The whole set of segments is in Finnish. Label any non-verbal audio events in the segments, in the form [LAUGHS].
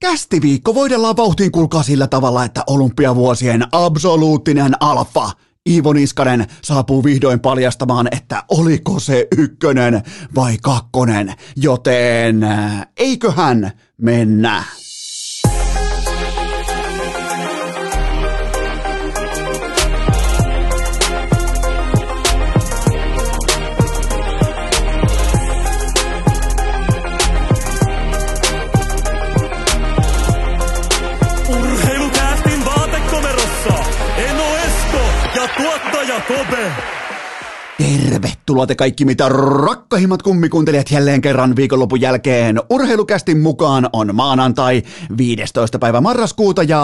Kästiviikko voidellaan vauhtiin kuulkaa sillä tavalla, että olympiavuosien absoluuttinen alfa Iivo Niskanen saapuu vihdoin paljastamaan, että oliko se ykkönen vai kakkonen, joten eiköhän mennä. Kobe. Tervetuloa te kaikki mitä rakkahimmat kummikuuntelijat jälleen kerran viikonlopun jälkeen. Urheilukästin mukaan on maanantai 15. päivä marraskuuta ja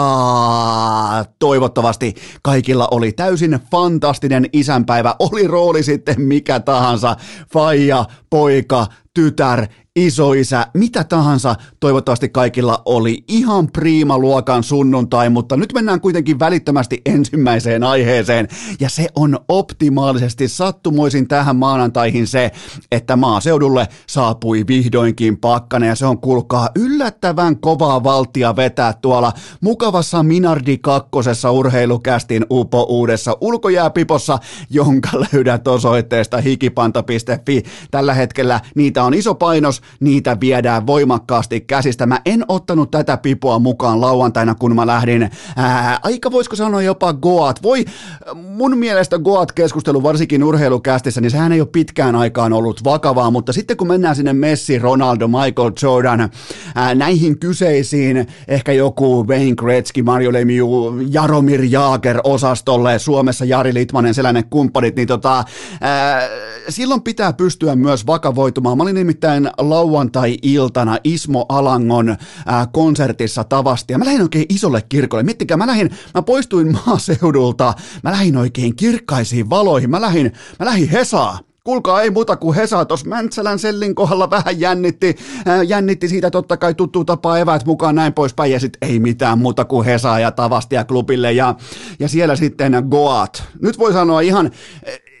toivottavasti kaikilla oli täysin fantastinen isänpäivä. Oli rooli sitten mikä tahansa. Faija, poika, tytär, isoisä, mitä tahansa. Toivottavasti kaikilla oli ihan priima-luokan sunnuntai, mutta nyt mennään kuitenkin välittömästi ensimmäiseen aiheeseen, ja se on optimaalisesti sattumoisin tähän maanantaihin se, että maaseudulle saapui vihdoinkin pakkane, ja se on kulkaa yllättävän kovaa valtia vetää tuolla mukavassa Minardi kakkosessa urheilukästin upo uudessa ulkojääpipossa, jonka löydät osoitteesta hikipanta.fi. Tällä hetkellä niitä on iso painos, niitä viedään voimakkaasti käsistä. Mä en ottanut tätä pipoa mukaan lauantaina, kun mä lähdin, ää, aika voisiko sanoa jopa Goat. Voi, mun mielestä Goat-keskustelu varsinkin urheilukästissä, niin sehän ei ole pitkään aikaan ollut vakavaa, mutta sitten kun mennään sinne Messi, Ronaldo, Michael Jordan, ää, näihin kyseisiin, ehkä joku Wayne Gretzky, Mario Lemieux, Jaromir Jaager osastolle, Suomessa Jari Litmanen, sellainen kumppanit, niin tota, ää, silloin pitää pystyä myös vakavoitumaan. Mä olin nimittäin lauantai-iltana Ismo Alangon ää, konsertissa tavasti ja mä lähdin oikein isolle kirkolle. Miettikää, mä lähdin, mä poistuin maaseudulta, mä lähdin oikein kirkkaisiin valoihin, mä lähdin, mä lähdin Hesaa. Kuulkaa, ei muuta kuin Hesa tuossa Mäntsälän sellin kohdalla vähän jännitti, ää, jännitti siitä totta kai tuttu tapa eväät mukaan näin poispäin ja sitten ei mitään muuta kuin Hesa ja Tavastia klubille ja, ja siellä sitten Goat. Nyt voi sanoa ihan,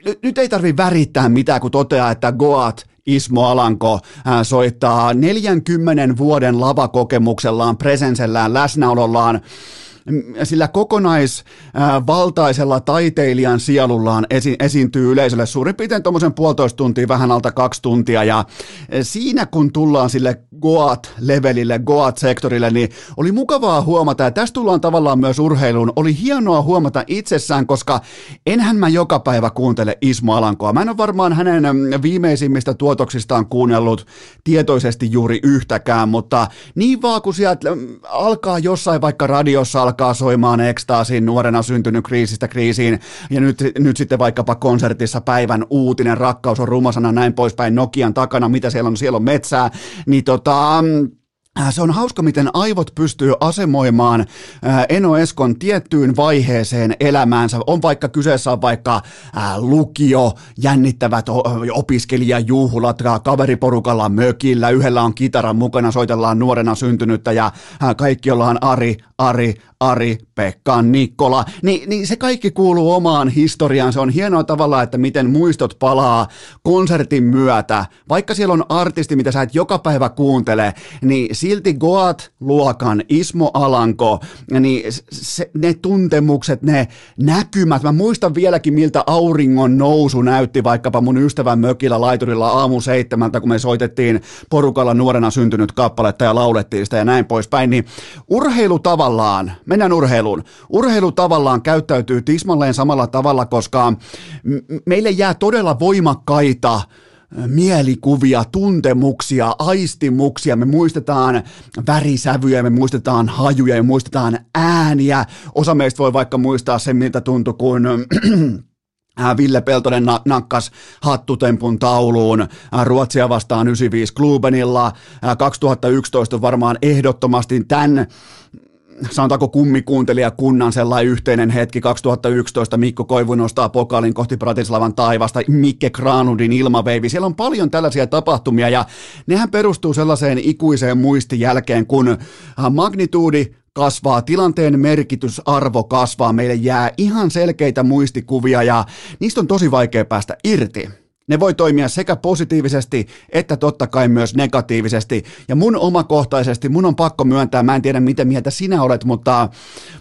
nyt, nyt ei tarvi värittää mitään, kun toteaa, että Goat Ismo Alanko soittaa 40 vuoden lavakokemuksellaan, presensellään, läsnäolollaan sillä kokonaisvaltaisella taiteilijan sielullaan esi- esiintyy yleisölle suurin piirtein tuommoisen puolitoista tuntia, vähän alta kaksi tuntia, ja siinä kun tullaan sille Goat-levelille, Goat-sektorille, niin oli mukavaa huomata, ja tästä tullaan tavallaan myös urheiluun, oli hienoa huomata itsessään, koska enhän mä joka päivä kuuntele Ismo Alankoa. Mä en ole varmaan hänen viimeisimmistä tuotoksistaan kuunnellut tietoisesti juuri yhtäkään, mutta niin vaan kun sieltä alkaa jossain vaikka radiossa alkaa soimaan ekstaasiin, nuorena syntynyt kriisistä kriisiin, ja nyt, nyt sitten vaikkapa konsertissa päivän uutinen, rakkaus on rumasana, näin poispäin, Nokian takana, mitä siellä on, siellä on metsää, niin tota, Äh, se on hauska, miten aivot pystyy asemoimaan äh, Eno Eskon tiettyyn vaiheeseen elämäänsä. On vaikka kyseessä on vaikka äh, lukio, jännittävät opiskelijajuhlat, kaveriporukalla mökillä, yhdellä on kitaran mukana, soitellaan nuorena syntynyttä ja kaikki ollaan Ari, Ari, Ari, Pekka, Nikkola. Ni, niin se kaikki kuuluu omaan historiaan. Se on hienoa tavalla, että miten muistot palaa konsertin myötä. Vaikka siellä on artisti, mitä sä et joka päivä kuuntele, niin silti Goat-luokan Ismo Alanko, niin se, ne tuntemukset, ne näkymät, mä muistan vieläkin miltä auringon nousu näytti vaikkapa mun ystävän mökillä laiturilla aamu seitsemältä, kun me soitettiin porukalla nuorena syntynyt kappaletta ja laulettiin sitä ja näin poispäin, niin urheilu tavallaan, mennään urheiluun, urheilu tavallaan käyttäytyy tismalleen samalla tavalla, koska meille jää todella voimakkaita mielikuvia, tuntemuksia, aistimuksia, me muistetaan värisävyjä, me muistetaan hajuja, me muistetaan ääniä. Osa meistä voi vaikka muistaa sen, miltä tuntui, kun [CLEARS THROAT] Ville Peltonen nakkas hattutempun tauluun Ruotsia vastaan 95 Klubenilla. 2011 varmaan ehdottomasti tämän sanotaanko kummikuuntelija kunnan sellainen yhteinen hetki 2011, Mikko Koivu nostaa pokaalin kohti Bratislavan taivasta, Mikke Granudin ilmaveivi, siellä on paljon tällaisia tapahtumia ja nehän perustuu sellaiseen ikuiseen muistijälkeen, kun magnituudi kasvaa, tilanteen merkitysarvo kasvaa, meille jää ihan selkeitä muistikuvia ja niistä on tosi vaikea päästä irti. Ne voi toimia sekä positiivisesti että totta kai myös negatiivisesti. Ja mun omakohtaisesti, mun on pakko myöntää, mä en tiedä miten mieltä sinä olet, mutta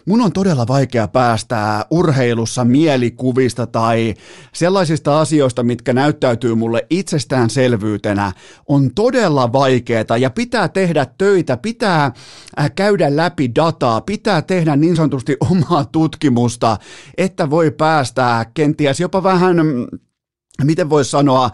mun on todella vaikea päästää urheilussa mielikuvista tai sellaisista asioista, mitkä näyttäytyy mulle itsestäänselvyytenä, on todella vaikeaa ja pitää tehdä töitä, pitää äh, käydä läpi dataa, pitää tehdä niin sanotusti omaa tutkimusta, että voi päästää kenties jopa vähän miten voisi sanoa,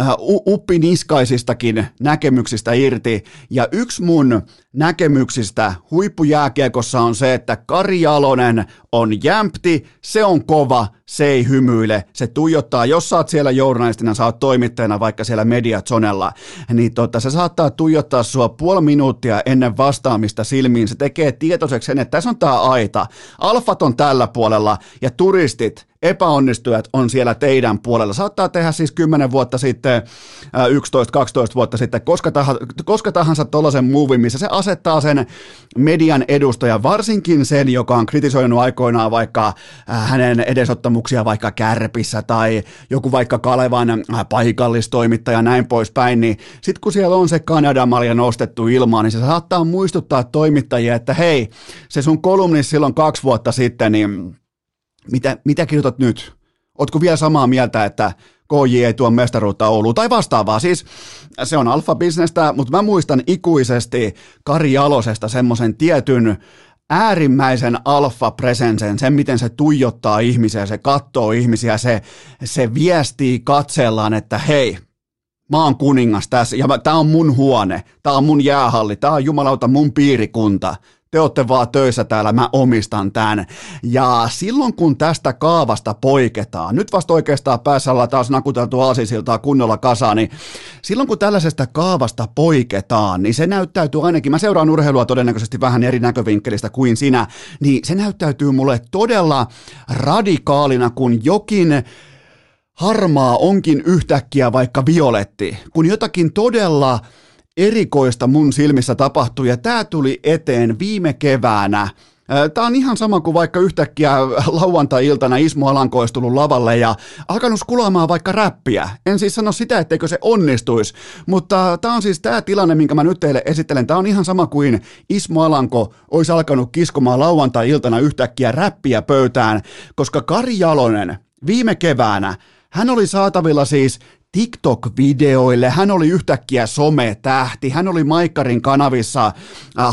äh, uppiniskaisistakin näkemyksistä irti. Ja yksi mun näkemyksistä huippujääkiekossa on se, että Kari Jalonen on jämpti, se on kova, se ei hymyile, se tuijottaa, jos sä oot siellä journalistina, sä oot toimittajana vaikka siellä mediatsonella, niin tota, se saattaa tuijottaa sua puoli minuuttia ennen vastaamista silmiin, se tekee tietoiseksi sen, että tässä on tää aita, alfat on tällä puolella ja turistit, epäonnistujat on siellä teidän puolella. Saattaa tehdä siis 10 vuotta sitten, 11-12 vuotta sitten, koska, tahansa, koska tahansa tuollaisen movin, missä se asettaa sen median edustajan, varsinkin sen, joka on kritisoinut aikoinaan vaikka äh, hänen edesottamuksia vaikka Kärpissä tai joku vaikka Kalevan äh, paikallistoimittaja näin poispäin, niin sitten kun siellä on se Kanadamalja nostettu ilmaan, niin se saattaa muistuttaa toimittajia, että hei, se sun kolumnissa silloin kaksi vuotta sitten, niin mitä, mitä kirjoitat nyt? Ootko vielä samaa mieltä, että KJ ei tuo mestaruutta Ouluun tai vastaavaa. Siis se on alfa-bisnestä, mutta mä muistan ikuisesti Kari Jalosesta semmoisen tietyn äärimmäisen alfa-presensen, sen miten se tuijottaa ihmisiä, se katsoo ihmisiä, se, se viestii katsellaan, että hei, mä oon kuningas tässä ja tämä on mun huone, tämä on mun jäähalli, tämä on jumalauta mun piirikunta, te olette vaan töissä täällä, mä omistan tämän. Ja silloin kun tästä kaavasta poiketaan, nyt vasta oikeastaan päässä ollaan taas nakuteltu aasisiltaa kunnolla kasaan, niin silloin kun tällaisesta kaavasta poiketaan, niin se näyttäytyy ainakin, mä seuraan urheilua todennäköisesti vähän eri näkövinkkelistä kuin sinä, niin se näyttäytyy mulle todella radikaalina, kun jokin harmaa onkin yhtäkkiä vaikka violetti, kun jotakin todella erikoista mun silmissä tapahtui ja tämä tuli eteen viime keväänä. Tämä on ihan sama kuin vaikka yhtäkkiä [LAUGHS] lauantai-iltana Ismo Alanko olisi tullut lavalle ja alkanut skulaamaan vaikka räppiä. En siis sano sitä, etteikö se onnistuisi, mutta tämä on siis tämä tilanne, minkä mä nyt teille esittelen. Tämä on ihan sama kuin Ismo Alanko olisi alkanut kiskomaan lauantai-iltana yhtäkkiä räppiä pöytään, koska Kari Jalonen viime keväänä hän oli saatavilla siis TikTok-videoille. Hän oli yhtäkkiä some-tähti. Hän oli Maikkarin kanavissa äh,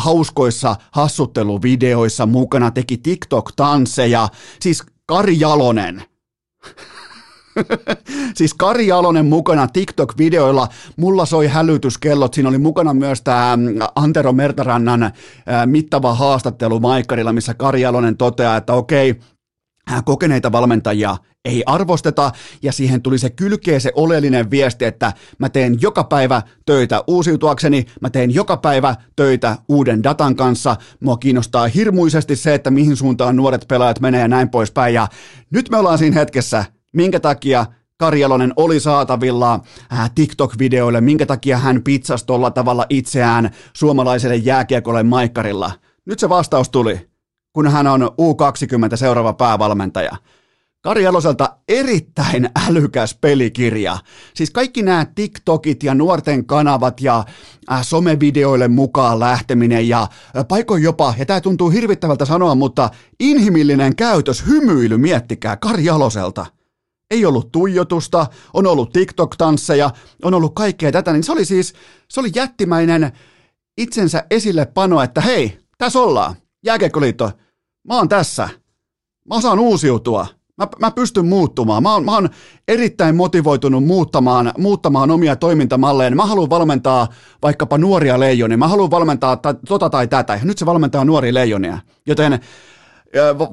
hauskoissa hassutteluvideoissa mukana, teki TikTok-tansseja. Siis Kari Jalonen. [LAUGHS] siis Kari Jalonen mukana TikTok-videoilla. Mulla soi hälytyskellot. Siinä oli mukana myös tämä mm, Antero Mertarannan äh, mittava haastattelu Maikkarilla, missä Kari Jalonen toteaa, että okei, äh, kokeneita valmentajia ei arvosteta ja siihen tuli se kylkee se oleellinen viesti, että mä teen joka päivä töitä uusiutuakseni, mä teen joka päivä töitä uuden datan kanssa, mua kiinnostaa hirmuisesti se, että mihin suuntaan nuoret pelaajat menee ja näin poispäin. Ja nyt me ollaan siinä hetkessä, minkä takia Karjalonen oli saatavilla äh, TikTok-videoille, minkä takia hän pizzasi tuolla tavalla itseään suomalaiselle jääkiekolle maikkarilla. Nyt se vastaus tuli, kun hän on U20 seuraava päävalmentaja. Kari Jaloselta erittäin älykäs pelikirja. Siis kaikki nämä TikTokit ja nuorten kanavat ja somevideoille mukaan lähteminen ja paikoin jopa, ja tämä tuntuu hirvittävältä sanoa, mutta inhimillinen käytös, hymyily, miettikää, Kari Jaloselta. Ei ollut tuijotusta, on ollut TikTok-tansseja, on ollut kaikkea tätä, niin se oli siis, se oli jättimäinen itsensä esille pano, että hei, tässä ollaan, Jääkiekkoliitto, mä oon tässä, mä osaan uusiutua, Mä, mä pystyn muuttumaan. Mä oon, mä oon erittäin motivoitunut muuttamaan, muuttamaan omia toimintamalleja. Mä haluan valmentaa vaikkapa nuoria leijonia. Mä haluan valmentaa ta, tota tai tätä. Ja nyt se valmentaa nuoria leijonia. Joten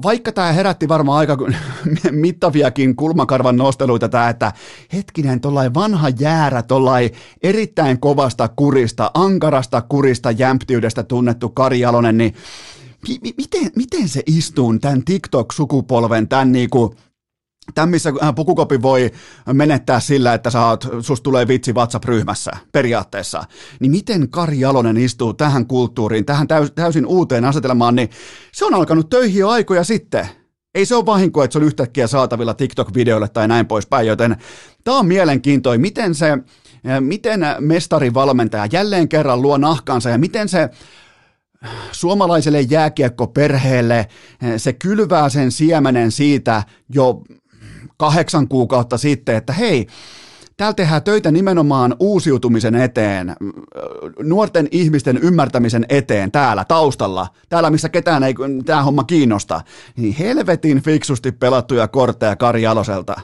vaikka tämä herätti varmaan aika [LAUGHS] mittaviakin kulmakarvan nosteluita tämä, että hetkinen, tuollain vanha jäärä, tuollain erittäin kovasta kurista, ankarasta kurista, jämptiydestä tunnettu Kari Jalonen, niin miten, miten se istuu tämän TikTok-sukupolven, tämän niinku, Tämän, missä äh, pukukopi voi menettää sillä, että sä oot, susta tulee vitsi WhatsApp-ryhmässä periaatteessa, niin miten Kari Jalonen istuu tähän kulttuuriin, tähän täysin uuteen asetelmaan, niin se on alkanut töihin jo aikoja sitten. Ei se ole vahinko, että se on yhtäkkiä saatavilla TikTok-videoille tai näin poispäin, joten tämä on mielenkiintoinen, miten se, miten mestarivalmentaja jälleen kerran luo nahkansa ja miten se suomalaiselle jääkiekkoperheelle se kylvää sen siemenen siitä jo kahdeksan kuukautta sitten, että hei, täällä tehdään töitä nimenomaan uusiutumisen eteen, nuorten ihmisten ymmärtämisen eteen täällä taustalla, täällä missä ketään ei tämä homma kiinnosta, niin helvetin fiksusti pelattuja kortteja Kari Jaloselta.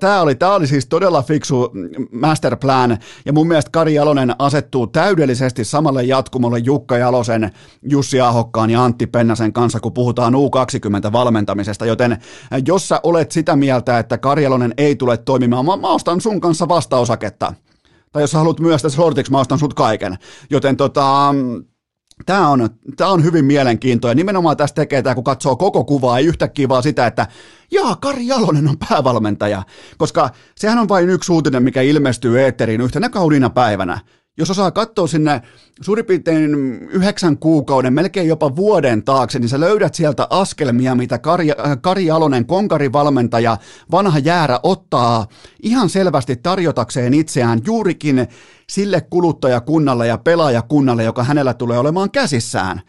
Tämä oli, tämä oli siis todella fiksu masterplan, ja mun mielestä Kari Jalonen asettuu täydellisesti samalle jatkumolle Jukka Jalosen, Jussi Ahokkaan ja Antti Pennasen kanssa, kun puhutaan U20-valmentamisesta, joten äh, jos sä olet sitä mieltä, että Kari Jalonen ei tule toimimaan, mä, mä ostan sun kanssa vastaosaketta. Tai jos sä haluat myös tässä sortiksi, mä ostan sut kaiken. Joten tota, Tämä on, tämä on hyvin mielenkiintoinen. Nimenomaan tästä tekee tämä, kun katsoo koko kuvaa, ei yhtäkkiä vaan sitä, että jaa, Kari Jalonen on päävalmentaja. Koska sehän on vain yksi uutinen, mikä ilmestyy eetteriin yhtenä kauniina päivänä jos osaa katsoa sinne suurin piirtein yhdeksän kuukauden, melkein jopa vuoden taakse, niin sä löydät sieltä askelmia, mitä Kari, äh, Kari Alonen, konkarivalmentaja, vanha jäärä, ottaa ihan selvästi tarjotakseen itseään juurikin sille kuluttajakunnalle ja pelaajakunnalle, joka hänellä tulee olemaan käsissään.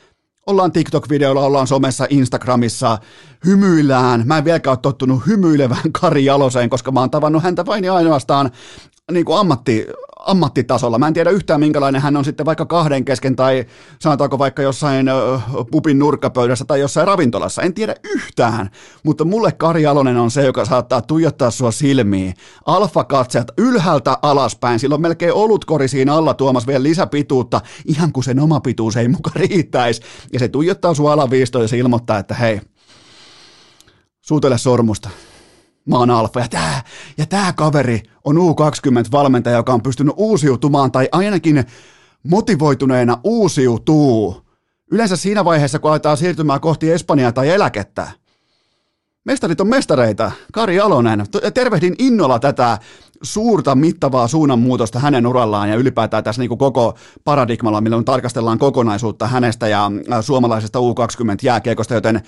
Ollaan TikTok-videoilla, ollaan somessa, Instagramissa, hymyillään. Mä en vieläkään ole tottunut hymyilevään Kari Jaloseen, koska mä oon tavannut häntä vain ja ainoastaan niin kuin ammatti, ammattitasolla. Mä en tiedä yhtään minkälainen hän on sitten vaikka kahden kesken tai sanotaanko vaikka jossain pupin nurkkapöydässä tai jossain ravintolassa. En tiedä yhtään, mutta mulle Kari Alonen on se, joka saattaa tuijottaa sua silmiin. Alfa katseet ylhäältä alaspäin. Silloin melkein olutkori siinä alla tuomassa vielä lisäpituutta, ihan kuin sen oma pituus ei muka riittäisi. Ja se tuijottaa sua alaviistoon ja se ilmoittaa, että hei, suutele sormusta mä oon alfa. Ja tää, ja tää kaveri on U20-valmentaja, joka on pystynyt uusiutumaan tai ainakin motivoituneena uusiutuu. Yleensä siinä vaiheessa, kun aletaan siirtymään kohti Espanjaa tai eläkettä. Mestarit on mestareita. Kari Alonen. Tervehdin innolla tätä suurta mittavaa suunnanmuutosta hänen urallaan ja ylipäätään tässä niin kuin koko paradigmalla, millä tarkastellaan kokonaisuutta hänestä ja suomalaisesta U20-jääkiekosta, joten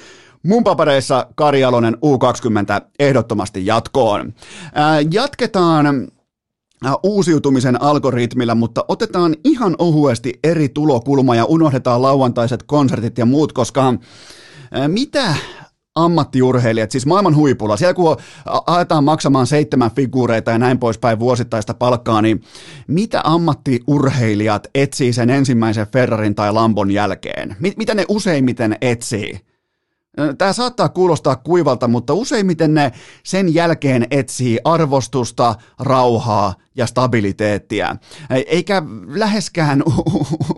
Mun papereissa Kari Alonen U20 ehdottomasti jatkoon. Jatketaan uusiutumisen algoritmilla, mutta otetaan ihan ohuesti eri tulokulma ja unohdetaan lauantaiset konsertit ja muut, koska mitä ammattiurheilijat, siis maailman huipulla, siellä kun aletaan maksamaan seitsemän figuureita ja näin poispäin vuosittaista palkkaa, niin mitä ammattiurheilijat etsii sen ensimmäisen Ferrarin tai Lambon jälkeen? Mitä ne useimmiten etsii? Tämä saattaa kuulostaa kuivalta, mutta useimmiten ne sen jälkeen etsii arvostusta, rauhaa ja stabiliteettia. Eikä läheskään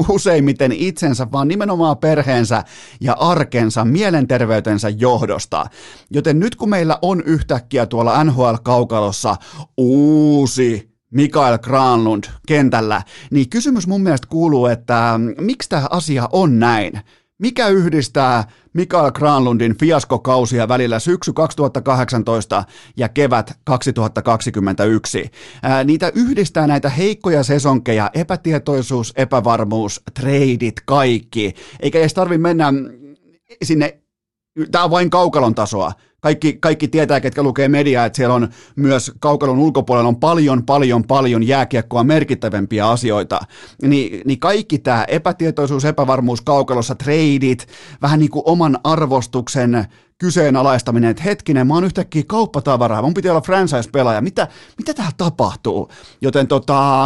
useimmiten itsensä, vaan nimenomaan perheensä ja arkensa, mielenterveytensä johdosta. Joten nyt kun meillä on yhtäkkiä tuolla NHL-kaukalossa uusi Mikael Granlund kentällä, niin kysymys mun mielestä kuuluu, että miksi tämä asia on näin? Mikä yhdistää Mikael Granlundin fiaskokausia välillä syksy 2018 ja kevät 2021? Ää, niitä yhdistää näitä heikkoja sesonkeja, epätietoisuus, epävarmuus, treidit, kaikki. Eikä edes tarvi mennä sinne, tämä on vain kaukalon tasoa, kaikki, kaikki tietää, ketkä lukee mediaa, että siellä on myös kaukalon ulkopuolella on paljon, paljon, paljon jääkiekkoa merkittävämpiä asioita. Ni, niin kaikki tämä epätietoisuus, epävarmuus kaukalossa, treidit, vähän niin kuin oman arvostuksen kyseenalaistaminen, että hetkinen, mä oon yhtäkkiä kauppatavaraa, mun piti olla franchise-pelaaja, mitä, mitä täällä tapahtuu? Joten tota,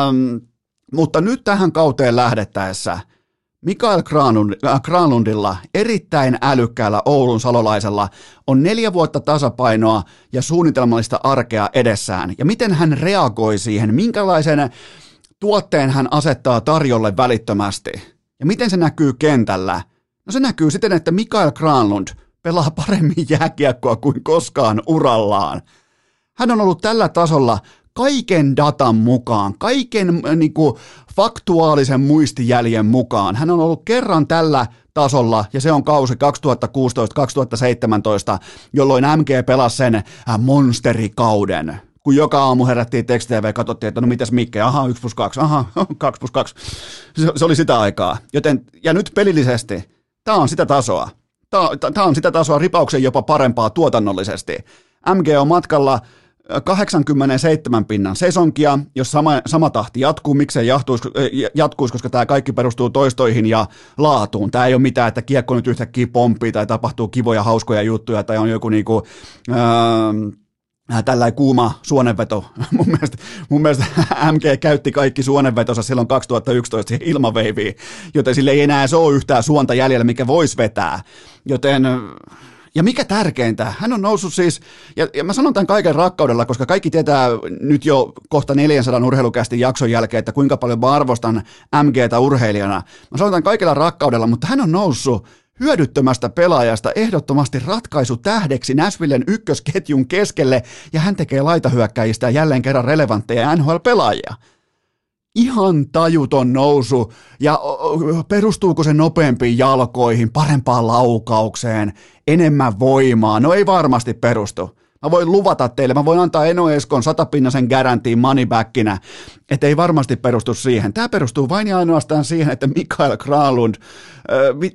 mutta nyt tähän kauteen lähdettäessä – Mikael äh, Granlundilla, erittäin älykkäällä Oulun salolaisella, on neljä vuotta tasapainoa ja suunnitelmallista arkea edessään. Ja miten hän reagoi siihen, minkälaisen tuotteen hän asettaa tarjolle välittömästi. Ja miten se näkyy kentällä? No se näkyy siten, että Mikael Granlund pelaa paremmin jääkiekkoa kuin koskaan urallaan. Hän on ollut tällä tasolla kaiken datan mukaan, kaiken äh, niin kuin, faktuaalisen muistijäljen mukaan. Hän on ollut kerran tällä tasolla, ja se on kausi 2016-2017, jolloin MG pelasi sen äh, monsterikauden kun joka aamu herättiin tekstitv ja katsottiin, että no mitäs Mikke, aha, 1 plus 2, aha, [LAUGHS] 2 plus 2. Se, se oli sitä aikaa. Joten, ja nyt pelillisesti, tämä on sitä tasoa. Tämä on sitä tasoa ripauksen jopa parempaa tuotannollisesti. MG on matkalla 87 pinnan sesonkia, jos sama, sama tahti jatkuu, miksei jatkuisi, jatkuisi, koska tämä kaikki perustuu toistoihin ja laatuun. Tämä ei ole mitään, että kiekko nyt yhtäkkiä pomppii tai tapahtuu kivoja, hauskoja juttuja tai on joku niinku, öö, tällainen kuuma suonenveto. [LAUGHS] mun, mielestä, mun mielestä [LAUGHS] MG käytti kaikki suonenvetonsa silloin 2011 ilmaveiviin, joten sille ei enää se ole yhtään suonta jäljellä, mikä voisi vetää. Joten ja mikä tärkeintä, hän on noussut siis, ja, ja mä sanon tämän kaiken rakkaudella, koska kaikki tietää nyt jo kohta 400 urheilukästi jakson jälkeen, että kuinka paljon mä arvostan MGtä urheilijana. Mä sanon tämän kaikella rakkaudella, mutta hän on noussut hyödyttömästä pelaajasta ehdottomasti ratkaisu tähdeksi Nashvillen ykkösketjun keskelle, ja hän tekee laitahyökkäjistä jälleen kerran relevantteja NHL-pelaajia ihan tajuton nousu ja perustuuko se nopeampiin jalkoihin, parempaan laukaukseen, enemmän voimaa? No ei varmasti perustu. Mä voin luvata teille, mä voin antaa Eno Eskon satapinnasen garantiin moneybackinä, että ei varmasti perustu siihen. Tämä perustuu vain ja ainoastaan siihen, että Mikael Kralund,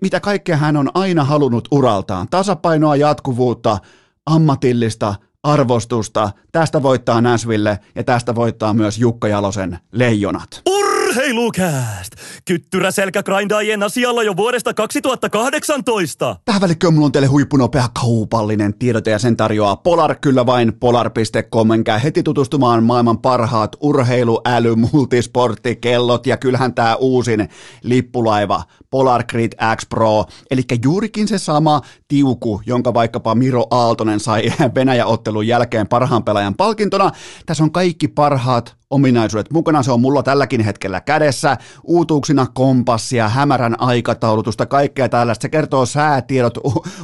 mitä kaikkea hän on aina halunnut uraltaan. Tasapainoa, jatkuvuutta, ammatillista, arvostusta. Tästä voittaa Näsville ja tästä voittaa myös Jukka Jalosen leijonat. Urheilukääst! Kyttyrä selkägrindaajien asialla jo vuodesta 2018. Tähän välikköön mulla on teille huippunopea kaupallinen tiedote ja sen tarjoaa Polar kyllä vain polar.com. Menkää heti tutustumaan maailman parhaat urheilu, äly, multisportti, kellot ja kyllähän tää uusin lippulaiva Polar Grid X Pro, eli juurikin se sama tiuku, jonka vaikkapa Miro Aaltonen sai [LAUGHS] Venäjä-ottelun jälkeen parhaan pelaajan palkintona. Tässä on kaikki parhaat ominaisuudet mukana. Se on mulla tälläkin hetkellä kädessä. Uutuuksina kompassia, hämärän aikataulutusta, kaikkea tällaista. Se kertoo säätiedot,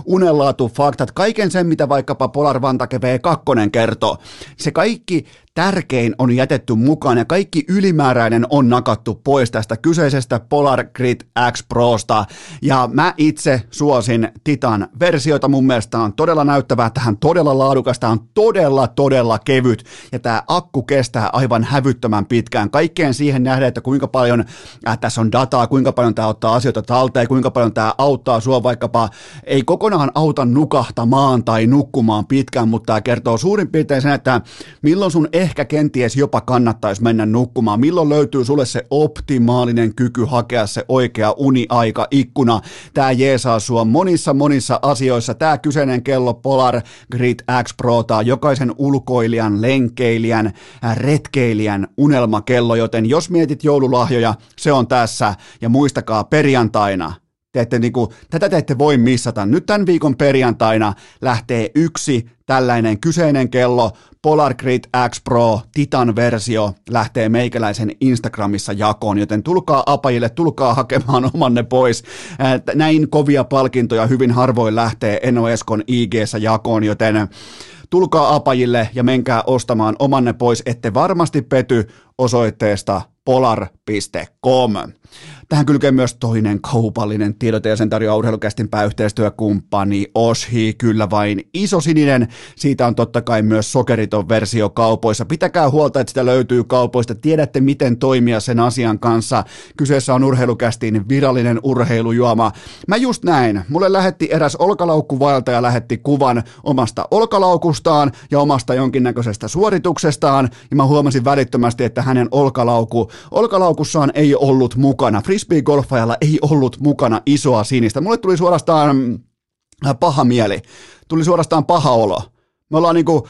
unenlaatu, faktat, kaiken sen, mitä vaikkapa Polar Vantake V2 kertoo. Se kaikki tärkein on jätetty mukaan ja kaikki ylimääräinen on nakattu pois tästä kyseisestä Polar Grid X Prosta. Ja mä itse suosin Titan versiota. Mun mielestä on todella näyttävää, tähän todella laadukas, tää on todella todella kevyt ja tämä akku kestää aivan hävyttömän pitkään. Kaikkeen siihen nähdään, että kuinka paljon äh, tässä on dataa, kuinka paljon tämä ottaa asioita talteen, kuinka paljon tämä auttaa sua vaikkapa, ei kokonaan auta nukahtamaan tai nukkumaan pitkään, mutta tämä kertoo suurin piirtein sen, että milloin sun ehkä kenties jopa kannattaisi mennä nukkumaan, milloin löytyy sulle se optimaalinen kyky hakea se oikea uniaika ikkuna. Tämä jeesaa sua monissa monissa asioissa. Tämä kyseinen kello Polar Grid X Pro, jokaisen ulkoilijan, lenkeilijän, retkeilijän, neljän unelmakello, joten jos mietit joululahjoja, se on tässä. Ja muistakaa perjantaina, te ette niinku, tätä te ette voi missata. Nyt tämän viikon perjantaina lähtee yksi tällainen kyseinen kello, Polar Grid X Pro Titan-versio lähtee meikäläisen Instagramissa jakoon, joten tulkaa apajille, tulkaa hakemaan [LAUGHS] omanne pois. Näin kovia palkintoja hyvin harvoin lähtee Eno IG-ssä jakoon, joten tulkaa apajille ja menkää ostamaan omanne pois, ette varmasti pety osoitteesta polar.com. Tähän kylkee myös toinen kaupallinen tiedote ja sen tarjoaa urheilukästin pääyhteistyökumppani Oshi, kyllä vain iso sininen. Siitä on totta kai myös sokeriton versio kaupoissa. Pitäkää huolta, että sitä löytyy kaupoista. Tiedätte, miten toimia sen asian kanssa. Kyseessä on urheilukästin virallinen urheilujuoma. Mä just näin. Mulle lähetti eräs olkalaukkuvaeltaja lähetti kuvan omasta olkalaukustaan ja omasta jonkinnäköisestä suorituksestaan. Ja mä huomasin välittömästi, että hänen olkalauku, olkalaukussaan ei ollut mukana frisbee-golfajalla ei ollut mukana isoa sinistä. Mulle tuli suorastaan äh, paha mieli, tuli suorastaan paha olo. Me ollaan niinku,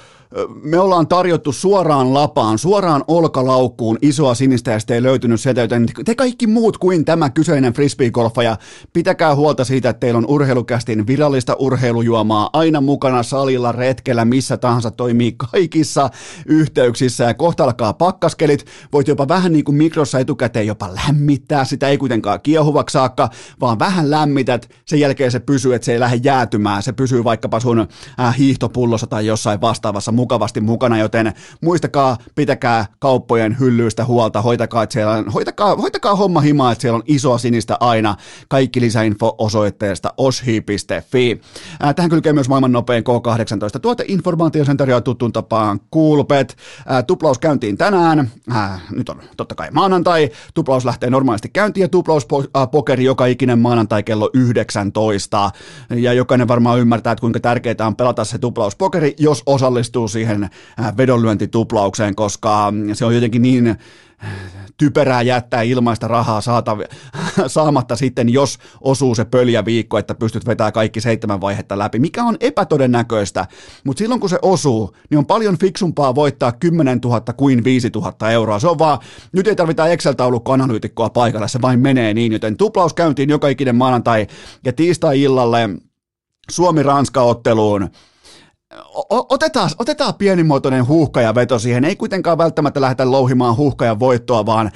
me ollaan tarjottu suoraan lapaan, suoraan olkalaukkuun. Isoa sinistä ja ei löytynyt sieltä, joten te kaikki muut kuin tämä kyseinen frisbee-golfaja, pitäkää huolta siitä, että teillä on urheilukästin virallista urheilujuomaa aina mukana salilla, retkellä, missä tahansa toimii kaikissa yhteyksissä ja kohta alkaa pakkaskelit, voit jopa vähän niin kuin mikrossa etukäteen jopa lämmittää, sitä ei kuitenkaan kiehuvaksi saakka, vaan vähän lämmität, sen jälkeen se pysyy, että se ei lähde jäätymään, se pysyy vaikkapa sun äh, hiihtopullossa tai jossain vastaavassa mukavasti mukana, joten muistakaa, pitäkää kauppojen hyllyistä huolta, hoitakaa, että siellä, hoitakaa, hoitakaa homma himaa, että siellä on isoa sinistä aina. Kaikki lisäinfo osoitteesta oshi.fi. Tähän kylkee myös maailman nopein K18 tuoteinformaatio, sen tarjoaa tuttuun tapaan Coolpet. Tuplaus käyntiin tänään, nyt on totta kai maanantai, tuplaus lähtee normaalisti käyntiin ja tuplauspokeri joka ikinen maanantai kello 19. Ja jokainen varmaan ymmärtää, että kuinka tärkeää on pelata se tuplauspokeri, jos osallistuu siihen vedonlyöntituplaukseen, koska se on jotenkin niin typerää jättää ilmaista rahaa saata, [LAUGHS] saamatta sitten, jos osuu se pöljä viikko, että pystyt vetämään kaikki seitsemän vaihetta läpi, mikä on epätodennäköistä, mutta silloin kun se osuu, niin on paljon fiksumpaa voittaa 10 000 kuin 5 000 euroa. Se on vaan, nyt ei tarvita Excel-taulukko-analyytikkoa paikalle, se vain menee niin, joten tuplaus käyntiin joka ikinen maanantai ja tiistai-illalle Suomi-Ranska-otteluun otetaan, otetaan pienimuotoinen huuhkajaveto siihen. Ei kuitenkaan välttämättä lähdetä louhimaan huuhkajan voittoa, vaan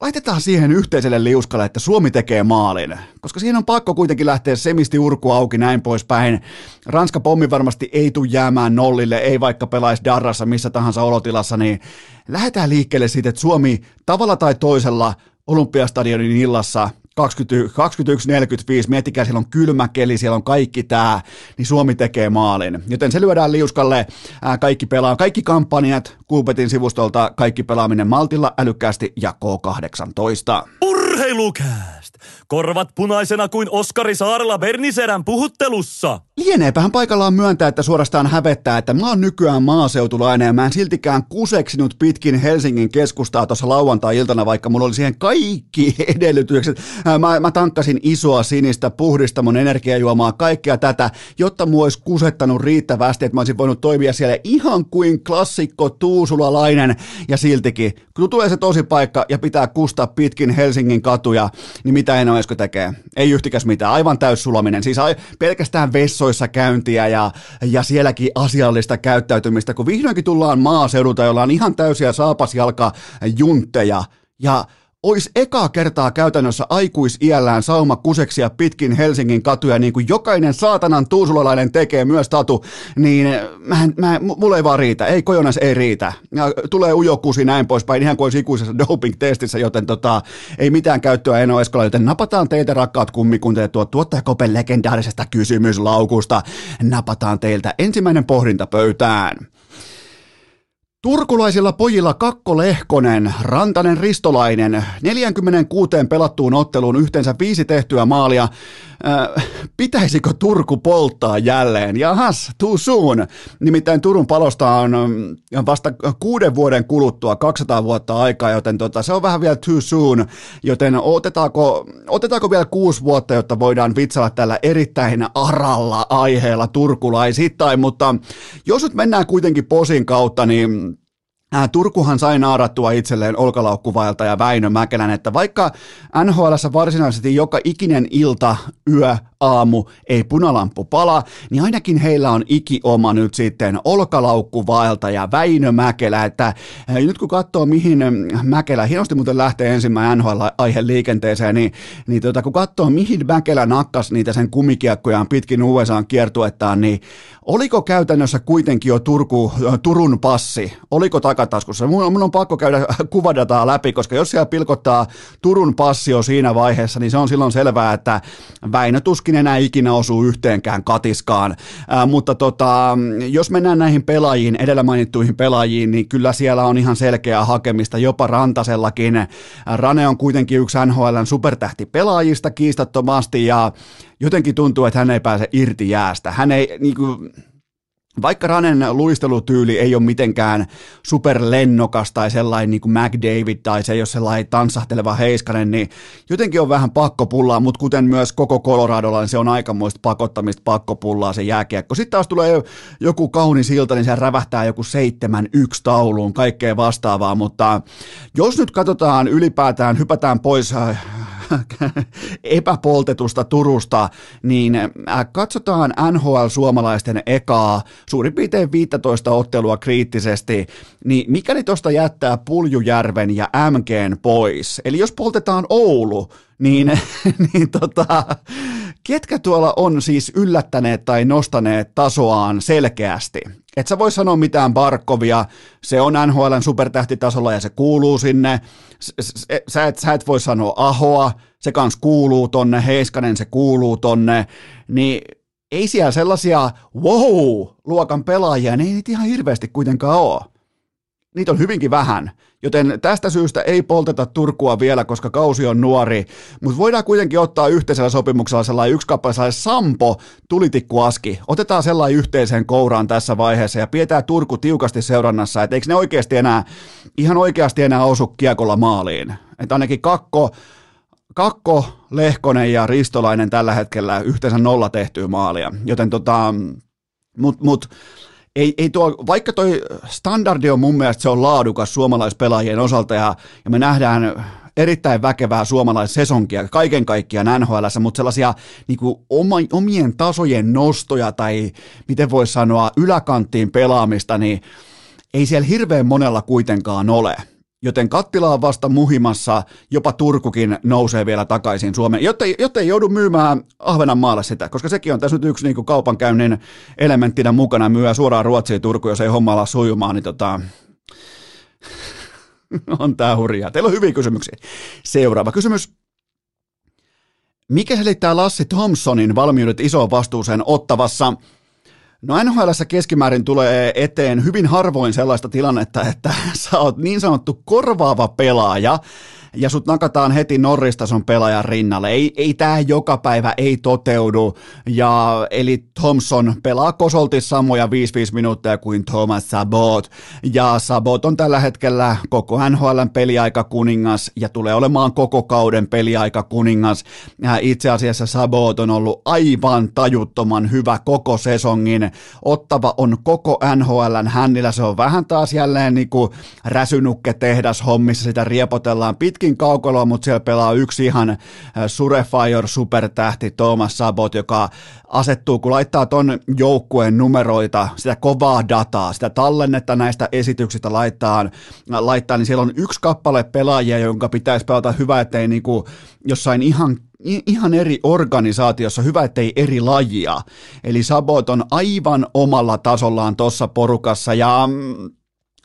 laitetaan siihen yhteiselle liuskalle, että Suomi tekee maalin, koska siihen on pakko kuitenkin lähteä semisti urku auki näin poispäin. Ranska pommi varmasti ei tule jäämään nollille, ei vaikka pelaisi Darrassa missä tahansa olotilassa, niin lähdetään liikkeelle siitä, että Suomi tavalla tai toisella Olympiastadionin illassa 21.45, miettikää, siellä on kylmä keli, siellä on kaikki tämä, niin Suomi tekee maalin. Joten se lyödään liuskalle, ää, kaikki pelaa, kaikki kampanjat, Kuupetin sivustolta, kaikki pelaaminen maltilla, älykkäästi ja K18. Urheilukääst! Korvat punaisena kuin Oskari Saarella Berniserän puhuttelussa. Lieneepähän paikallaan myöntää, että suorastaan hävettää, että mä oon nykyään maaseutulainen ja mä en siltikään kuseksinut pitkin Helsingin keskustaa tuossa lauantai-iltana, vaikka mulla oli siihen kaikki [LAUGHS] edellytykset. Mä, mä tankkasin isoa sinistä mun energiajuomaa, kaikkea tätä, jotta mua olisi kusettanut riittävästi, että mä olisin voinut toimia siellä ihan kuin klassikko tuusulalainen ja siltikin, kun tulee se tosi paikka ja pitää kustaa pitkin Helsingin katuja, niin mitä Eino Esko tekee? Ei yhtikäs mitään, aivan täyssulaminen. Siis pelkästään vessoissa käyntiä ja, ja sielläkin asiallista käyttäytymistä, kun vihdoinkin tullaan maaseudulta, jolla on ihan täysiä saapasjalka juntteja ja olisi ekaa kertaa käytännössä aikuisiällään sauma kuseksia pitkin Helsingin katuja, niin kuin jokainen saatanan tuusulalainen tekee myös tatu, niin mä, mä, mulle ei vaan riitä, ei kojonas ei riitä. Ja tulee ujokusi näin poispäin, ihan kuin olisi ikuisessa [LAUGHS] doping-testissä, joten tota, ei mitään käyttöä en Eskola, joten napataan teitä rakkaat kummikunteet tuo tuottajakopen legendaarisesta kysymyslaukusta, napataan teiltä ensimmäinen pohdinta pöytään. Turkulaisilla pojilla Kakko Lehkonen, Rantanen Ristolainen, 46 pelattuun otteluun yhteensä viisi tehtyä maalia. Äh, pitäisikö Turku polttaa jälleen? Jahas, too soon. Nimittäin Turun palosta on äh, vasta kuuden vuoden kuluttua 200 vuotta aikaa, joten tota, se on vähän vielä too soon. Joten otetaanko, otetaanko vielä kuusi vuotta, jotta voidaan vitsalla tällä erittäin aralla aiheella turkulaisittain, mutta jos nyt mennään kuitenkin posin kautta, niin Turkuhan sai naarattua itselleen olkalaukkuvailta ja Väinö Mäkelän, että vaikka NHL varsinaisesti joka ikinen ilta, yö, aamu ei punalamppu pala, niin ainakin heillä on ikioma nyt sitten olkalaukkuvaelta ja Väinö Mäkelä, että nyt kun katsoo mihin Mäkelä, hienosti muuten lähtee ensimmäinen NHL-aihe liikenteeseen, niin, niin tota, kun katsoo mihin Mäkelä nakkas niitä sen kumikiekkoja pitkin USAn kiertuettaan, niin oliko käytännössä kuitenkin jo Turku, Turun passi, oliko takataskussa? Mun, mun on pakko käydä [LAUGHS] kuvadataa läpi, koska jos siellä pilkottaa Turun passio siinä vaiheessa, niin se on silloin selvää, että Väinö tuskin enää ikinä osuu yhteenkään katiskaan. Ää, mutta tota, jos mennään näihin pelaajiin, edellä mainittuihin pelaajiin, niin kyllä siellä on ihan selkeää hakemista, jopa Rantasellakin. Rane on kuitenkin yksi NHLn supertähti pelaajista kiistattomasti ja jotenkin tuntuu, että hän ei pääse irti jäästä. Hän ei, niin kuin, vaikka Ranen luistelutyyli ei ole mitenkään superlennokas tai sellainen niin kuin McDavid tai se ei ole sellainen tanssahteleva heiskanen, niin jotenkin on vähän pakkopullaa, mutta kuten myös koko Coloradolla, niin se on aikamoista pakottamista pakkopullaa se jääkiekko. Sitten taas tulee joku kaunis ilta, niin se rävähtää joku 7-1 tauluun, kaikkea vastaavaa, mutta jos nyt katsotaan ylipäätään, hypätään pois äh, [LAUGHS] epäpoltetusta Turusta, niin äh, katsotaan NHL-suomalaisten ekaa suurin piirtein 15 ottelua kriittisesti, niin mikäli tuosta jättää Puljujärven ja MGn pois, eli jos poltetaan Oulu, niin, [LAUGHS] niin tota, ketkä tuolla on siis yllättäneet tai nostaneet tasoaan selkeästi? Et sä voi sanoa mitään Barkovia, se on NHLn supertähtitasolla ja se kuuluu sinne. Sä et, sä et voi sanoa Ahoa, se kans kuuluu tonne, Heiskanen se kuuluu tonne, niin ei siellä sellaisia wow-luokan pelaajia, niin ei niitä ihan hirveästi kuitenkaan ole. Niitä on hyvinkin vähän, joten tästä syystä ei polteta Turkua vielä, koska kausi on nuori, mutta voidaan kuitenkin ottaa yhteisellä sopimuksella sellainen yksi kappale, sellainen Sampo tulitikkuaski. Otetaan sellainen yhteiseen kouraan tässä vaiheessa ja pidetään Turku tiukasti seurannassa, että eikö ne oikeasti enää, ihan oikeasti enää osu kiekolla maaliin. Että ainakin kakko, Kakko, Lehkonen ja Ristolainen tällä hetkellä yhteensä nolla tehtyä maalia, joten tota, mut, mut ei, ei tuo, vaikka toi standardi on mun mielestä se on laadukas suomalaispelaajien osalta ja, ja me nähdään erittäin väkevää suomalaissesonkia kaiken kaikkiaan NHL, mutta sellaisia niin kuin oma, omien tasojen nostoja tai miten voisi sanoa yläkanttiin pelaamista, niin ei siellä hirveän monella kuitenkaan ole joten kattila on vasta muhimassa, jopa Turkukin nousee vielä takaisin Suomeen, jotta, jotta ei joudu myymään Ahvenanmaalle sitä, koska sekin on tässä nyt yksi niin kuin kaupankäynnin elementtinä mukana, myyä suoraan Ruotsiin Turku, jos ei homma ala sujumaan, niin tota, [LAUGHS] on tää hurjaa. Teillä on hyviä kysymyksiä. Seuraava kysymys. Mikä selittää Lassi Thompsonin valmiudet isoon vastuuseen ottavassa? No nhl keskimäärin tulee eteen hyvin harvoin sellaista tilannetta, että [LAUGHS] sä oot niin sanottu korvaava pelaaja, ja sut nakataan heti Norristason pelaajan rinnalle. Ei, ei tämä joka päivä ei toteudu. Ja, eli Thompson pelaa kosolti samoja 5-5 minuuttia kuin Thomas Sabot. Ja Sabot on tällä hetkellä koko NHLn peliaika kuningas ja tulee olemaan koko kauden peliaika kuningas. Ja itse asiassa Sabot on ollut aivan tajuttoman hyvä koko sesongin. Ottava on koko NHLn hännillä. Se on vähän taas jälleen niin kuin räsynukke tehdas hommissa. Sitä riepotellaan pitkin pitkin kaukoloa, mutta siellä pelaa yksi ihan äh, Surefire supertähti Thomas Sabot, joka asettuu, kun laittaa ton joukkueen numeroita, sitä kovaa dataa, sitä tallennetta näistä esityksistä laittaa, laittaa niin siellä on yksi kappale pelaajia, jonka pitäisi pelata hyvä, ettei niinku jossain ihan ihan eri organisaatiossa, hyvä ettei eri lajia. Eli Sabot on aivan omalla tasollaan tuossa porukassa ja mm,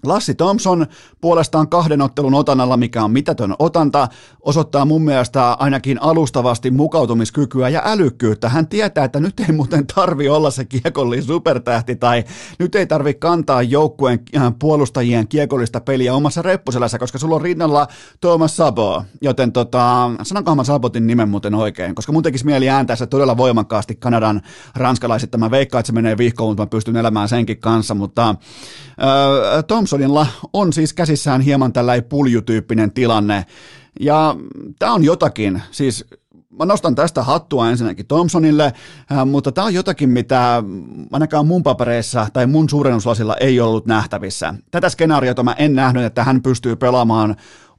Lassi Thompson puolestaan kahden ottelun otannalla, mikä on mitätön otanta, osoittaa mun mielestä ainakin alustavasti mukautumiskykyä ja älykkyyttä. Hän tietää, että nyt ei muuten tarvi olla se kiekollinen supertähti tai nyt ei tarvi kantaa joukkueen äh, puolustajien kiekollista peliä omassa reppuselässä, koska sulla on rinnalla Thomas Sabo. Joten tota, sanonkohan mä Sabotin nimen muuten oikein, koska mun tekisi mieli ääntää se todella voimakkaasti Kanadan ranskalaiset. Mä veikkaan, että se menee vihkoon, mutta mä pystyn elämään senkin kanssa, mutta äh, Tom Thompsonilla on siis käsissään hieman tällainen puljutyyppinen tilanne. Ja tämä on jotakin, siis mä nostan tästä hattua ensinnäkin Thompsonille, äh, mutta tämä on jotakin, mitä ainakaan mun papereissa tai mun suurennuslasilla ei ollut nähtävissä. Tätä skenaariota mä en nähnyt, että hän pystyy pelaamaan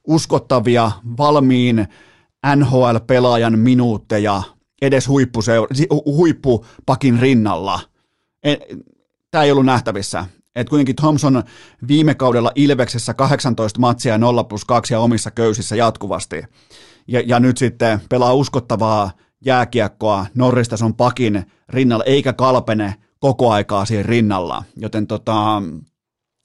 uskottavia, valmiin NHL-pelaajan minuutteja edes huippuseur- huippupakin rinnalla. Tämä ei ollut nähtävissä. Et kuitenkin Thompson viime kaudella Ilveksessä 18 matsia 0 plus 2 ja omissa köysissä jatkuvasti. Ja, ja nyt sitten pelaa uskottavaa jääkiekkoa Norristason pakin rinnalla, eikä kalpene koko aikaa siihen rinnalla. Joten tota,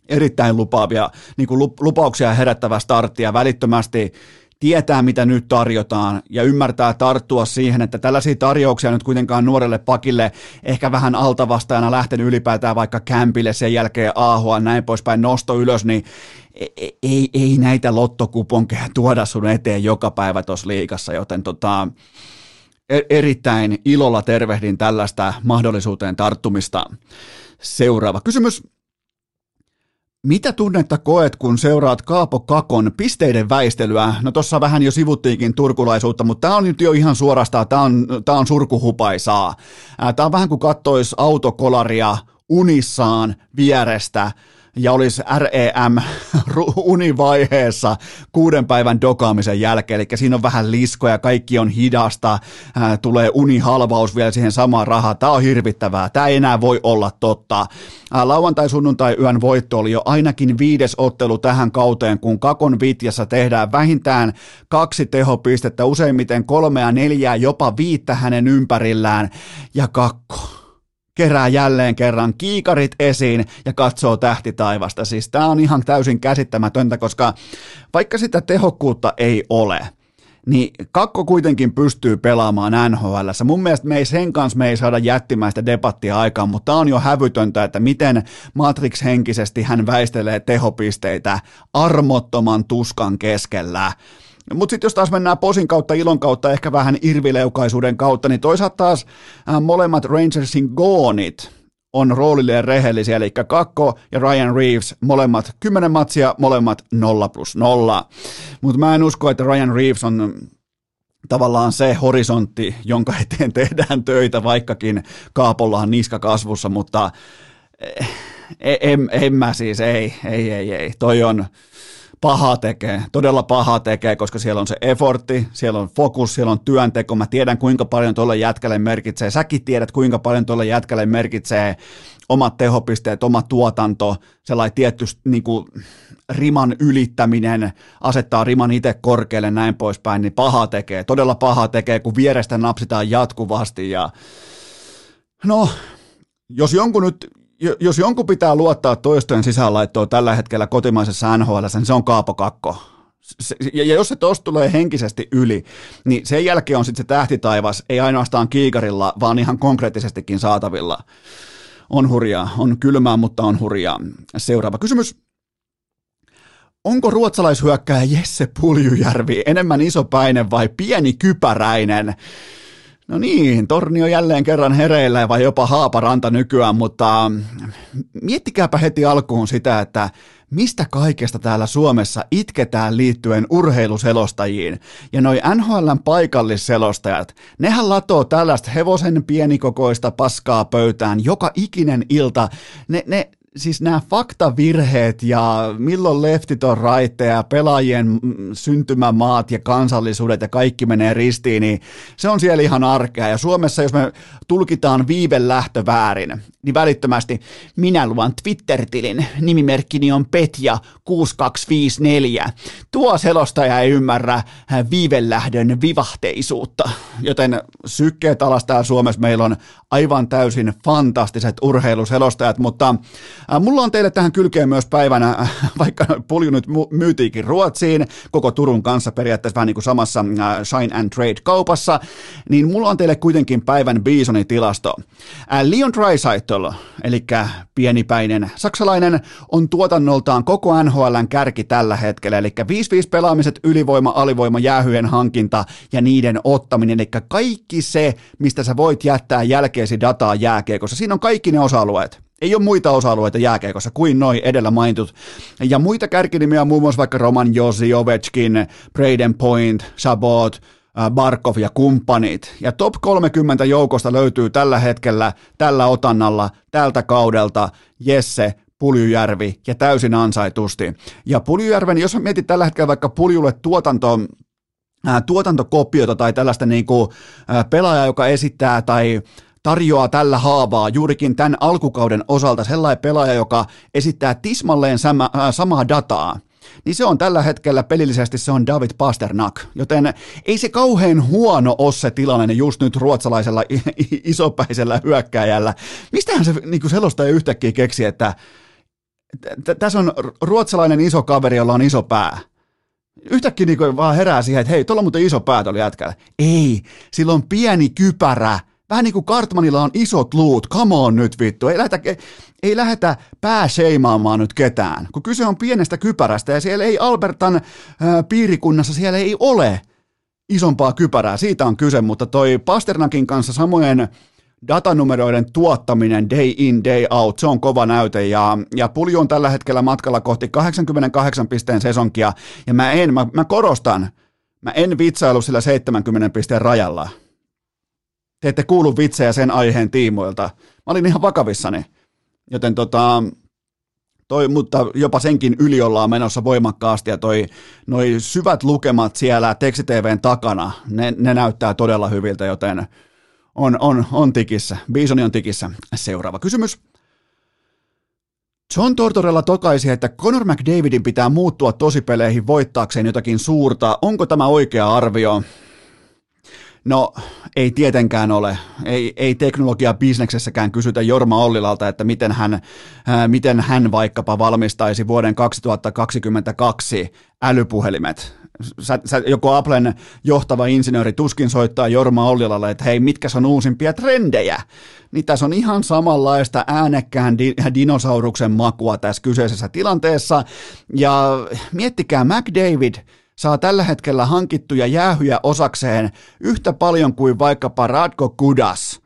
erittäin lupaavia, niin kuin lupauksia herättävä startti ja välittömästi tietää, mitä nyt tarjotaan ja ymmärtää tarttua siihen, että tällaisia tarjouksia nyt kuitenkaan nuorelle pakille ehkä vähän altavastajana lähtenyt ylipäätään vaikka kämpille sen jälkeen AHL näin poispäin nosto ylös, niin ei, e, ei, ei näitä lottokuponkeja tuoda sun eteen joka päivä tuossa liikassa, joten tota, e, erittäin ilolla tervehdin tällaista mahdollisuuteen tarttumista. Seuraava kysymys. Mitä tunnetta koet, kun seuraat Kaapo Kakon pisteiden väistelyä? No tuossa vähän jo sivuttiinkin turkulaisuutta, mutta tämä on nyt jo ihan suorastaan, tämä on, tämä on surkuhupaisaa. Tämä on vähän kuin kattois autokolaria unissaan vierestä ja olisi REM univaiheessa kuuden päivän dokaamisen jälkeen, eli siinä on vähän liskoja, kaikki on hidasta, tulee unihalvaus vielä siihen samaan rahaan, tämä on hirvittävää, tämä ei enää voi olla totta. Lauantai-sunnuntai yön voitto oli jo ainakin viides ottelu tähän kauteen, kun Kakon Vitjassa tehdään vähintään kaksi tehopistettä, useimmiten kolmea, neljää, jopa viittä hänen ympärillään, ja Kakko kerää jälleen kerran kiikarit esiin ja katsoo tähti taivasta. Siis tämä on ihan täysin käsittämätöntä, koska vaikka sitä tehokkuutta ei ole, niin kakko kuitenkin pystyy pelaamaan NHL. Mun mielestä me ei sen kanssa me ei saada jättimäistä debattia aikaan, mutta on jo hävytöntä, että miten Matrix henkisesti hän väistelee tehopisteitä armottoman tuskan keskellä. Mutta sitten jos taas mennään posin kautta, ilon kautta, ehkä vähän irvileukaisuuden kautta, niin toisaalta taas äh, molemmat Rangersin goonit on roolilleen rehellisiä, eli Kakko ja Ryan Reeves, molemmat 10 matsia, molemmat 0 plus 0. Mutta mä en usko, että Ryan Reeves on tavallaan se horisontti, jonka eteen [LAUGHS] tehdään töitä, vaikkakin Kaapolla on niska kasvussa, mutta eh, en, en mä siis, ei, ei, ei, ei. Toi on, paha tekee, todella paha tekee, koska siellä on se effortti, siellä on fokus, siellä on työnteko. Mä tiedän, kuinka paljon tuolle jätkälle merkitsee. Säkin tiedät, kuinka paljon tuolle jätkälle merkitsee omat tehopisteet, oma tuotanto, sellainen tietty niin kuin, riman ylittäminen, asettaa riman itse korkealle näin poispäin, niin paha tekee, todella paha tekee, kun vierestä napsitaan jatkuvasti ja no, jos jonkun nyt jos jonkun pitää luottaa toistojen sisäänlaittoon tällä hetkellä kotimaisessa NHL, niin se on Kaapo Kakko. Se, ja jos se tosta tulee henkisesti yli, niin sen jälkeen on sitten se tähtitaivas, ei ainoastaan kiikarilla, vaan ihan konkreettisestikin saatavilla. On hurjaa, on kylmää, mutta on hurjaa. Seuraava kysymys. Onko ruotsalaishyökkääjä Jesse Puljujärvi enemmän isopäinen vai pieni kypäräinen? No niin, torni on jälleen kerran hereillä vai jopa haaparanta nykyään, mutta miettikääpä heti alkuun sitä, että mistä kaikesta täällä Suomessa itketään liittyen urheiluselostajiin. Ja noi NHLn paikallisselostajat, nehän latoo tällaista hevosen pienikokoista paskaa pöytään joka ikinen ilta. Ne, ne, siis nämä faktavirheet ja milloin leftit on raitteja, pelaajien syntymämaat ja kansallisuudet ja kaikki menee ristiin, niin se on siellä ihan arkea. Ja Suomessa, jos me tulkitaan viive lähtö väärin, niin välittömästi minä luon Twitter-tilin, nimimerkkini on Petja6254. Tuo selostaja ei ymmärrä viivelähdön vivahteisuutta, joten sykkeet alas täällä Suomessa meillä on aivan täysin fantastiset urheiluselostajat, mutta Äh, mulla on teille tähän kylkeen myös päivänä, äh, [LAUGHS] vaikka pulju nyt myytiikin Ruotsiin, koko Turun kanssa periaatteessa vähän niin kuin samassa äh, Shine and Trade-kaupassa, niin mulla on teille kuitenkin päivän Bisonin tilasto. Leon Dreisaitl, eli pienipäinen saksalainen, on tuotannoltaan koko NHLn kärki tällä hetkellä, eli 5-5 pelaamiset, ylivoima, alivoima, jäähyen hankinta ja niiden ottaminen, eli kaikki se, mistä sä voit jättää jälkeesi dataa jääkiekossa. Siinä on kaikki ne osa-alueet. Ei ole muita osa-alueita jääkeikossa kuin noin edellä mainitut. Ja muita kärkinimiä on muun muassa vaikka Roman Josi, Ovechkin, Braden Point, Sabot, äh, Barkov ja kumppanit. Ja top 30 joukosta löytyy tällä hetkellä, tällä otannalla, tältä kaudelta Jesse Puljujärvi ja täysin ansaitusti. Ja Puljujärven, jos mietit tällä hetkellä vaikka Puljulle tuotanto, äh, tuotantokopiota tai tällaista niin pelaajaa, joka esittää tai tarjoaa tällä haavaa juurikin tämän alkukauden osalta sellainen pelaaja, joka esittää tismalleen sama, äh, samaa dataa, niin se on tällä hetkellä pelillisesti se on David Pasternak, joten ei se kauhean huono ole se tilanne just nyt ruotsalaisella isopäisellä hyökkääjällä. Mistähän se niin selostaja yhtäkkiä keksi, että tässä on ruotsalainen iso kaveri, jolla on iso pää. Yhtäkkiä niin vaan herää siihen, että hei, tuolla on muuten iso pää tuolla jätkällä. Ei, sillä on pieni kypärä, Vähän niin kuin Kartmanilla on isot luut, come on nyt vittu, ei lähdetä, ei lähdetä pääseimaamaan nyt ketään, kun kyse on pienestä kypärästä ja siellä ei Albertan ää, piirikunnassa, siellä ei ole isompaa kypärää, siitä on kyse, mutta toi Pasternakin kanssa samojen datanumeroiden tuottaminen day in, day out, se on kova näyte. Ja, ja Pulju on tällä hetkellä matkalla kohti 88 pisteen sesonkia. Ja mä en, mä, mä korostan, mä en vitsailu sillä 70 pisteen rajalla te ette kuulu vitsejä sen aiheen tiimoilta. Mä olin ihan vakavissani. Joten tota, toi, mutta jopa senkin yli ollaan menossa voimakkaasti ja toi, noi syvät lukemat siellä tekstitvn takana, ne, ne näyttää todella hyviltä, joten on, on, on tikissä. Bisoni on tikissä. Seuraava kysymys. John Tortorella tokaisi, että Conor McDavidin pitää muuttua tosipeleihin voittaakseen jotakin suurta. Onko tämä oikea arvio? No, ei tietenkään ole. Ei, ei teknologia bisneksessäkään kysytä Jorma Ollilalta, että miten hän, ää, miten hän vaikkapa valmistaisi vuoden 2022 älypuhelimet. Sä, sä, joko Applen johtava insinööri tuskin soittaa Jorma Ollilalle, että hei, mitkä on uusimpia trendejä? Niin tässä on ihan samanlaista äänekkään di- dinosauruksen makua tässä kyseisessä tilanteessa. Ja miettikää, McDavid – saa tällä hetkellä hankittuja jäähyjä osakseen yhtä paljon kuin vaikkapa Radko Kudas.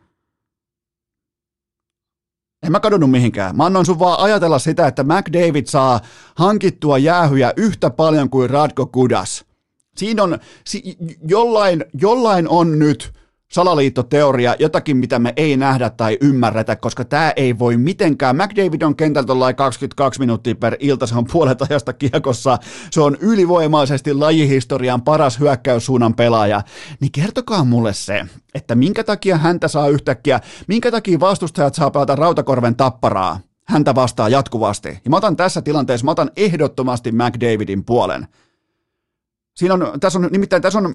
En mä kadonnut mihinkään. Mä annoin sun vaan ajatella sitä, että McDavid saa hankittua jäähyjä yhtä paljon kuin Radko Kudas. Siinä on, si, jollain, jollain on nyt salaliittoteoria, jotakin mitä me ei nähdä tai ymmärretä, koska tämä ei voi mitenkään. McDavid on kentältä 22 minuuttia per ilta, se on puolet ajasta kiekossa, se on ylivoimaisesti lajihistorian paras hyökkäyssuunnan pelaaja, niin kertokaa mulle se, että minkä takia häntä saa yhtäkkiä, minkä takia vastustajat saa pelata Rautakorven tapparaa häntä vastaa jatkuvasti. Ja mä otan tässä tilanteessa, mä otan ehdottomasti McDavidin puolen. Siinä on, tässä on, nimittäin tässä on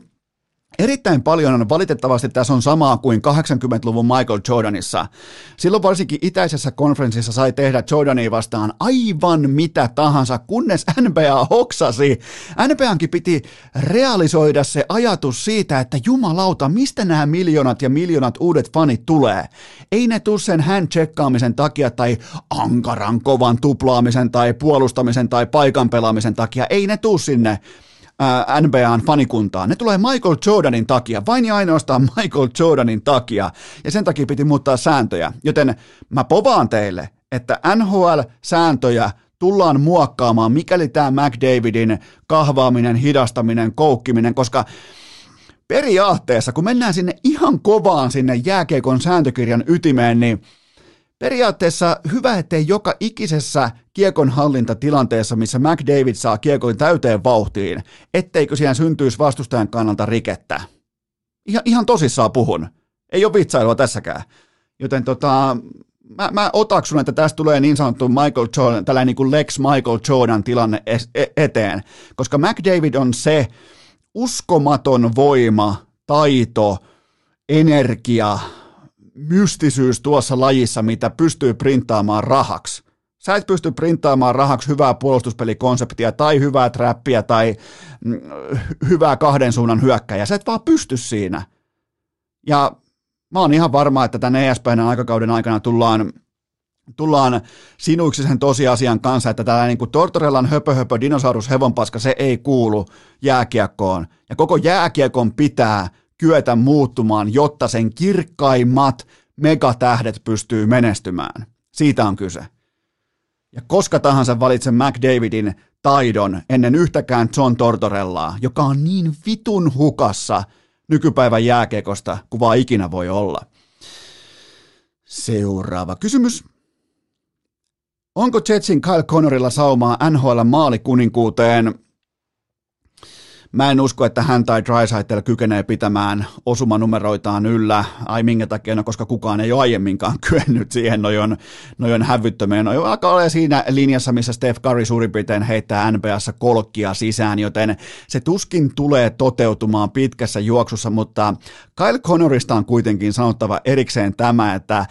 Erittäin paljon on valitettavasti tässä on samaa kuin 80-luvun Michael Jordanissa. Silloin varsinkin itäisessä konferenssissa sai tehdä Jordania vastaan aivan mitä tahansa, kunnes NBA hoksasi. NBAnkin piti realisoida se ajatus siitä, että jumalauta, mistä nämä miljoonat ja miljoonat uudet fanit tulee. Ei ne tuu sen hand takia tai ankaran kovan tuplaamisen tai puolustamisen tai paikan pelaamisen takia. Ei ne tuu sinne NBAn fanikuntaan. Ne tulee Michael Jordanin takia, vain ja ainoastaan [LAUGHS] Michael Jordanin takia, ja sen takia piti muuttaa sääntöjä. Joten mä povaan teille, että NHL-sääntöjä tullaan muokkaamaan, mikäli tämä McDavidin kahvaaminen, hidastaminen, koukkiminen, koska periaatteessa, kun mennään sinne ihan kovaan sinne jääkeikon sääntökirjan ytimeen, niin Periaatteessa hyvä, ettei joka ikisessä kiekon hallintatilanteessa, missä McDavid saa kiekon täyteen vauhtiin, etteikö siihen syntyisi vastustajan kannalta rikettä. Ihan, ihan tosissaan puhun. Ei ole vitsailua tässäkään. Joten tota, mä, mä otaksun, että tästä tulee niin sanottu Michael Jordan, tällainen niin kuin Lex Michael Jordan tilanne e, eteen, koska McDavid on se uskomaton voima, taito, energia, mystisyys tuossa lajissa, mitä pystyy printtaamaan rahaksi. Sä et pysty printtaamaan rahaksi hyvää puolustuspelikonseptia tai hyvää trappia tai mm, hyvää kahden suunnan hyökkäjä. Sä et vaan pysty siinä. Ja mä oon ihan varma, että tämän ESPN aikakauden aikana tullaan tullaan sinuiksi sen tosiasian kanssa, että tällainen niin kuin Tortorellan höpö, höpö dinosaurus hevonpaska, se ei kuulu jääkiekkoon. Ja koko jääkiekon pitää kyetä muuttumaan, jotta sen kirkkaimmat megatähdet pystyy menestymään. Siitä on kyse. Ja koska tahansa valitsen McDavidin taidon ennen yhtäkään John Tortorellaa, joka on niin vitun hukassa nykypäivän jääkekosta kuin ikinä voi olla. Seuraava kysymys. Onko Jetsin Kyle Connorilla saumaa NHL maalikuninkuuteen? Mä en usko, että hän tai Drysaitel kykenee pitämään osumanumeroitaan yllä. Ai minkä takia? No koska kukaan ei ole aiemminkaan [LAUGHS] kyennyt siihen. Noi on, noi on hävyttömiä. Noi on alkaa olla siinä linjassa, missä Steph Curry suurin piirtein heittää NBAssa kolkkia sisään, joten se tuskin tulee toteutumaan pitkässä juoksussa, mutta Kyle Connorista on kuitenkin sanottava erikseen tämä, että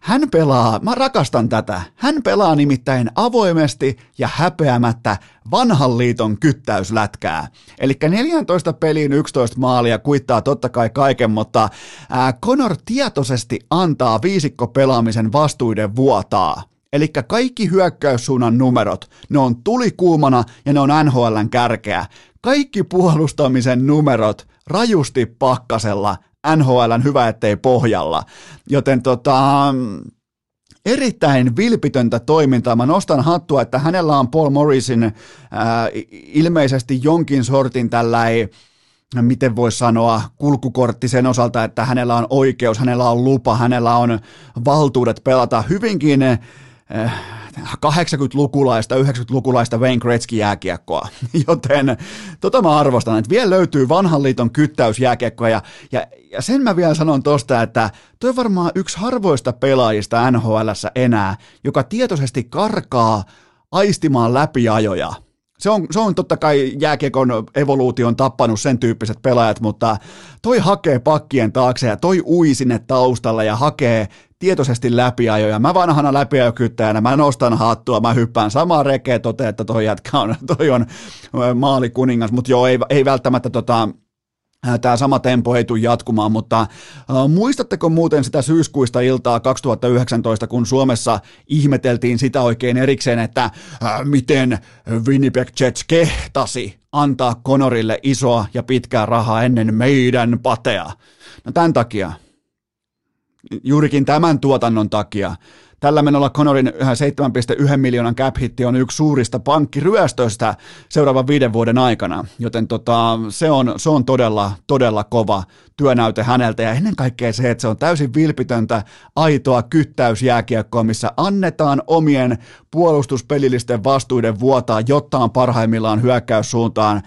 hän pelaa, mä rakastan tätä, hän pelaa nimittäin avoimesti ja häpeämättä vanhan liiton kyttäyslätkää. Eli 14 peliin 11 maalia kuittaa totta kai kaiken, mutta ää, Conor tietoisesti antaa viisikko pelaamisen vastuiden vuotaa. Eli kaikki hyökkäyssuunnan numerot, ne on tulikuumana ja ne on NHLn kärkeä. Kaikki puolustamisen numerot rajusti pakkasella NHLn hyvä ettei pohjalla. Joten tota, erittäin vilpitöntä toimintaa. Mä nostan hattua, että hänellä on Paul Morrisin ää, ilmeisesti jonkin sortin tällainen miten voi sanoa, kulkukortti sen osalta, että hänellä on oikeus, hänellä on lupa, hänellä on valtuudet pelata hyvinkin 80-lukulaista, 90-lukulaista Wayne Gretzky jääkiekkoa, [LAUGHS] joten tota mä arvostan, että vielä löytyy vanhan liiton kyttäysjääkiekkoa ja, ja, ja sen mä vielä sanon tosta, että toi varmaan yksi harvoista pelaajista NHLssä enää, joka tietoisesti karkaa aistimaan läpiajoja Se on, se on totta kai jääkiekon evoluution tappanut sen tyyppiset pelaajat, mutta toi hakee pakkien taakse ja toi ui sinne taustalla ja hakee tietoisesti läpiajoja. Mä vanhana läpiajokyttäjänä, mä nostan hattua, mä hyppään samaa rekeä, totean, että toi jätkä on, toi on maalikuningas, mutta joo, ei, ei välttämättä tota, tämä sama tempo ei tule jatkumaan, mutta muistatteko muuten sitä syyskuista iltaa 2019, kun Suomessa ihmeteltiin sitä oikein erikseen, että miten Winnipeg Jets kehtasi antaa Konorille isoa ja pitkää rahaa ennen meidän patea? No tämän takia, juurikin tämän tuotannon takia, Tällä menolla Conorin 7,1 miljoonan cap on yksi suurista pankkiryöstöistä seuraavan viiden vuoden aikana, joten tota, se, on, se on todella, todella kova työnäyte häneltä ja ennen kaikkea se, että se on täysin vilpitöntä, aitoa kyttäysjääkiekkoa, missä annetaan omien puolustuspelillisten vastuiden vuotaa, jotta on parhaimmillaan hyökkäyssuuntaan.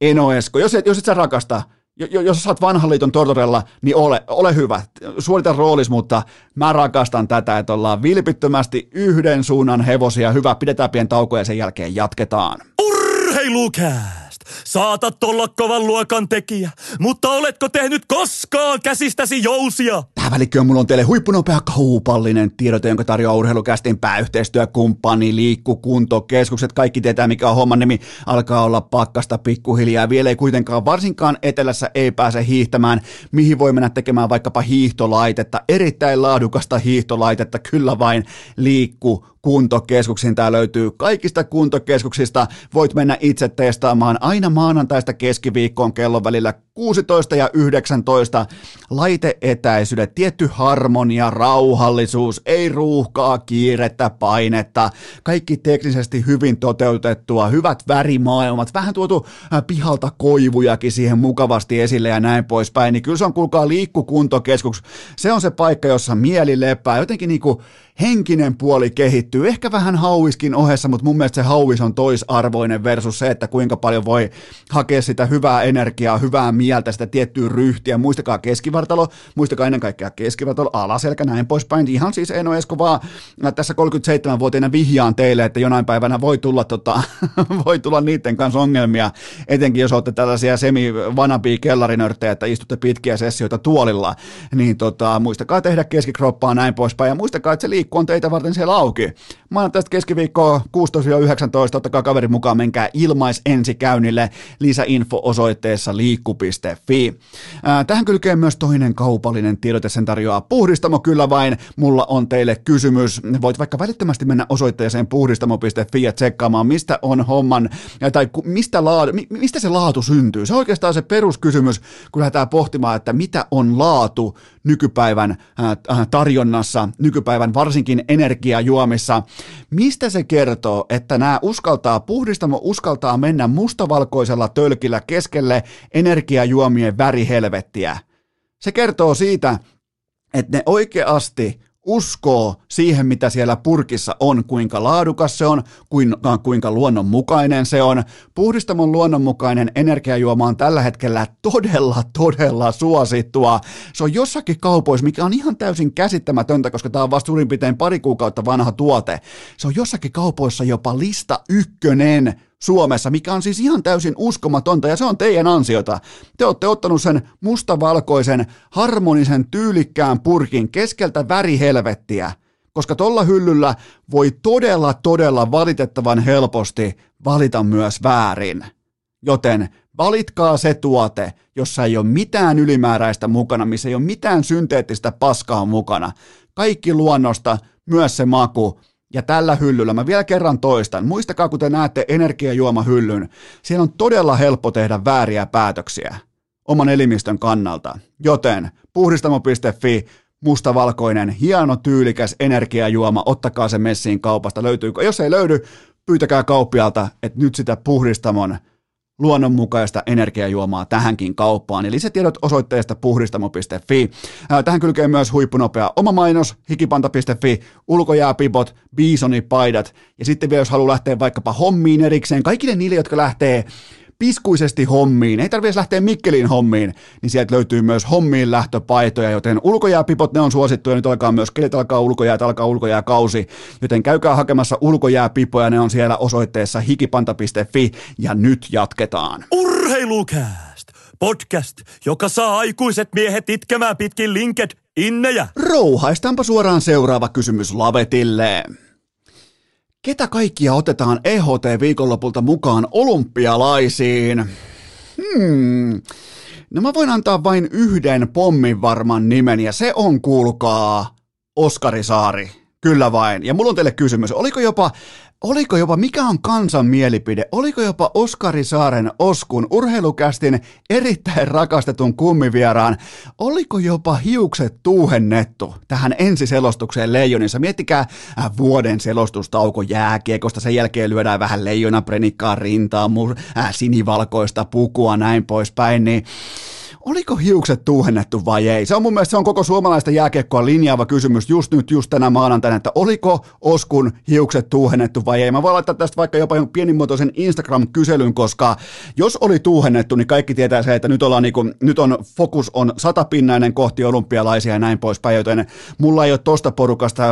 Eno Esko, jos et, jos et sä rakasta jos sä oot vanhan liiton Tortorella, niin ole, ole hyvä, suorita roolis, mutta mä rakastan tätä, että ollaan vilpittömästi yhden suunnan hevosia. Hyvä, pidetään pieni tauko ja sen jälkeen jatketaan. Urheilukää! Saatat olla kovan luokan tekijä, mutta oletko tehnyt koskaan käsistäsi jousia? Tähän välikköön mulla on teille huippunopea kaupallinen tiedote, jonka tarjoaa urheilukästin pääyhteistyökumppani, liikkukuntokeskukset. Kaikki tietää, mikä on homman nimi. Alkaa olla pakkasta pikkuhiljaa. Vielä ei kuitenkaan varsinkaan etelässä ei pääse hiihtämään, mihin voi mennä tekemään vaikkapa hiihtolaitetta. Erittäin laadukasta hiihtolaitetta, kyllä vain liikku kuntokeskuksiin. Tämä löytyy kaikista kuntokeskuksista. Voit mennä itse testaamaan aina maanantaista keskiviikkoon kellon välillä 16 ja 19 laiteetäisyydet, tietty harmonia, rauhallisuus, ei ruuhkaa, kiirettä, painetta, kaikki teknisesti hyvin toteutettua, hyvät värimaailmat, vähän tuotu pihalta koivujakin siihen mukavasti esille ja näin poispäin, niin kyllä se on kuulkaa liikkukuntokeskus, se on se paikka, jossa mieli lepää, jotenkin niinku henkinen puoli kehittyy, ehkä vähän hauiskin ohessa, mutta mun mielestä se hauis on toisarvoinen versus se, että kuinka paljon voi hakea sitä hyvää energiaa, hyvää mieltä, sitä tiettyä ryhtiä. Muistakaa keskivartalo, muistakaa ennen kaikkea keskivartalo, alaselkä, näin poispäin. Ihan siis Eno Esko vaan tässä 37-vuotiaana vihjaan teille, että jonain päivänä voi tulla, tota, [LAUGHS] voi tulla niiden kanssa ongelmia, etenkin jos olette tällaisia semi vanabii kellarinörttejä, että istutte pitkiä sessioita tuolilla, niin tota, muistakaa tehdä keskikroppaa näin poispäin ja muistakaa, että se liikku on teitä varten siellä auki. Maanantaista keskiviikkoa 16-19, ottakaa kaverin mukaan, menkää ilmais ensikäynnille, lisäinfo osoitteessa liikku.fi. Tähän kylkee myös toinen kaupallinen tiedote, sen tarjoaa puhdistamo kyllä vain. Mulla on teille kysymys. Voit vaikka välittömästi mennä osoitteeseen puhdistamo.fi ja tsekkaamaan, mistä on homman, tai mistä, laadu, mistä se laatu syntyy. Se on oikeastaan se peruskysymys, kun lähdetään pohtimaan, että mitä on laatu nykypäivän tarjonnassa, nykypäivän varsinkin energiajuomissa. Mistä se kertoo, että nämä uskaltaa, puhdistamo uskaltaa mennä mustavalkoisella tölkillä keskelle energiajuomien värihelvettiä? Se kertoo siitä, että ne oikeasti uskoo siihen, mitä siellä purkissa on, kuinka laadukas se on, kuinka, kuinka luonnonmukainen se on. Puhdistamon luonnonmukainen energiajuoma on tällä hetkellä todella, todella suosittua. Se on jossakin kaupoissa, mikä on ihan täysin käsittämätöntä, koska tämä on vasta suurin piirtein pari kuukautta vanha tuote. Se on jossakin kaupoissa jopa lista ykkönen Suomessa, mikä on siis ihan täysin uskomatonta ja se on teidän ansiota. Te olette ottanut sen mustavalkoisen, harmonisen, tyylikkään purkin keskeltä värihelvettiä, koska tuolla hyllyllä voi todella, todella valitettavan helposti valita myös väärin. Joten valitkaa se tuote, jossa ei ole mitään ylimääräistä mukana, missä ei ole mitään synteettistä paskaa mukana. Kaikki luonnosta, myös se maku, ja tällä hyllyllä, mä vielä kerran toistan, muistakaa kun te näette energiajuomahyllyn, siellä on todella helppo tehdä vääriä päätöksiä oman elimistön kannalta. Joten puhdistamo.fi, mustavalkoinen, hieno, tyylikäs energiajuoma, ottakaa se messiin kaupasta, löytyy. Jos ei löydy, pyytäkää kauppialta, että nyt sitä puhdistamon luonnonmukaista energiajuomaa tähänkin kauppaan. Eli lisätiedot osoitteesta puhdistamo.fi. Tähän kylkee myös huippunopea oma mainos, hikipanta.fi, ulkojääpipot, bisonipaidat ja sitten vielä jos haluaa lähteä vaikkapa hommiin erikseen, kaikille niille, jotka lähtee piskuisesti hommiin, ei tarvitse lähteä Mikkeliin hommiin, niin sieltä löytyy myös hommiin lähtöpaitoja, joten ulkojääpipot, ne on suosittuja, nyt alkaa myös kelit alkaa ulkojäät, alkaa ulkojääkausi, joten käykää hakemassa ulkojääpipoja, ne on siellä osoitteessa hikipanta.fi ja nyt jatketaan. Urheilukääst! Podcast, joka saa aikuiset miehet itkemään pitkin linked innejä. Rouhaistaanpa suoraan seuraava kysymys Lavetille. Ketä kaikkia otetaan EHT-viikonlopulta mukaan olympialaisiin? Hmm. No mä voin antaa vain yhden pommin varman nimen ja se on, kuulkaa, Oskari Saari. Kyllä vain. Ja mulla on teille kysymys. Oliko jopa Oliko jopa, mikä on kansan mielipide, oliko jopa Oskari Saaren Oskun urheilukästin erittäin rakastetun kummivieraan, oliko jopa hiukset tuuhennettu tähän ensiselostukseen Leijonissa? Miettikää äh, vuoden selostustauko jääkiekosta, sen jälkeen lyödään vähän leijona prenikkaa rintaa, äh, sinivalkoista pukua näin poispäin, niin oliko hiukset tuuhennettu vai ei? Se on mun mielestä se on koko suomalaista jääkiekkoa linjaava kysymys just nyt, just tänä maanantaina, että oliko Oskun hiukset tuuhennettu vai ei. Mä voin laittaa tästä vaikka jopa pienimuotoisen Instagram-kyselyn, koska jos oli tuuhennettu, niin kaikki tietää se, että nyt, ollaan niinku, nyt on fokus on satapinnainen kohti olympialaisia ja näin poispäin, joten mulla ei ole tosta porukasta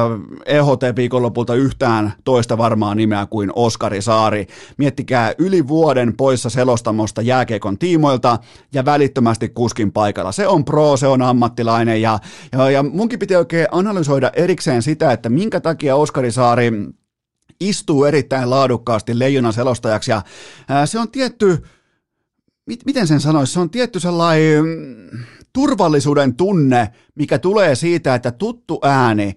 EHT-viikonlopulta yhtään toista varmaa nimeä kuin Oskari Saari. Miettikää yli vuoden poissa selostamosta jääkiekon tiimoilta ja välittömästi kuskin paikalla. Se on pro, se on ammattilainen ja, ja, ja munkin piti oikein analysoida erikseen sitä, että minkä takia Oskari Saari istuu erittäin laadukkaasti leijonan selostajaksi ja ää, se on tietty, mit, miten sen sanoisi, se on tietty sellainen turvallisuuden tunne, mikä tulee siitä, että tuttu ääni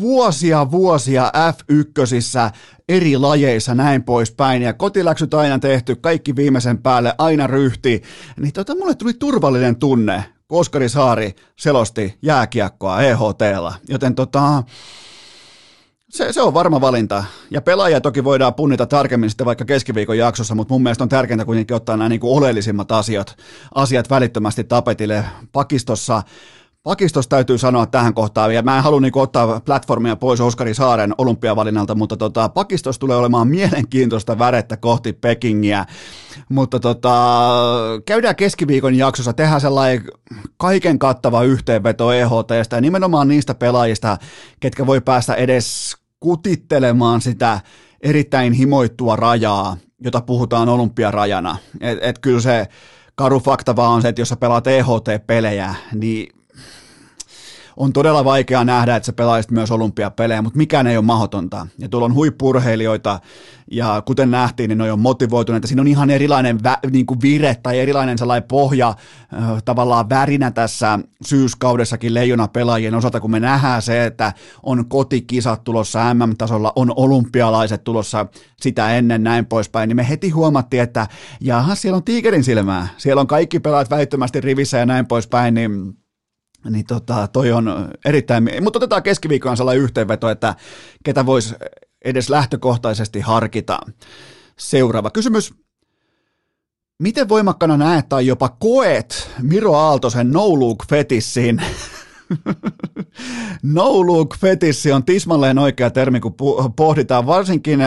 vuosia vuosia F1 eri lajeissa näin poispäin ja kotiläksyt aina tehty, kaikki viimeisen päälle, aina ryhti, niin tota, mulle tuli turvallinen tunne, Koskari Saari selosti jääkiekkoa EHTlla, joten tota, se, se on varma valinta. Ja pelaajia toki voidaan punnita tarkemmin sitten vaikka keskiviikon jaksossa, mutta mun mielestä on tärkeintä kuitenkin ottaa nämä niin kuin oleellisimmat asiat, asiat välittömästi tapetille. Pakistossa Pakistossa täytyy sanoa tähän kohtaan, ja mä en halua niinku ottaa platformia pois Oskari Saaren olympiavalinnalta, mutta tota, Pakistossa tulee olemaan mielenkiintoista värettä kohti Pekingiä. Mutta tota, käydään keskiviikon jaksossa, tehdään sellainen kaiken kattava yhteenveto EHTstä ja nimenomaan niistä pelaajista, ketkä voi päästä edes kutittelemaan sitä erittäin himoittua rajaa, jota puhutaan olympiarajana. Et, et kyllä se karu fakta vaan on se, että jos sä pelaat EHT-pelejä, niin on todella vaikea nähdä, että se pelaisi myös olympiapelejä, mutta mikään ei ole mahdotonta. Ja tuolla on huippurheilijoita, ja kuten nähtiin, niin ne on motivoituneita. Siinä on ihan erilainen vä, niin kuin vire tai erilainen sellainen pohja, äh, tavallaan värinä tässä syyskaudessakin leijona pelaajien osalta, kun me nähdään se, että on kotikisat tulossa MM-tasolla, on olympialaiset tulossa sitä ennen näin poispäin, niin me heti huomattiin, että jaha, siellä on tiikerin silmää, siellä on kaikki pelaajat välittömästi rivissä ja näin poispäin, niin niin tota, toi on erittäin, mutta otetaan keskiviikkoon sellainen yhteenveto, että ketä voisi edes lähtökohtaisesti harkita. Seuraava kysymys. Miten voimakkana näet tai jopa koet Miro Aaltosen no look fetissin [LAUGHS] [LAUGHS] no look fetissi on tismalleen oikea termi, kun pohditaan varsinkin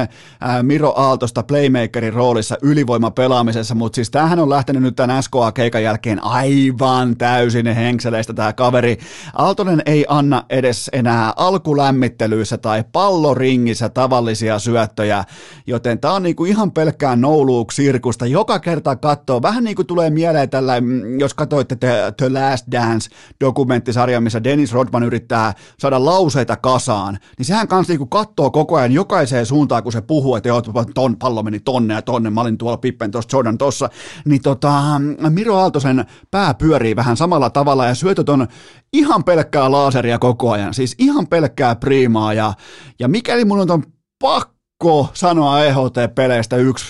Miro Aaltosta playmakerin roolissa ylivoimapelaamisessa, mutta siis tämähän on lähtenyt nyt tämän SKA-keikan jälkeen aivan täysin henkseleistä tämä kaveri. Aaltonen ei anna edes enää alkulämmittelyissä tai palloringissä tavallisia syöttöjä, joten tämä on niinku ihan pelkkää no look sirkusta. Joka kerta katsoo, vähän niin kuin tulee mieleen tällä, mm, jos katsoitte The, The Last Dance dokumenttisarja, missä Dennis Rodman yrittää saada lauseita kasaan, niin sehän kanssa niinku katsoo koko ajan jokaiseen suuntaan, kun se puhuu, että joo, ton pallo meni tonne ja tonne, mä olin tuolla Pippen tuossa, Jordan tossa, niin tota, Miro Aaltosen pää pyörii vähän samalla tavalla ja syötöt on ihan pelkkää laaseria koko ajan, siis ihan pelkkää priimaa ja, ja mikäli mun on pakko sanoa EHT-peleistä yksi,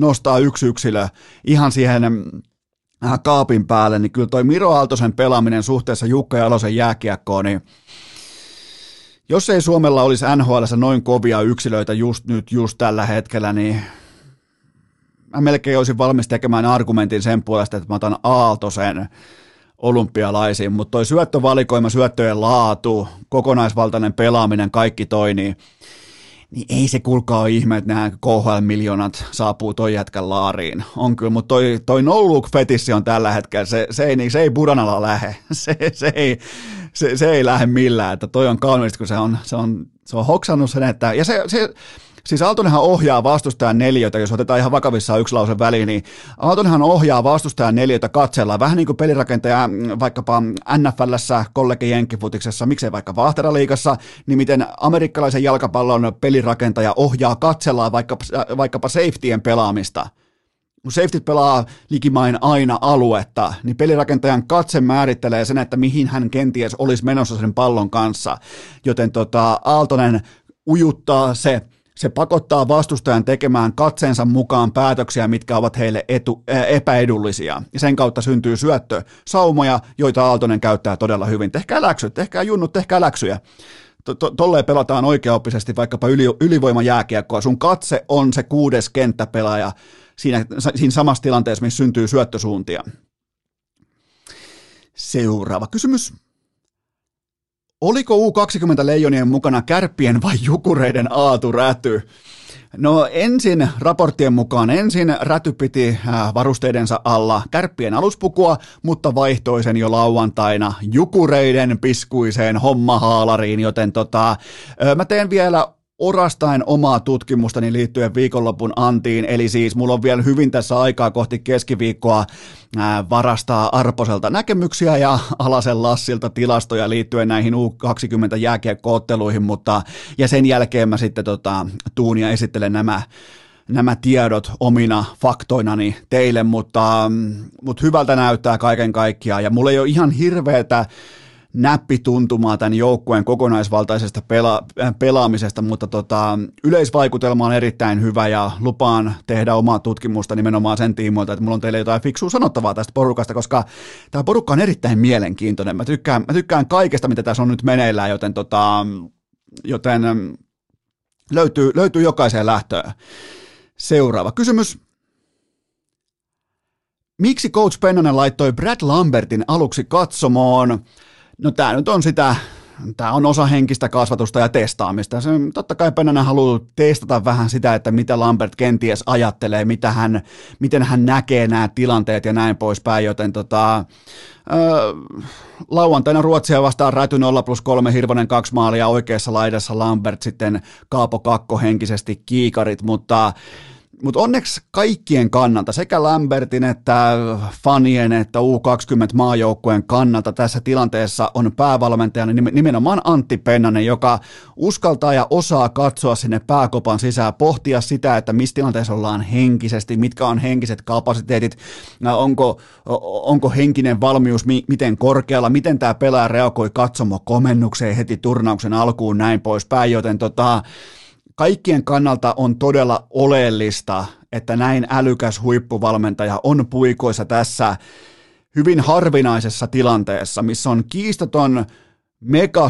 nostaa yksi yksilö ihan siihen kaapin päälle, niin kyllä toi Miro Aaltosen pelaaminen suhteessa Jukka Jalosen jääkiekkoon, niin jos ei Suomella olisi NHL noin kovia yksilöitä just nyt, just tällä hetkellä, niin mä melkein olisin valmis tekemään argumentin sen puolesta, että mä otan Aaltosen olympialaisiin, mutta toi syöttövalikoima, syöttöjen laatu, kokonaisvaltainen pelaaminen, kaikki toi, niin niin ei se kuulkaa ihme, että nämä KHL-miljoonat saapuu toi jätkän laariin. On kyllä, mutta toi, toi no look fetissi on tällä hetkellä, se, se ei, se ei Budanalla lähe. [LAUGHS] Se, se, ei, se, se ei lähde millään, että toi on kaunista, kun se on, se on, se on hoksannut sen, että, ja se, se Siis Aaltonenhan ohjaa vastustajan neljöitä, jos otetaan ihan vakavissaan yksi lause väliin, niin Aaltonenhan ohjaa vastustajan neljöitä katsellaan, vähän niin kuin pelirakentaja mm, vaikkapa NFLssä, kollegi Jenkkifutiksessa, miksei vaikka Vahteraliikassa, niin miten amerikkalaisen jalkapallon pelirakentaja ohjaa katsellaan vaikkapa, äh, vaikkapa safetyen pelaamista kun safety pelaa likimain aina aluetta, niin pelirakentajan katse määrittelee sen, että mihin hän kenties olisi menossa sen pallon kanssa. Joten tota, Aaltonen ujuttaa se se pakottaa vastustajan tekemään katseensa mukaan päätöksiä, mitkä ovat heille etu, ää, epäedullisia. Ja sen kautta syntyy syöttö saumoja, joita Aaltonen käyttää todella hyvin. Tehkää läksyt, tehkää junnut, tehkää läksyjä. Tolleen pelataan oikeaoppisesti vaikkapa yli, ylivoimajääkiekkoa. Sun katse on se kuudes kenttäpelaaja siinä, siinä samassa tilanteessa, missä syntyy syöttösuuntia. Seuraava kysymys. Oliko U20 leijonien mukana kärppien vai jukureiden Aatu Räty? No ensin raporttien mukaan ensin Räty piti varusteidensa alla kärppien aluspukua, mutta vaihtoi sen jo lauantaina jukureiden piskuiseen hommahaalariin, joten tota, mä teen vielä orastaen omaa tutkimustani liittyen viikonlopun antiin, eli siis mulla on vielä hyvin tässä aikaa kohti keskiviikkoa ää, varastaa Arposelta näkemyksiä ja Alasen Lassilta tilastoja liittyen näihin U20 jääkiekkootteluihin, mutta ja sen jälkeen mä sitten tota, tuun ja esittelen nämä nämä tiedot omina faktoinani teille, mutta, mutta hyvältä näyttää kaiken kaikkiaan. Ja mulla ei ole ihan hirveätä näppituntumaa tämän joukkueen kokonaisvaltaisesta pela- äh, pelaamisesta, mutta tota, yleisvaikutelma on erittäin hyvä ja lupaan tehdä omaa tutkimusta nimenomaan sen tiimoilta, että mulla on teille jotain fiksua sanottavaa tästä porukasta, koska tämä porukka on erittäin mielenkiintoinen. Mä tykkään, mä tykkään kaikesta, mitä tässä on nyt meneillään, joten, tota, joten löytyy, löytyy jokaiseen lähtöön. Seuraava kysymys. Miksi coach Pennanen laittoi Brad Lambertin aluksi katsomoon? No tämä nyt on sitä, tämä on osa henkistä kasvatusta ja testaamista. Se, totta kai Pennanen haluaa testata vähän sitä, että mitä Lambert kenties ajattelee, mitä hän, miten hän näkee nämä tilanteet ja näin poispäin, joten tota, äh, lauantaina Ruotsia vastaan räty 0 plus 3, Hirvonen kaksi maalia oikeassa laidassa, Lambert sitten Kaapo Kakko henkisesti kiikarit, mutta mutta onneksi kaikkien kannalta, sekä Lambertin että fanien että U20-maajoukkueen kannalta tässä tilanteessa on päävalmentajana nimenomaan Antti Pennanen, joka uskaltaa ja osaa katsoa sinne pääkopan sisään, pohtia sitä, että missä tilanteessa ollaan henkisesti, mitkä on henkiset kapasiteetit, onko, onko henkinen valmius miten korkealla, miten tämä pelaaja reagoi katsomo komennukseen heti turnauksen alkuun näin poispäin, joten tota, kaikkien kannalta on todella oleellista, että näin älykäs huippuvalmentaja on puikoissa tässä hyvin harvinaisessa tilanteessa, missä on kiistaton mega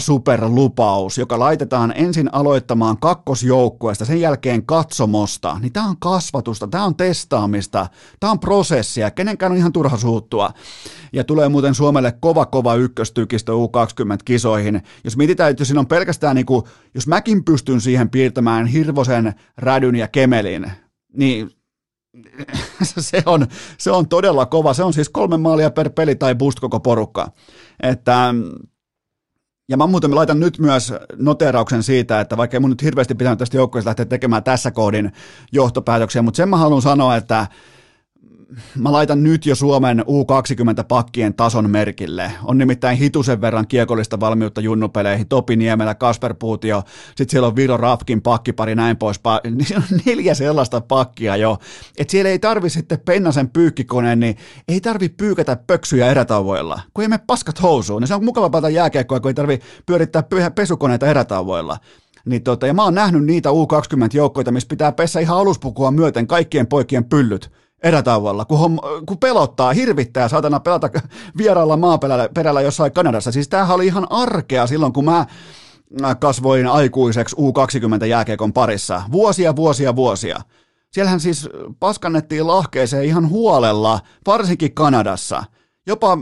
lupaus, joka laitetaan ensin aloittamaan kakkosjoukkueesta, sen jälkeen katsomosta, niin tämä on kasvatusta, tämä on testaamista, tämä on prosessia, kenenkään on ihan turha suuttua. Ja tulee muuten Suomelle kova kova ykköstykistö U20-kisoihin. Jos mietitään, että siinä on pelkästään, niin kuin, jos mäkin pystyn siihen piirtämään Hirvosen, Rädyn ja Kemelin, niin [LAUGHS] se on, se on todella kova. Se on siis kolme maalia per peli tai boost koko porukka. Että ja mä muuten laitan nyt myös noterauksen siitä, että vaikka ei mun nyt hirveästi pitänyt tästä joukkueesta lähteä tekemään tässä koodin johtopäätöksiä, mutta sen mä haluan sanoa, että mä laitan nyt jo Suomen U20-pakkien tason merkille. On nimittäin hitusen verran kiekollista valmiutta junnupeleihin. Topi Niemelä, Kasper Puutio, sitten siellä on Viro Rafkin pakkipari näin pois. [LAUGHS] Niin on neljä sellaista pakkia jo. Että siellä ei tarvi sitten Pennasen pyykkikoneen, niin ei tarvi pyykätä pöksyjä erätauvoilla. Kun ei me paskat housuun, niin se on mukava päätä jääkiekkoa, kun ei tarvi pyörittää pesukoneita erätauvoilla. Niin tota, ja mä oon nähnyt niitä U20-joukkoita, missä pitää pessä ihan aluspukua myöten kaikkien poikien pyllyt erätauolla, kun, hom, kun pelottaa, hirvittää saatana pelata [LAUGHS] vieraalla maaperällä perällä jossain Kanadassa. Siis tämähän oli ihan arkea silloin, kun mä kasvoin aikuiseksi U20 jääkiekon parissa. Vuosia, vuosia, vuosia. Siellähän siis paskannettiin lahkeeseen ihan huolella, varsinkin Kanadassa. Jopa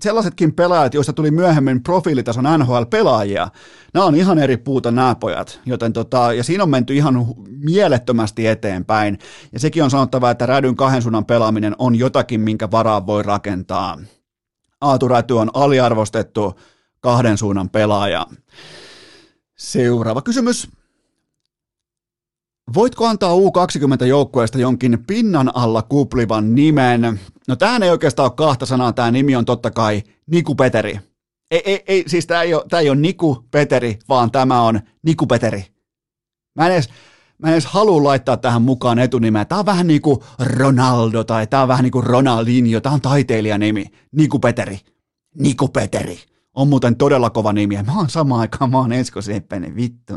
sellaisetkin pelaajat, joista tuli myöhemmin profiilitason NHL-pelaajia, nämä on ihan eri puuta nämä pojat, joten tota, ja siinä on menty ihan mielettömästi eteenpäin, ja sekin on sanottava, että rädyn kahden suunnan pelaaminen on jotakin, minkä varaa voi rakentaa. Aatu Räty on aliarvostettu kahden suunnan pelaaja. Seuraava kysymys. Voitko antaa U20-joukkueesta jonkin pinnan alla kuplivan nimen? No tämähän ei oikeastaan ole kahta sanaa, tämä nimi on totta kai Niku Peteri. Ei, ei, ei siis tämä ei, ole, tämä ei ole Niku Peteri, vaan tämä on Niku Peteri. Mä en edes, mä en edes halua laittaa tähän mukaan etunimeä. Tämä on vähän niin kuin Ronaldo tai tämä on vähän niin kuin Ronaldinho. Tämä on taiteilijanimi. Niku Peteri. Niku Peteri. On muuten todella kova nimi. Mä oon samaan aikaan, mä oon Esko vittu.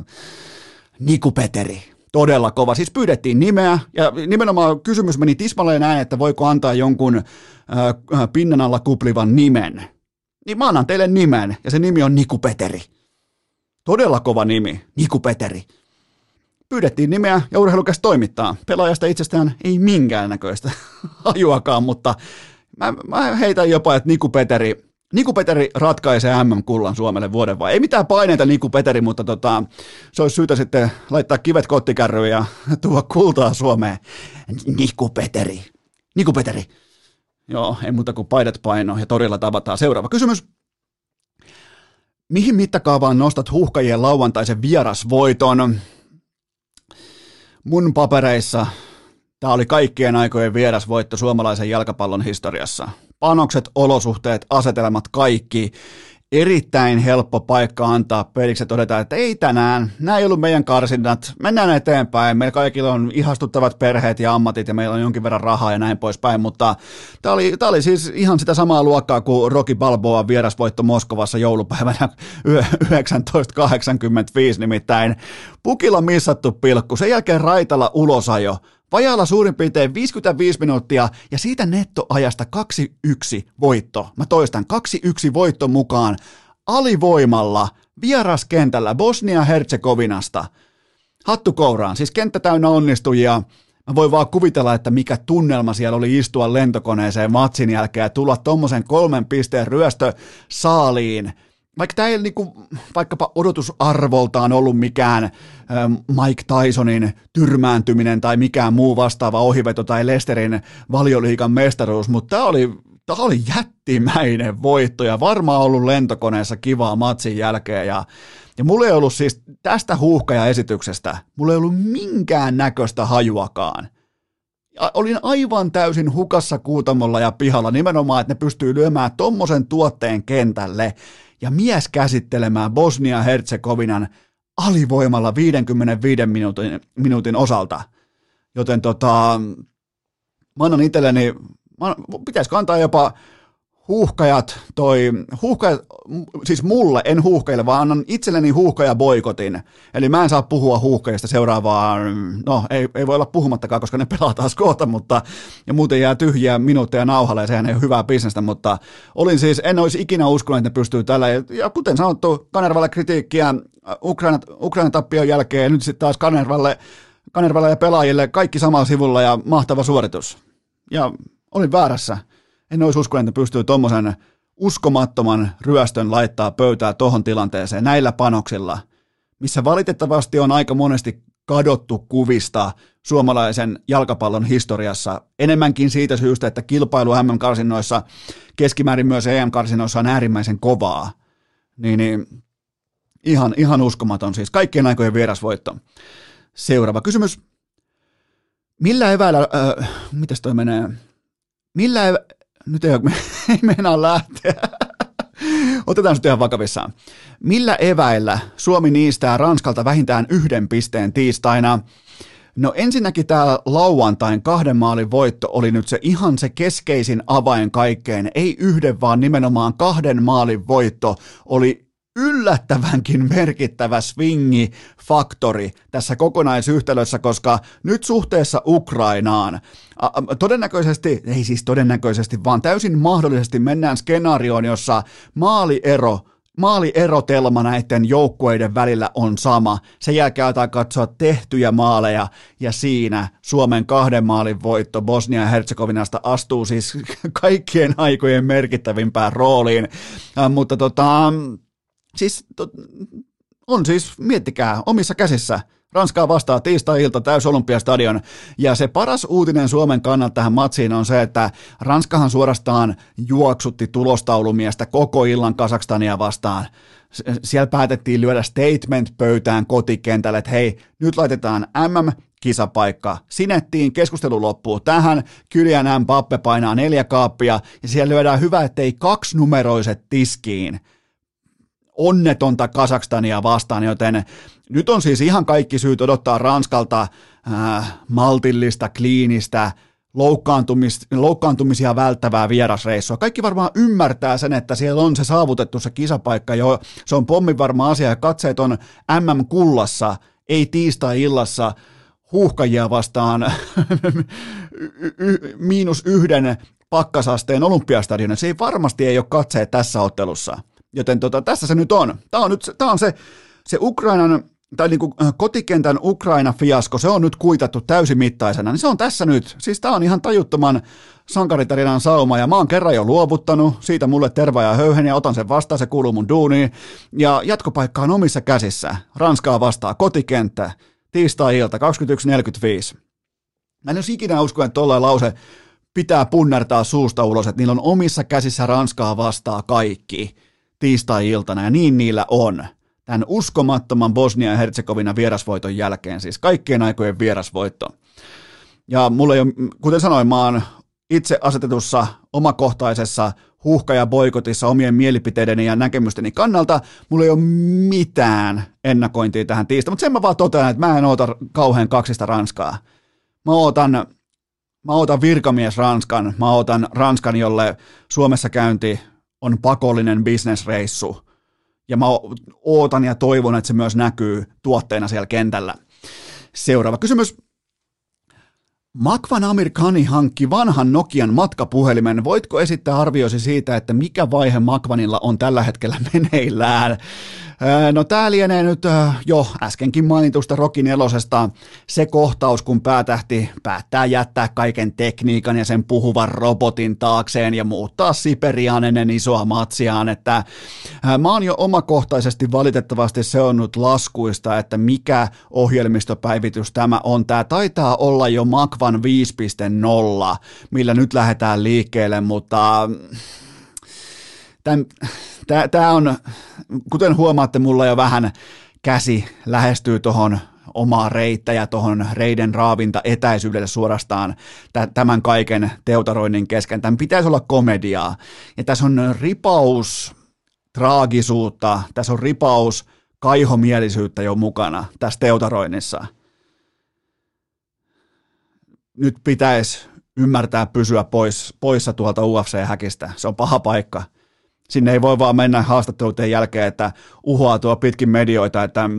Niku Peteri todella kova. Siis pyydettiin nimeä ja nimenomaan kysymys meni tismalleen näin, että voiko antaa jonkun äh, pinnan alla kuplivan nimen. Niin mä annan teille nimen ja se nimi on Niku Peteri. Todella kova nimi, Niku Peteri. Pyydettiin nimeä ja urheilukäs toimittaa. Pelaajasta itsestään ei minkäännäköistä [LAUGHS] hajuakaan, mutta mä, mä heitän jopa, että Niku Peteri Niku Peteri ratkaisee MM-kullan Suomelle vuoden vai? Ei mitään paineita Niku Peteri, mutta tota, se olisi syytä sitten laittaa kivet kottikärryyn ja [LAUGHS] tuoda kultaa Suomeen. Niku Peteri. Niku Peteri. Joo, ei muuta kuin paidat paino ja torilla tavataan. Seuraava kysymys. Mihin mittakaavaan nostat huhkajien lauantaisen vierasvoiton? Mun papereissa tämä oli kaikkien aikojen vierasvoitto suomalaisen jalkapallon historiassa panokset, olosuhteet, asetelmat, kaikki. Erittäin helppo paikka antaa peliksi todeta, että ei tänään, nämä ei ollut meidän karsinnat, mennään eteenpäin, meillä kaikilla on ihastuttavat perheet ja ammatit ja meillä on jonkin verran rahaa ja näin poispäin, mutta tämä oli, tämä oli siis ihan sitä samaa luokkaa kuin Rocky Balboa vierasvoitto Moskovassa joulupäivänä 1985 nimittäin. Pukilla missattu pilkku, sen jälkeen Raitala ulosajo, Vajaalla suurin piirtein 55 minuuttia ja siitä nettoajasta 2-1 voitto. Mä toistan, 2-1 voitto mukaan alivoimalla vieraskentällä Bosnia-Herzegovinasta. Hattu kouraan, siis kenttä täynnä onnistujia. Mä voin vaan kuvitella, että mikä tunnelma siellä oli istua lentokoneeseen matsin jälkeen ja tulla tommosen kolmen pisteen ryöstö saaliin – vaikka tämä ei niinku, vaikkapa odotusarvoltaan ollut mikään ähm, Mike Tysonin tyrmääntyminen tai mikään muu vastaava ohiveto tai Lesterin valioliikan mestaruus, mutta tämä oli, tämä oli jättimäinen voitto ja varmaan ollut lentokoneessa kivaa matsin jälkeen ja ja mulla ei ollut siis tästä huuhkaja-esityksestä, mulla ei ollut minkään näköistä hajuakaan. Ja olin aivan täysin hukassa kuutamolla ja pihalla nimenomaan, että ne pystyy lyömään tommosen tuotteen kentälle ja mies käsittelemään Bosnia-Herzegovinan alivoimalla 55 minuutin, minuutin osalta. Joten tota, mä annan itselleni, mä, pitäisikö antaa jopa huuhkajat, toi, huuhkajat, siis mulle, en huuhkajille, vaan annan itselleni huuhkaja boikotin. Eli mä en saa puhua huuhkajista seuraavaan, no ei, ei voi olla puhumattakaan, koska ne pelaa taas kohta, mutta ja muuten jää tyhjiä minuutteja nauhalle ja sehän ei ole hyvää bisnestä, mutta olin siis, en olisi ikinä uskonut, että ne pystyy tällä, ja kuten sanottu, Kanervalle kritiikkiä Ukraina, Ukraina tappion jälkeen, ja nyt sitten taas Kanervalle, Kanervalle ja pelaajille kaikki samalla sivulla ja mahtava suoritus. Ja olin väärässä en olisi uskonut, että pystyy tuommoisen uskomattoman ryöstön laittaa pöytää tuohon tilanteeseen näillä panoksilla, missä valitettavasti on aika monesti kadottu kuvista suomalaisen jalkapallon historiassa. Enemmänkin siitä syystä, että kilpailu MM-karsinnoissa, keskimäärin myös EM-karsinnoissa on äärimmäisen kovaa. Niin, niin ihan, ihan uskomaton siis. Kaikkien aikojen vierasvoitto. Seuraava kysymys. Millä eväillä, äh, mitäs toi menee? Millä, nyt ei, [LAUGHS] ei meinaa lähteä. Otetaan nyt ihan vakavissaan. Millä eväillä Suomi niistää Ranskalta vähintään yhden pisteen tiistaina? No ensinnäkin tämä lauantain kahden maalin voitto oli nyt se ihan se keskeisin avain kaikkeen. Ei yhden, vaan nimenomaan kahden maalin voitto oli yllättävänkin merkittävä swingi faktori tässä kokonaisyhtälössä, koska nyt suhteessa Ukrainaan todennäköisesti, ei siis todennäköisesti, vaan täysin mahdollisesti mennään skenaarioon, jossa maaliero maalierotelma näiden joukkueiden välillä on sama. Sen jälkeen aletaan katsoa tehtyjä maaleja ja siinä Suomen kahden maalin voitto Bosnia ja Herzegovinasta astuu siis [LAUGHS] kaikkien aikojen merkittävimpään rooliin. Äh, mutta tota, siis to, on siis, miettikää, omissa käsissä. Ranskaa vastaa tiistai-ilta täys Olympiastadion. Ja se paras uutinen Suomen kannalta tähän matsiin on se, että Ranskahan suorastaan juoksutti tulostaulumiestä koko illan Kasakstania vastaan. Siellä päätettiin lyödä statement pöytään kotikentälle, että hei, nyt laitetaan MM kisapaikka. Sinettiin, keskustelu loppuu tähän, Kylian Mbappe painaa neljä kaappia ja siellä lyödään hyvä, ettei kaksinumeroiset tiskiin onnetonta Kasakstania vastaan, joten nyt on siis ihan kaikki syyt odottaa Ranskalta äh, maltillista, kliinistä, loukkaantumis, loukkaantumisia välttävää vierasreissua. Kaikki varmaan ymmärtää sen, että siellä on se saavutettu se kisapaikka jo, se on pommin varma asia ja katseet on MM-kullassa, ei tiistai-illassa huuhkajia vastaan [LAUGHS] miinus yhden pakkasasteen olympiastadion. Se ei varmasti ei ole katseet tässä ottelussa. Joten tota, tässä se nyt on. Tämä on, nyt, tämä on se, se Ukrainan tai niin kuin äh, kotikentän Ukraina-fiasko, se on nyt kuitattu täysimittaisena, niin se on tässä nyt. Siis tämä on ihan tajuttoman sankaritarinan sauma, ja mä oon kerran jo luovuttanut, siitä mulle terva ja höyhen, ja otan sen vastaan, se kuuluu mun duuniin. Ja jatkopaikka on omissa käsissä. Ranskaa vastaa kotikenttä, tiistai-ilta, 21.45. Mä en jos ikinä usko, että tuollainen lause pitää punnertaa suusta ulos, että niillä on omissa käsissä Ranskaa vastaa kaikki tiistai-iltana, ja niin niillä on tämän uskomattoman Bosnia ja Herzegovina vierasvoiton jälkeen, siis kaikkien aikojen vierasvoitto. Ja mulla ei ole, kuten sanoin, mä oon itse asetetussa omakohtaisessa huhka- ja boikotissa omien mielipiteideni ja näkemysteni kannalta. Mulla ei ole mitään ennakointia tähän tiistaan, mutta sen mä vaan totean, että mä en oota kauhean kaksista Ranskaa. Mä ootan, mä ootan virkamies Ranskan, mä ootan Ranskan, jolle Suomessa käynti on pakollinen bisnesreissu ja mä ootan ja toivon, että se myös näkyy tuotteena siellä kentällä. Seuraava kysymys. Makvan Amerikani hankki vanhan Nokian matkapuhelimen. Voitko esittää arvioisi siitä, että mikä vaihe Makvanilla on tällä hetkellä meneillään? No tämä lienee nyt jo äskenkin mainitusta Rokin elosesta se kohtaus, kun päätähti päättää jättää kaiken tekniikan ja sen puhuvan robotin taakseen ja muuttaa Siperiaan ennen isoa matsiaan, että mä oon jo omakohtaisesti valitettavasti seonnut laskuista, että mikä ohjelmistopäivitys tämä on. Tämä taitaa olla jo Makvan 5.0, millä nyt lähdetään liikkeelle, mutta tämä on, kuten huomaatte, mulla jo vähän käsi lähestyy tuohon omaa reittä ja tuohon reiden raavinta etäisyydelle suorastaan tämän kaiken teutaroinnin kesken. Tämän pitäisi olla komediaa. Ja tässä on ripaus traagisuutta, tässä on ripaus kaihomielisyyttä jo mukana tässä teutaroinnissa. Nyt pitäisi ymmärtää pysyä pois, poissa tuolta UFC-häkistä. Se on paha paikka sinne ei voi vaan mennä haastatteluiden jälkeen, että uhoaa tuo pitkin medioita, että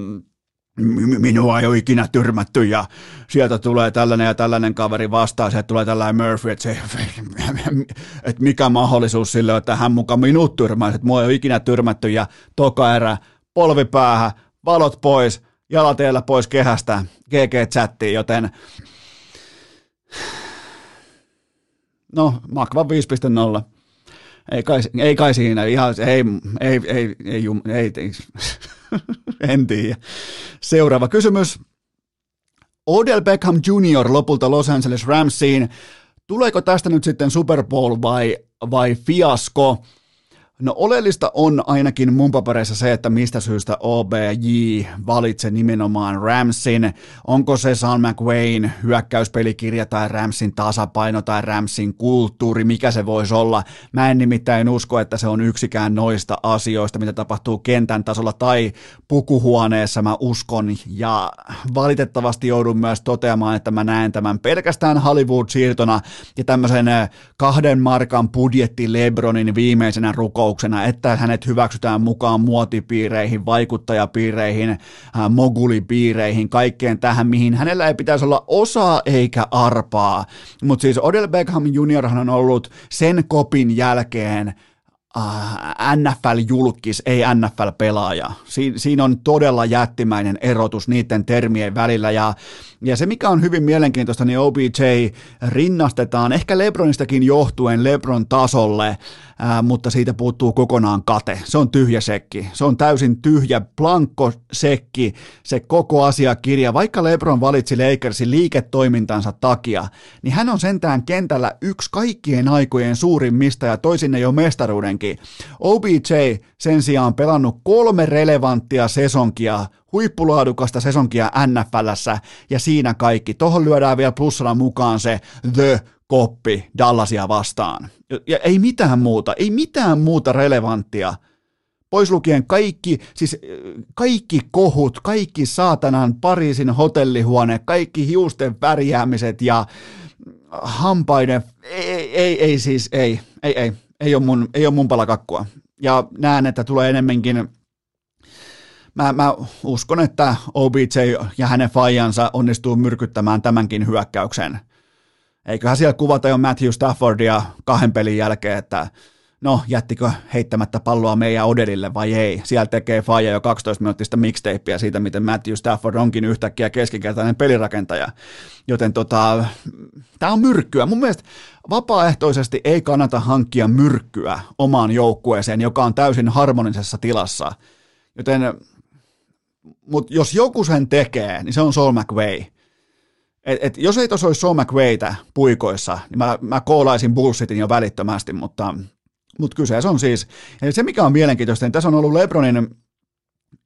minua ei ole ikinä tyrmätty ja sieltä tulee tällainen ja tällainen kaveri vastaan, sieltä tulee tällainen Murphy, että, se, [LAUGHS] että mikä mahdollisuus sille, että hän mukaan minut tyrmäisi, että mua ei ole ikinä tyrmätty. Ja toka erä, polvi päähän, valot pois, jalateellä pois kehästä, GG-chattiin, joten no, Makva 5.0 ei kai, ei kai siinä, ihan, ei, ei, ei, ei, ei, ei [LAUGHS] en tiedä. Seuraava kysymys. Odell Beckham Jr. lopulta Los Angeles Ramsiin. Tuleeko tästä nyt sitten Super Bowl vai, vai fiasko? No oleellista on ainakin mun papereissa se, että mistä syystä OBJ valitse nimenomaan Ramsin. Onko se Sean McWayne hyökkäyspelikirja tai Ramsin tasapaino tai Ramsin kulttuuri, mikä se voisi olla. Mä en nimittäin usko, että se on yksikään noista asioista, mitä tapahtuu kentän tasolla tai pukuhuoneessa mä uskon. Ja valitettavasti joudun myös toteamaan, että mä näen tämän pelkästään Hollywood-siirtona ja tämmöisen kahden markan budjetti Lebronin viimeisenä rukouksena kokouksena, että hänet hyväksytään mukaan muotipiireihin, vaikuttajapiireihin, äh, mogulipiireihin, kaikkeen tähän, mihin hänellä ei pitäisi olla osaa eikä arpaa. Mutta siis Odell Beckham Jr. on ollut sen kopin jälkeen äh, NFL-julkis, ei NFL-pelaaja. Si- siinä on todella jättimäinen erotus niiden termien välillä ja, ja se mikä on hyvin mielenkiintoista, niin OBJ rinnastetaan ehkä Lebronistakin johtuen Lebron tasolle ää, mutta siitä puuttuu kokonaan kate. Se on tyhjä sekki. Se on täysin tyhjä, blankko sekki, se koko asiakirja. Vaikka LeBron valitsi Lakersin liiketoimintansa takia, niin hän on sentään kentällä yksi kaikkien aikojen suurimmista ja toisinne jo mestaruudenkin. OBJ sen sijaan pelannut kolme relevanttia sesonkia huippulaadukasta sesonkia NFLssä ja siinä kaikki. Tuohon lyödään vielä plussana mukaan se The koppi Dallasia vastaan. Ja ei mitään muuta, ei mitään muuta relevanttia. Pois lukien kaikki, siis kaikki kohut, kaikki saatanan Pariisin hotellihuone, kaikki hiusten värjäämiset ja hampaiden, ei, ei, ei siis, ei, ei, ei, ei ole mun, ei ole mun palakakkua. Ja näen, että tulee enemmänkin mä, mä uskon, että OBJ ja hänen fajansa onnistuu myrkyttämään tämänkin hyökkäyksen eiköhän siellä kuvata jo Matthew Staffordia kahden pelin jälkeen, että no jättikö heittämättä palloa meidän Odelille vai ei. Siellä tekee Faija jo 12 minuuttista mixtapeä siitä, miten Matthew Stafford onkin yhtäkkiä keskinkertainen pelirakentaja. Joten tota, tämä on myrkkyä. Mun mielestä vapaaehtoisesti ei kannata hankkia myrkkyä omaan joukkueeseen, joka on täysin harmonisessa tilassa. Joten, mutta jos joku sen tekee, niin se on Saul McVay – et, et jos ei tuossa olisi Sean McVaytä puikoissa, niin mä, mä koolaisin bullshitin jo välittömästi, mutta, mutta kyseessä on siis, eli se mikä on mielenkiintoista, niin tässä on ollut Lebronin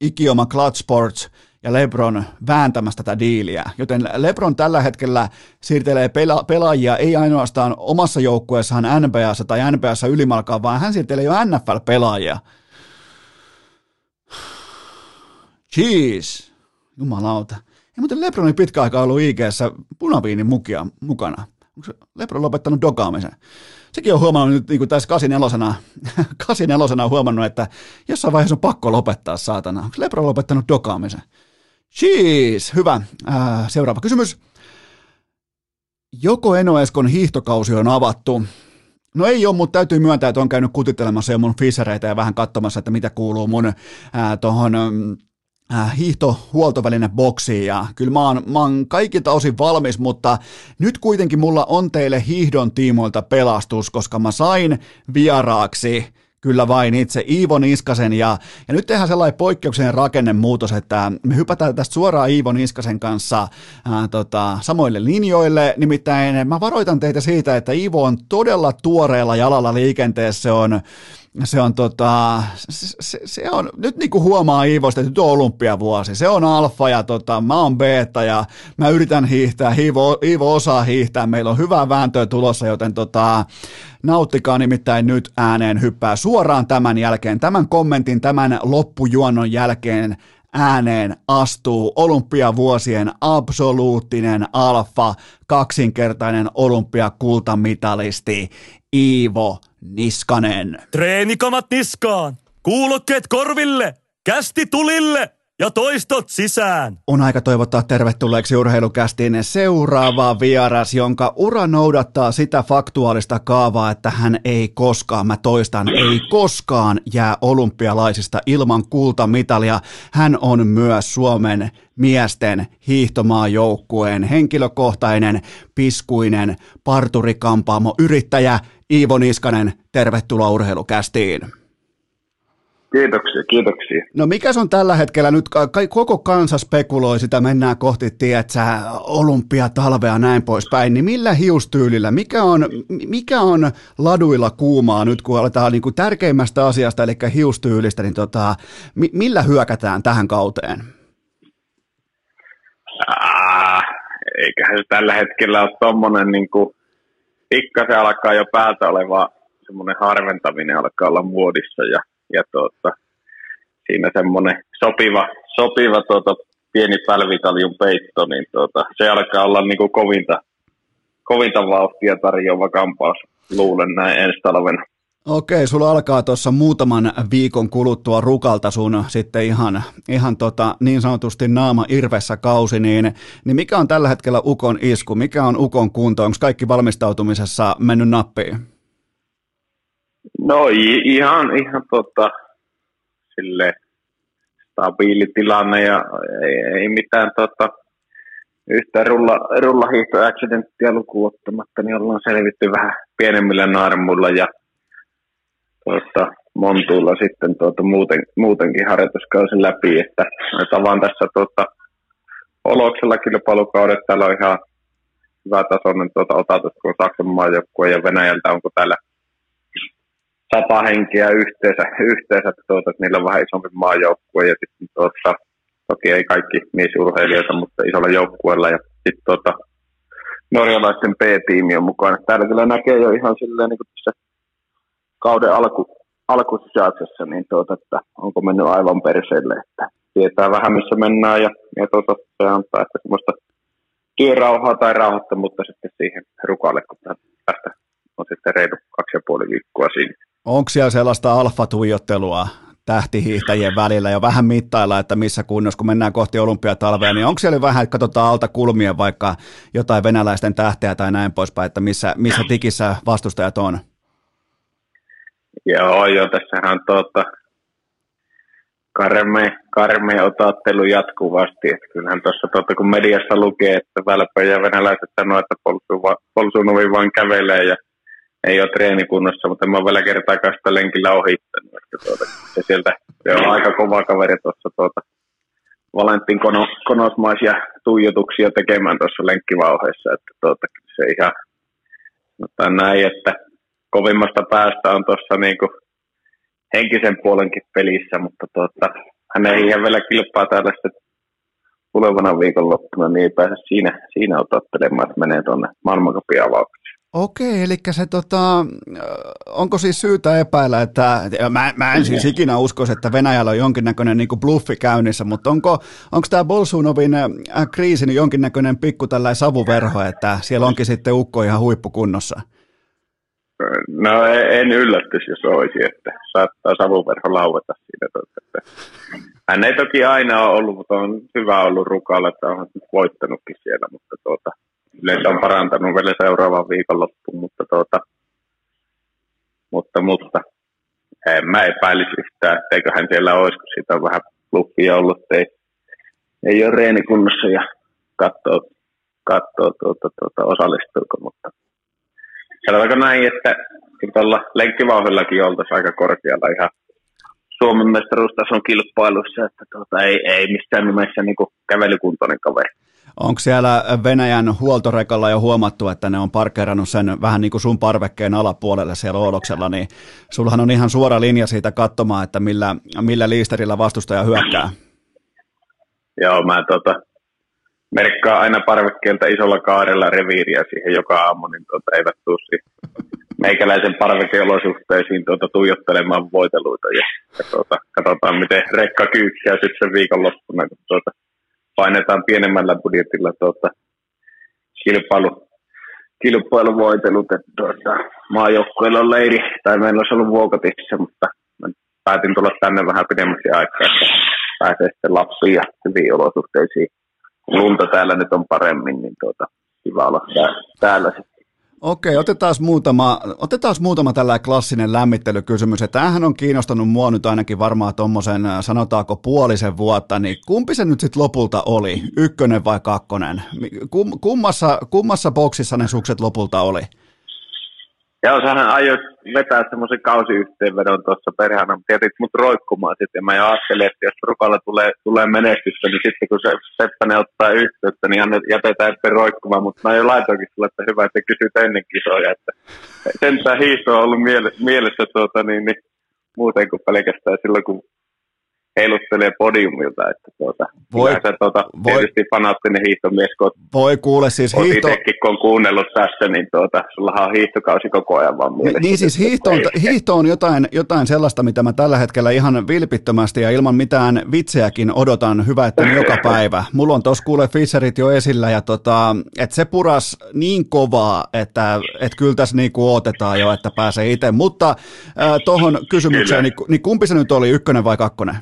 ikioma Clutch Sports ja LeBron vääntämässä tätä diiliä, joten LeBron tällä hetkellä siirtelee pela- pelaajia ei ainoastaan omassa joukkueessaan NBAssa tai NBAssa ylimalkaan, vaan hän siirtelee jo NFL-pelaajia. Jeez, jumalauta. Ja muuten Lebron on pitkä aikaa ollut IG-ssä punaviinin mukia mukana. Onko Lebron lopettanut dogaamisen? Sekin on huomannut nyt niin kuin tässä 84 84 [LAUGHS] on huomannut, että jossain vaiheessa on pakko lopettaa, saatana. Onko Lebron lopettanut dogaamisen? Jeez, hyvä. Äh, seuraava kysymys. Joko Enoeskon hiihtokausi on avattu? No ei ole, mutta täytyy myöntää, että on käynyt kutittelemassa jo mun fissereitä ja vähän katsomassa, että mitä kuuluu mun tuohon äh, hiihtohuoltoväline boksiin ja kyllä mä oon, mä oon kaikilta osin valmis, mutta nyt kuitenkin mulla on teille hiihdon tiimoilta pelastus, koska mä sain vieraaksi kyllä vain itse Iivo Niskasen ja, ja nyt tehdään sellainen poikkeuksellinen rakennemuutos, että me hypätään tästä suoraan Iivo Niskasen kanssa ää, tota, samoille linjoille, nimittäin mä varoitan teitä siitä, että Iivo on todella tuoreella jalalla liikenteessä, se on se on, tota, se, se on, nyt niin kuin huomaa Iivosta, että nyt on olympiavuosi. Se on alfa ja tota, mä oon beta ja mä yritän hiihtää. Iivo, Iivo osaa hiihtää. Meillä on hyvää vääntöä tulossa, joten tota, nauttikaa nimittäin nyt ääneen hyppää suoraan tämän jälkeen. Tämän kommentin, tämän loppujuonnon jälkeen ääneen astuu olympiavuosien absoluuttinen alfa, kaksinkertainen olympiakultamitalisti Iivo Niskanen. Treenikamat niskaan, kuulokkeet korville, kästi tulille ja toistot sisään. On aika toivottaa tervetulleeksi urheilukästiin seuraava vieras, jonka ura noudattaa sitä faktuaalista kaavaa, että hän ei koskaan, mä toistan, ei koskaan jää olympialaisista ilman kultamitalia. Hän on myös Suomen miesten hiihtomaajoukkueen henkilökohtainen, piskuinen parturikampaamo yrittäjä Iivo Niskanen. Tervetuloa urheilukästiin. Kiitoksia, kiitoksia. No mikä on tällä hetkellä nyt, koko kansa spekuloi sitä, mennään kohti, tietsä, olympiatalvea näin poispäin, niin millä hiustyylillä, mikä on, mikä on laduilla kuumaa nyt, kun aletaan niin kuin tärkeimmästä asiasta, eli hiustyylistä, niin tota, millä hyökätään tähän kauteen? Ah, eiköhän se tällä hetkellä ole tuommoinen niin kuin, pikkasen alkaa jo päältä oleva semmoinen harventaminen alkaa olla muodissa ja ja tuota, siinä semmoinen sopiva, sopiva tuota, pieni pälvitaljun peitto, niin tuota, se alkaa olla niin kuin kovinta, kovinta vauhtia tarjoava kampaus, luulen näin ensi talvena. Okei, sulla alkaa tuossa muutaman viikon kuluttua rukalta sun sitten ihan, ihan tota, niin sanotusti naama irvessä kausi, niin, niin mikä on tällä hetkellä Ukon isku, mikä on Ukon kunto, onko kaikki valmistautumisessa mennyt nappiin? No ihan, ihan tota, sille stabiili tilanne ja ei, ei mitään tota, yhtä rulla, rullahiihto-accidenttia lukuun ottamatta, niin ollaan selvitty vähän pienemmillä naarmuilla ja tuota, montuilla sitten tuota, muuten, muutenkin harjoituskausin läpi, että tavan tässä tuota, oloksella kilpailukaudet, täällä on ihan hyvä tasoinen tuota, otatus, kun Saksan maajoukkue ja Venäjältä onko täällä sata henkeä yhteensä, yhteensä tuota, että niillä on vähän isompi maajoukkue ja sitten tuota, toki ei kaikki miesurheilijoita, mutta isolla joukkueella ja sitten tuota, norjalaisten P-tiimi on mukana. Täällä kyllä näkee jo ihan silleen niin tässä kauden alku, alkusijaisessa, niin tuota, että onko mennyt aivan perseelle, että tietää vähän missä mennään ja, ja tuota, se antaa että semmoista työrauhaa tai rauhoittomuutta sitten siihen rukalle, kun tästä on sitten reilu kaksi ja puoli viikkoa siinä. Onko siellä sellaista alfatuijottelua tähtihiihtäjien välillä jo vähän mittailla, että missä kunnossa, kun mennään kohti olympiatalvea, niin onko siellä vähän, että katsotaan alta kulmien vaikka jotain venäläisten tähteä tai näin poispäin, että missä, missä tikissä vastustajat on? Joo, joo, tässähän tuota, karme, karme otattelu jatkuvasti. Että kyllähän tuossa, tuota, kun mediassa lukee, että Välpö ja venäläiset sanoo, että Polsunovi vain kävelee ja ei ole treenikunnossa, mutta mä oon vielä kertaakaan sitä lenkillä ohittanut. Tuota, se sieltä se on aika kova kaveri tuossa tuota, Valentin kono, konosmaisia tuijotuksia tekemään tuossa lenkkivauheessa. Että tuota, se ihan mutta näin, että kovimmasta päästä on tuossa niinku henkisen puolenkin pelissä, mutta tuota, hän ei ihan vielä kilpaa täällä sitten tulevana viikonloppuna, niin ei pääse siinä, siinä otattelemaan, että menee tuonne maailmankapin avaukseen. Okei, eli se tota, onko siis syytä epäillä, että mä, mä en siis ikinä uskoisi, että Venäjällä on jonkinnäköinen niin bluffi käynnissä, mutta onko, onko tämä Bolsunovin kriisi niin jonkinnäköinen pikku tällainen savuverho, että siellä onkin sitten ukko ihan huippukunnossa? No en yllättyisi, jos olisi, että saattaa savuverho laueta siinä. Että hän ei toki aina ole ollut, mutta on hyvä ollut rukalla, että on voittanutkin siellä, mutta tuota, yleensä on parantanut vielä seuraavan viikonloppuun, mutta, tuota, mutta, mutta en mä epäilisi yhtään, etteikö hän siellä olisi, kun siitä on vähän luppia ollut, ei, ei ole reenikunnossa ja katsoo, katsoo tuota, tuota, osallistuuko, mutta sanotaanko näin, että tuolla lenkkivauhillakin oltaisiin aika korkealla ihan Suomen mestaruustason kilpailussa, että tuota, ei, ei missään nimessä niin kävelykuntoinen kaveri. Onko siellä Venäjän huoltorekalla jo huomattu, että ne on parkkeerannut sen vähän niin kuin sun parvekkeen alapuolelle siellä Ooloksella, niin sullahan on ihan suora linja siitä katsomaan, että millä, millä liisterillä vastustaja hyökkää. Joo, mä tota, merkkaan aina parvekkeelta isolla kaarella reviiriä siihen joka aamu, niin tuota, eivät tuu meikäläisen parvekeolosuhteisiin tuota, tuijottelemaan voiteluita ja, ja tuota, katsotaan, miten rekka kyykkää sitten sen viikonloppuna, kun tuota, painetaan pienemmällä budjetilla tuota, kilpailu, kilpailuvoitelut, tuota, maajoukkueilla on leiri, tai meillä olisi ollut vuokatissa, mutta päätin tulla tänne vähän pidemmäksi aikaa, että pääsee sitten Lappiin ja hyviin olosuhteisiin. Lunta täällä nyt on paremmin, niin tuota, kiva olla täällä sitten Okei, otetaan muutama, otetaan muutama tällainen klassinen lämmittelykysymys. Tämähän on kiinnostanut mua nyt ainakin varmaan tuommoisen, sanotaanko puolisen vuotta, niin kumpi se nyt sitten lopulta oli, ykkönen vai kakkonen? Kum, kummassa, kummassa boksissa ne sukset lopulta oli? Joo, sähän aioit vetää semmoisen kausiyhteenvedon tuossa perhana, mutta jätit mut roikkumaan sitten. Mä jo ajattelin, että jos Rukalla tulee, tulee menestystä, niin sitten kun se Seppänen ottaa yhteyttä, niin jätetään sitten roikkumaan. Mutta mä jo laitoinkin sulle, että hyvä, että kysyt ennen kisoja. Että sentään hiihto on ollut mielessä tuota, niin, niin, muuten kuin pelkästään silloin, kun heiluttelee podiumilta, että tuota, voi, se tuota, voi, tietysti fanaattinen hiihtomies, kun voi kuule siis hiihto... itsekin, kun on kuunnellut tässä, niin tuota, sulla on hiihtokausi koko ajan vaan mielessä. Niin siis hiihto on, hiihto on jotain, jotain sellaista, mitä mä tällä hetkellä ihan vilpittömästi ja ilman mitään vitseäkin odotan hyvä, että joka päivä. Mulla on tuossa kuule Fisherit jo esillä ja tota, että se puras niin kovaa, että et kyllä tässä niinku odotetaan jo, että pääsee itse. Mutta äh, tuohon kysymykseen, niin, niin kumpi se nyt oli, ykkönen vai kakkonen?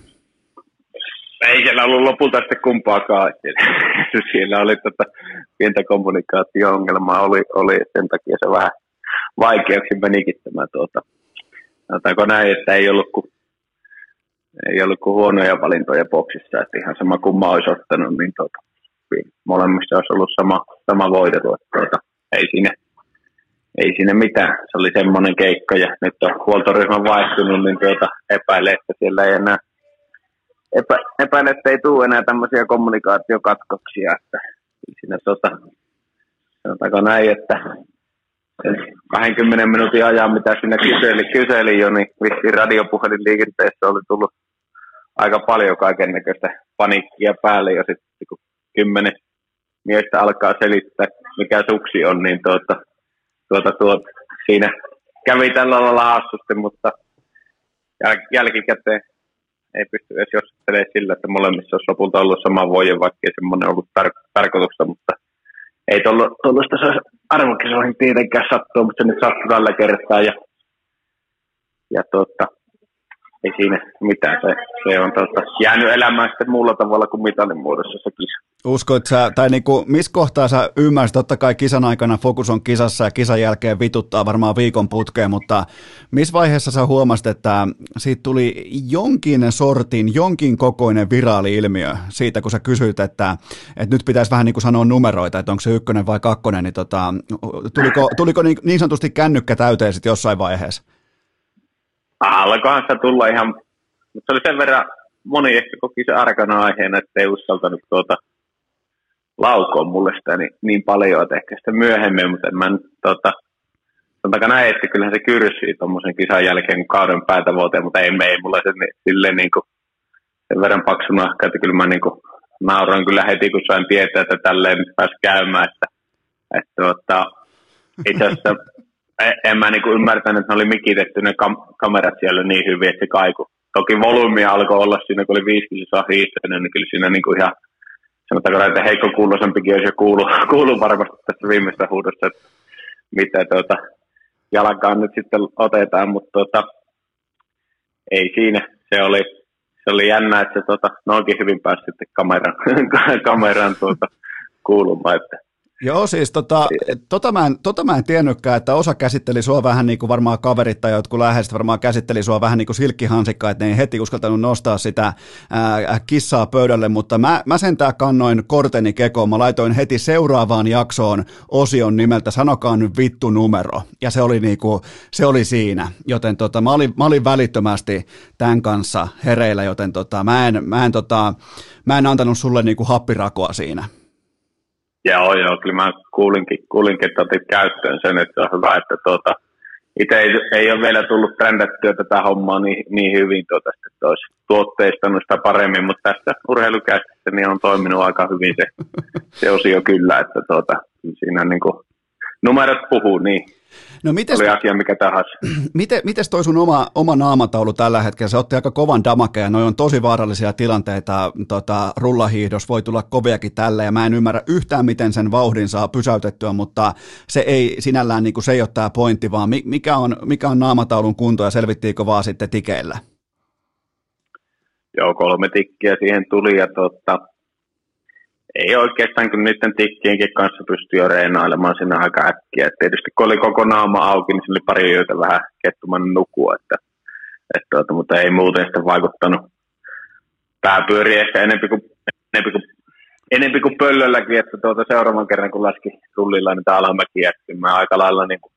Ei siellä ollut lopulta sitten kumpaakaan. [LAUGHS] Siellä oli tota, pientä kommunikaatio-ongelmaa, oli, oli sen takia se vähän vaikeaksi menikin tämä tuota, sanotaanko näin, että ei ollut kuin, ei ollut kuin huonoja valintoja boksissa, että ihan sama kumma olisi ottanut, niin tuota, molemmissa olisi ollut sama, sama voitettu, että tuota, ei siinä, ei siinä mitään. Se oli semmoinen keikka ja nyt on huoltoryhmä vaihtunut, niin tuota, epäilee, että siellä ei enää epä, epäilen, että ei tule enää tämmöisiä kommunikaatiokatkoksia, että siinä tota, sanotaanko näin, että 20 minuutin ajan, mitä sinne kyseli, kyseli jo, niin vissiin radiopuhelin liikenteessä oli tullut aika paljon kaiken näköistä paniikkia päälle, ja sitten kun kymmenen miestä alkaa selittää, mikä suksi on, niin tuota, tuota, tuota, siinä kävi tällä lailla hassusti, mutta jäl- jälkikäteen ei pysty edes jossittelemaan sillä, että molemmissa olisi lopulta ollut sama voje, vaikka ei semmoinen ollut tar- tarkoitusta, mutta ei tuollaista se arvokisoihin tietenkään sattua, mutta se nyt sattui tällä kertaa ja, ja tuota, ei siinä mitään. Se, se on tuota, jäänyt elämään sitten muulla tavalla kuin mitalin muodossa se kisa. Uskoit sä, tai niinku, missä kohtaa sä ymmärsit, totta kai kisan aikana fokus on kisassa ja kisan jälkeen vituttaa varmaan viikon putkeen, mutta missä vaiheessa sä huomasit, että siitä tuli jonkin sortin, jonkin kokoinen viraali-ilmiö siitä, kun sä kysyit, että, että nyt pitäisi vähän niin kuin sanoa numeroita, että onko se ykkönen vai kakkonen, niin tota, tuliko, tuliko niin, niin sanotusti kännykkä täyteen sitten jossain vaiheessa? Alkohan se tulla ihan, mutta se oli sen verran moni ehkä koki se arkana aiheena, että ei uskaltanut tuota laukoa mulle sitä niin, niin paljon, että ehkä sitten myöhemmin, mutta en mä nyt tota, sanotaanko näin, että kyllähän se kyrsii tuommoisen kisan jälkeen kun kauden päätä vuoteen, mutta ei, ei mulle se silleen niin kuin, sen verran paksu nahka, että kyllä mä niin kuin, nauroin kyllä heti, kun sain tietää, että tälleen pääsi käymään, että, että tuota, itse asiassa en, en mä niin kuin ymmärtänyt, että ne oli mikitetty ne kam- kamerat siellä niin hyvin, että se kaiku. Toki volyymi alkoi olla siinä, kun oli viisi kilsaa hiihtänyt, niin kyllä siinä niin kuin ihan sanotaanko että heikko kuulosempikin olisi jo kuulu, [LAUGHS] kuulu varmasti tässä viimeistä huudossa, että mitä tuota, jalkaan nyt sitten otetaan, mutta tuota, ei siinä. Se oli, se oli jännä, että se tuota, noinkin hyvin pääsi sitten kameran, [LAUGHS] kameran tuota, kuulumaan, että Joo, siis tota, tota, mä en, tota mä en tiennytkään, että osa käsitteli sua vähän niin kuin varmaan kaverit tai jotkut läheiset varmaan käsitteli sua vähän niin kuin silkkihansikka, että ne ei heti uskaltanut nostaa sitä ää, kissaa pöydälle, mutta mä, mä sentään kannoin korteni kekoon, mä laitoin heti seuraavaan jaksoon osion nimeltä Sanokaa nyt vittu numero, ja se oli, niin kuin, se oli siinä, joten tota, mä, olin, mä olin välittömästi tämän kanssa hereillä, joten tota, mä, en, mä, en, tota, mä en antanut sulle niin kuin happirakoa siinä. Joo, joo, kyllä mä kuulinkin, kuulinkin että otit käyttöön sen, että on hyvä, että tuota, itse ei, ei ole vielä tullut brändättyä tätä hommaa niin, niin hyvin, tuota, että olisi tuotteistanut sitä paremmin, mutta tässä urheilukästissä niin on toiminut aika hyvin se, se osio kyllä, että tuota, siinä niin kuin, numerot puhuu niin. No mites, oli asia mikä tahansa. [CLEARS THROAT] Miten, mites toi sun oma, oma naamataulu tällä hetkellä? Se otti aika kovan damakea, noi on tosi vaarallisia tilanteita tota, rullahiihdos, voi tulla koviakin tällä, ja mä en ymmärrä yhtään, miten sen vauhdin saa pysäytettyä, mutta se ei sinällään, niin kuin, se ei ole tämä pointti, vaan mikä on, mikä on naamataulun kunto, ja selvittiinkö vaan sitten tikeillä? Joo, kolme tikkiä siihen tuli, ja tota, ei oikeastaan, kun niiden tikkienkin kanssa pystyi jo reenailemaan sinne aika äkkiä. Et tietysti kun oli koko naama auki, niin se oli pari yötä vähän kettuman nukua, että, että tuota, mutta ei muuten sitä vaikuttanut. Pää pyöri ehkä enemmän kuin, enemmän kuin, enemmän kuin pöllölläkin, että tuota, seuraavan kerran kun laski rullilla niitä alamäkiä, että mä aika lailla niin kuin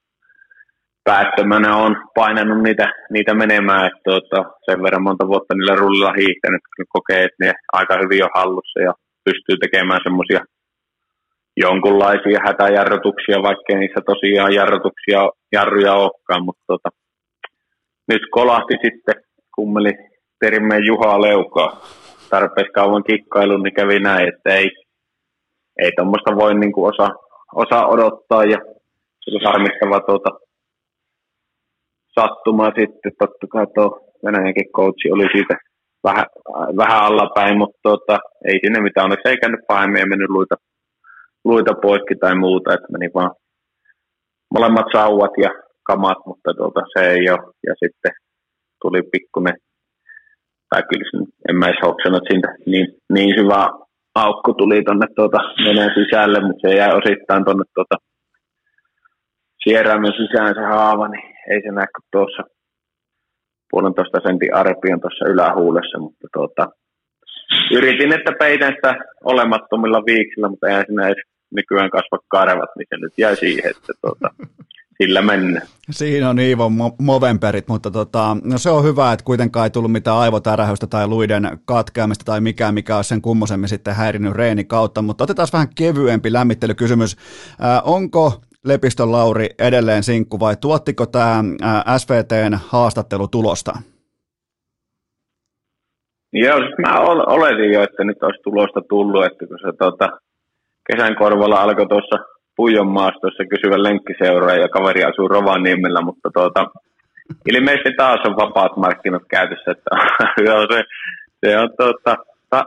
päättömänä on painanut niitä, niitä menemään, että tuota, sen verran monta vuotta niillä rullilla hiihtänyt, kun kokee, että ne aika hyvin on hallussa ja pystyy tekemään semmoisia jonkunlaisia hätäjarrutuksia, vaikka niissä tosiaan jarrutuksia, jarruja olekaan, mutta tota, nyt kolahti sitten kummeli perimeen Juha Leukaa. Tarpeeksi kauan kikkailun, niin kävi näin, että ei, ei tuommoista voi niin kuin osa, osa odottaa ja harmittava tuota, sattuma sitten. Totta kai tuo Venäjänkin coachi oli siitä vähän, vähän allapäin, mutta tota, ei sinne mitään. Onneksi ei käynyt pahemmin, ei mennyt luita, luita poikki tai muuta, että meni vaan molemmat sauvat ja kamat, mutta tuota, se ei ole. Ja sitten tuli pikkuinen, tai kyllä en mä edes hoksannut, että siitä niin, niin hyvä aukko tuli tuonne tuota, menee sisälle, mutta se jäi osittain tuonne tuota, sieraimen sisään se haava, niin ei se näy tuossa puolentoista sentin arpion tuossa ylähuulessa, mutta tuota, yritin, että peitän sitä olemattomilla viiksillä, mutta eihän sinä edes nykyään kasva karvat, niin se nyt jäi siihen, että tuota, [LAUGHS] sillä mennään. Siinä on Iivo Movenperit, mutta tota, no se on hyvä, että kuitenkaan ei tullut mitään aivotärähystä tai luiden katkeamista tai mikään, mikä olisi sen kummosemmin sitten häirinnyt reeni kautta, mutta otetaan vähän kevyempi lämmittelykysymys. Äh, onko Lepistön Lauri edelleen sinkku vai tuottiko tämä SVTn haastattelu tulosta? Joo, siis mä oletin jo, että nyt olisi tulosta tullut, että kun se tota, kesän korvalla alkoi tuossa Pujon maastossa kysyvä lenkkiseura ja kaveri asuu Rovaniemellä, mutta tuota, ilmeisesti taas on vapaat markkinat käytössä, että [LAUGHS] se, se on tuota, ta,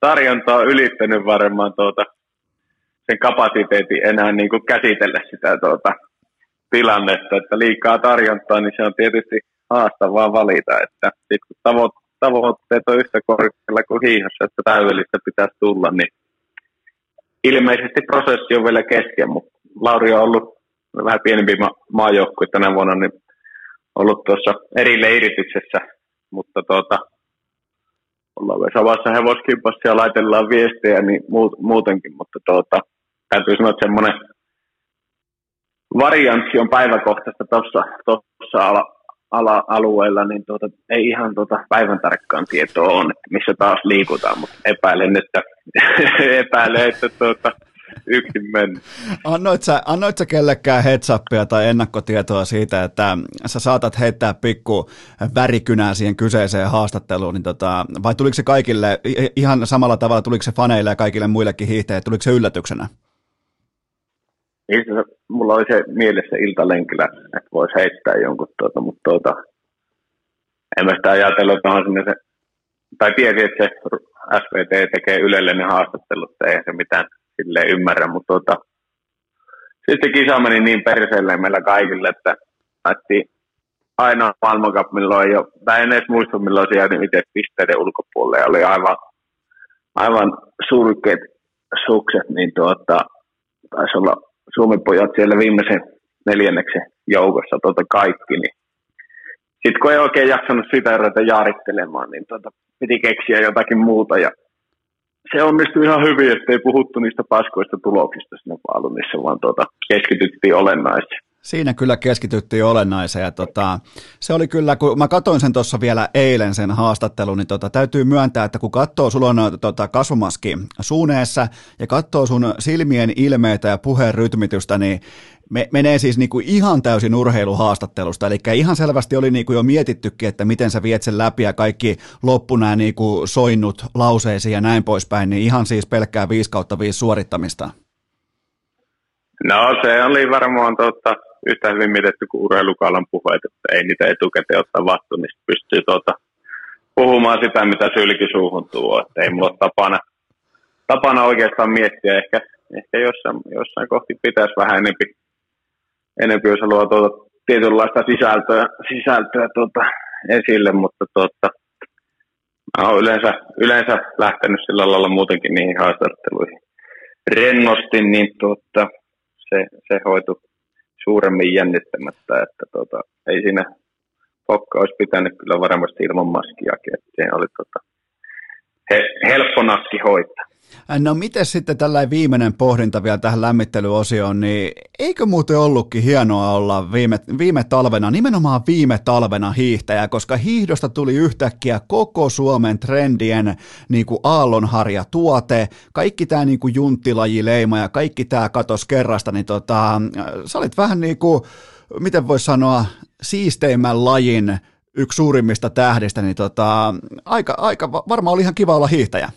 tarjonta on ylittänyt varmaan tuota, sen kapasiteetin enää niin kuin käsitellä sitä tuota, tilannetta, että liikaa tarjontaa, niin se on tietysti haastavaa valita, että sit kun tavo- tavoitteet on yhtä korkealla kuin hiihossa, että täydellistä pitäisi tulla, niin ilmeisesti prosessi on vielä kesken, mutta Lauri on ollut vähän pienempi ma- maajoukkue tänä vuonna, niin ollut tuossa eri leirityksessä, mutta tuota, ollaan myös samassa hevoskimpassa ja laitellaan viestejä niin muut, muutenkin, mutta tuota, täytyy sanoa, että semmoinen varianssi on päiväkohtaista tuossa ala, ala, alueella, niin tuota, ei ihan tuota päivän tarkkaan tietoa on, että missä taas liikutaan, mutta epäilen, että, [LAUGHS] epäilen, että tuota, yksin mennyt. Annoit sä, sä kellekään headsappia tai ennakkotietoa siitä, että sä saatat heittää pikku värikynää siihen kyseiseen haastatteluun, niin tota, vai tuliko se kaikille ihan samalla tavalla, tuliko se faneille ja kaikille muillekin hiihtäjille, tuliko se yllätyksenä? Itse mulla oli se mielessä iltalenkillä, että voisi heittää jonkun, tuota, mutta tuota, en mä sitä ajatellut, että on sinne se, tai tiesi, että se SVT tekee Ylelle ne haastattelut, ei se mitään sille ymmärrä, mutta tuota, sitten kisa meni niin perseelle meillä kaikille, että lähti aina maailmankap, milloin ole, tai en edes muista, milloin se jäänyt itse pisteiden ulkopuolelle, oli aivan, aivan surkeat sukset, niin tuota, taisi olla Suomen pojat siellä viimeisen neljänneksen joukossa tuota kaikki, niin sitten kun ei oikein jaksanut sitä ruveta jaarittelemaan, niin tuota, piti keksiä jotakin muuta ja se onnistui ihan hyvin, ettei puhuttu niistä paskoista tuloksista siinä paalunissa, vaan tuota, keskityttiin olennaiseen. Siinä kyllä keskityttiin olennaiseen ja tota, se oli kyllä, kun mä katsoin sen tuossa vielä eilen sen haastattelun, niin tota, täytyy myöntää, että kun katsoo, sulla on tota, kasvomaski suuneessa ja katsoo sun silmien ilmeitä ja puheen rytmitystä, niin me, menee siis niinku ihan täysin urheiluhaastattelusta, eli ihan selvästi oli niinku jo mietittykin, että miten sä viet sen läpi ja kaikki loppu nämä niinku soinnut lauseisiin ja näin poispäin, niin ihan siis pelkkää 5 kautta 5 suorittamista. No se oli varmaan totta, yhtä hyvin mietitty kuin urheilukaalan puheet, että ei niitä etukäteen ottaa vastuun, niin pystyy tuota, puhumaan sitä, mitä sylki suuhun tuo. Että ei mulla ole tapana, tapana oikeastaan miettiä. Ehkä, ehkä jossain, jossain kohti pitäisi vähän enempi, enempi jos haluaa tuota tietynlaista sisältöä, sisältöä tuota, esille, mutta tuota, mä olen yleensä, yleensä lähtenyt sillä lailla muutenkin niihin haastatteluihin rennosti, niin tuota, se, se hoitui suuremmin jännittämättä, että tota, ei siinä Fokka olisi pitänyt kyllä varmasti ilman maskiakin, että se oli tota, he, helppo nakki hoitaa. No miten sitten tällainen viimeinen pohdinta vielä tähän lämmittelyosioon, niin eikö muuten ollutkin hienoa olla viime, viime talvena, nimenomaan viime talvena hiihtäjä, koska hiihdosta tuli yhtäkkiä koko Suomen trendien niin kuin aallonharja tuote, kaikki tämä niin kuin junttilajileima ja kaikki tämä katos kerrasta, niin tota, sä olit vähän niin kuin, miten voisi sanoa, siisteimmän lajin yksi suurimmista tähdistä, niin tota, aika, aika varmaan oli ihan kiva olla hiihtäjä.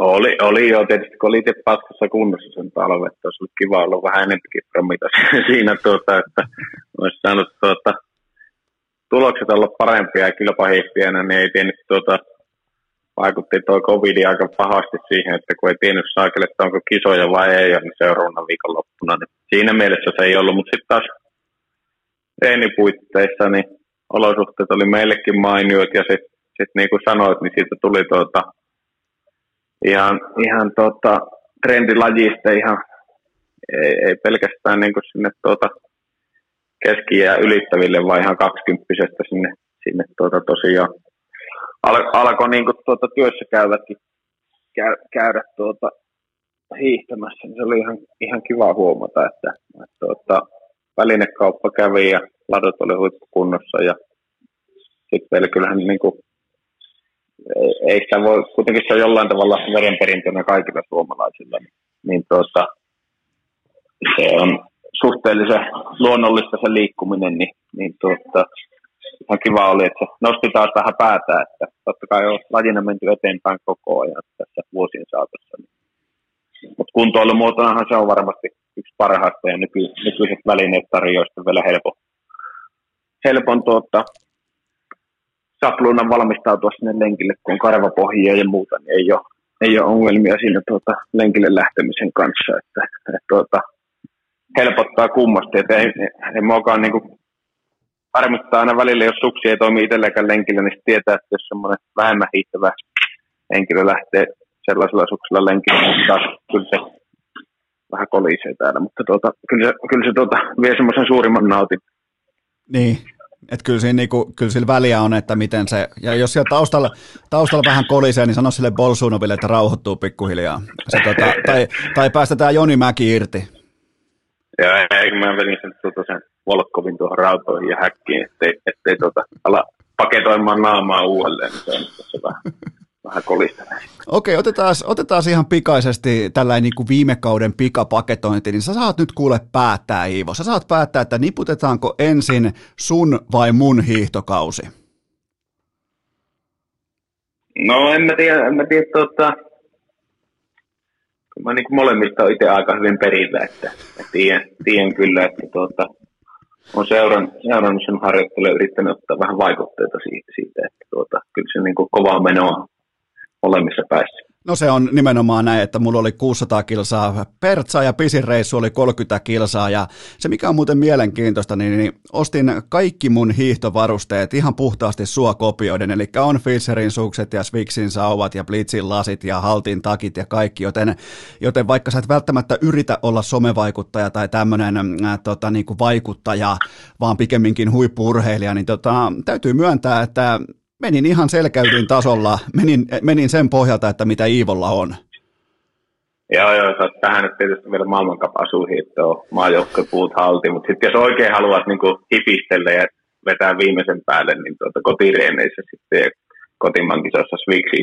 Oli, oli jo tietysti, kun oli itse paskassa kunnossa sen talven, että olisi ollut kiva olla vähän enempikin promita [LAUGHS] siinä, tuota, että olisi saanut tuota, tulokset olla parempia ja kilpahiihtiänä, niin ei tiennyt tuota, vaikutti tuo covid aika pahasti siihen, että kun ei tiennyt saakelle, että onko kisoja vai ei ole, niin seuraavana viikonloppuna. Niin siinä mielessä se ei ollut, mutta sitten taas treenipuitteissa niin olosuhteet oli meillekin mainioit ja sitten sit niin kuin sanoit, niin siitä tuli tuota, ihan, ihan tota, trendilajista ihan, ei, ei pelkästään niin kuin sinne tuota, keski- ja ylittäville vai ihan kaksikymppisestä sinne, sinne tuota tosiaan al- alkoi niin tuota työssä käyvätkin käy, käydä tuota hiihtämässä, niin se oli ihan, ihan kiva huomata, että, että tuota, välinekauppa kävi ja ladot oli huippukunnossa ja sitten vielä kyllähän niin kuin, ei, ei sitä voi, kuitenkin se on jollain tavalla verenperintönä kaikilla suomalaisilla, niin, niin tuota, se on suhteellisen luonnollista se liikkuminen, niin, niin tuota, ihan kiva oli, että nosti taas vähän päätä, että totta kai on lajina menty eteenpäin koko ajan tässä vuosien saatossa. Mutta kuntoilumuotonahan se on varmasti yksi parhaista ja nyky, nykyiset välineet tarjoista vielä helpon, helpon tuota, sapluunan valmistautua sinne lenkille, kun on karvapohjia ja muuta, niin ei ole, ei ole ongelmia siinä tuota, lenkille lähtemisen kanssa. Että, että tuota, helpottaa kummasti, että ei, ei muokaan niin kuin harmittaa aina välillä, jos suksi ei toimi itselläkään lenkillä, niin tietää, että jos semmoinen vähemmän hiihtävä henkilö lähtee sellaisella suksella lenkillä, niin taas kyllä se vähän kolisee täällä, mutta tuota, kyllä se, kyllä se tuota, vie semmoisen suurimman nautin. Niin, että kyllä, siinä, niinku, kyllä sillä väliä on, että miten se, ja jos siellä taustalla, taustalla vähän kolisee, niin sano sille Bolsunoville, että rauhoittuu pikkuhiljaa. Se, tota, tai, tai päästetään Joni Mäki irti. Joo, eikö mä vedin sen, tuota, sen Volkovin tuohon rautoihin ja häkkiin, ettei, ettei tuota, ala paketoimaan naamaa uudelleen, niin se on se vähän, vähän kolista. Okei, otetaan, otetaan ihan pikaisesti tällainen niin kuin viime kauden pikapaketointi, niin sä saat nyt kuule päättää, Iivo. Sä saat päättää, että niputetaanko ensin sun vai mun hiihtokausi? No en mä tiedä, en mä tiedä tuota, mä niin molemmista olen itse aika hyvin perillä, että, tiedän, tiedän, kyllä, että tuota, on seuran, seurannut sen harjoittelun ja yrittänyt ottaa vähän vaikutteita siitä, siitä että tuota, kyllä se niin kovaa menoa molemmissa päissä. No se on nimenomaan näin, että mulla oli 600 kilsaa pertsaa ja pisin reissu oli 30 kilsaa. Ja se mikä on muuten mielenkiintoista, niin, niin ostin kaikki mun hiihtovarusteet ihan puhtaasti sua kopioiden, eli on Fisherin sukset ja Swixin sauvat ja Blitzin lasit ja Haltin takit ja kaikki, joten, joten vaikka sä et välttämättä yritä olla somevaikuttaja tai tämmöinen äh, tota, niin vaikuttaja, vaan pikemminkin huippurheilija, niin tota, täytyy myöntää, että menin ihan selkäydin tasolla, menin, menin sen pohjalta, että mitä Iivolla on. Joo, joo, sä oot tähän nyt tietysti vielä maailmankapasuhiittoa, maajoukkopuut halti, mutta sitten jos oikein haluat niin hipistellä ja vetää viimeisen päälle, niin tuota, kotireeneissä sitten ja kotimaan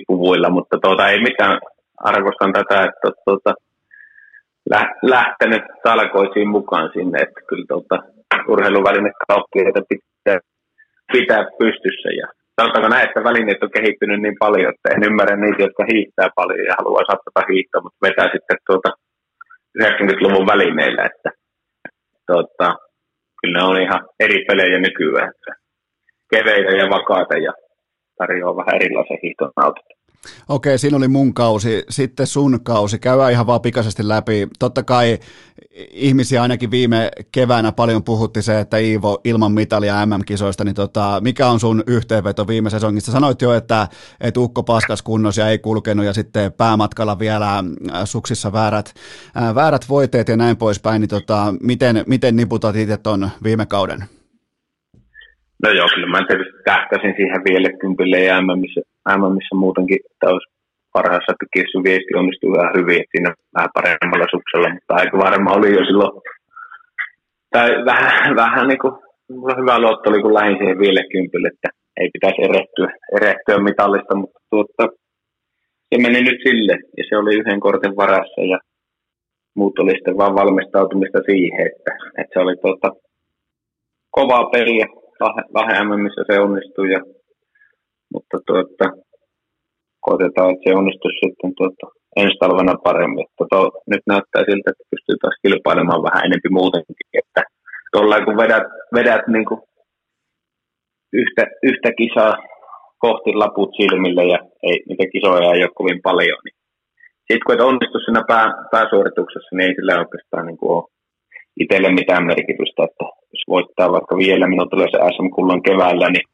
puvuilla, mutta tuota, ei mitään, arvostan tätä, että tuota, lä- lähtenyt talkoisiin mukaan sinne, että kyllä tuota, urheiluvälinekauppiaita pitää, pitää pystyssä ja sanotaanko näin, että välineet on kehittynyt niin paljon, että en ymmärrä niitä, jotka hiihtää paljon ja haluaa satsata hiihtoa, mutta vetää sitten tuota 90-luvun välineillä, että tuota, kyllä ne on ihan eri pelejä nykyään, että keveitä ja vakaata ja tarjoaa vähän erilaisen hiihton nautintoa. Okei, siinä oli mun kausi, sitten sun kausi. Käydään ihan vaan pikaisesti läpi. Totta kai ihmisiä ainakin viime keväänä paljon puhutti se, että Iivo ilman mitalia MM-kisoista, niin tota, mikä on sun yhteenveto viime sesongista? Sanoit jo, että, että Ukko paskas kunnossa ei kulkenut ja sitten päämatkalla vielä äh, suksissa väärät, äh, väärät voiteet ja näin poispäin, niin tota, miten, miten niputat itse ton viime kauden? No joo, kyllä mä tietysti tähtäisin siihen vielä kympille ja MMissä, MMissä muutenkin, että olisi parhaassa tekijössä viesti onnistui vähän hyvin, että siinä vähän paremmalla suksella, mutta aika varma oli jo silloin, tai vähän, vähän niin kuin, hyvä luotto oli, kun lähdin siihen vielä kympille, että ei pitäisi erehtyä, erehtyä mitallista, mutta tuota, se meni nyt sille, ja se oli yhden kortin varassa, ja muut oli sitten vaan valmistautumista siihen, että, että se oli tuota, kovaa peliä, vähemmän, missä se onnistui. Ja, mutta tuota, koitetaan, että se onnistuisi sitten tuota, ensi talvena paremmin. Että to, nyt näyttää siltä, että pystyy taas kilpailemaan vähän enemmän muutenkin. Että tuolla kun vedät, vedät niin kuin yhtä, yhtä kisaa kohti laput silmille ja ei, niitä kisoja ei ole kovin paljon, niin sitten kun et onnistu siinä pää, pääsuorituksessa, niin ei sillä oikeastaan niin kuin ole itselle mitään merkitystä, että jos voittaa vaikka vielä minuutilla se SM-kullan keväällä, niin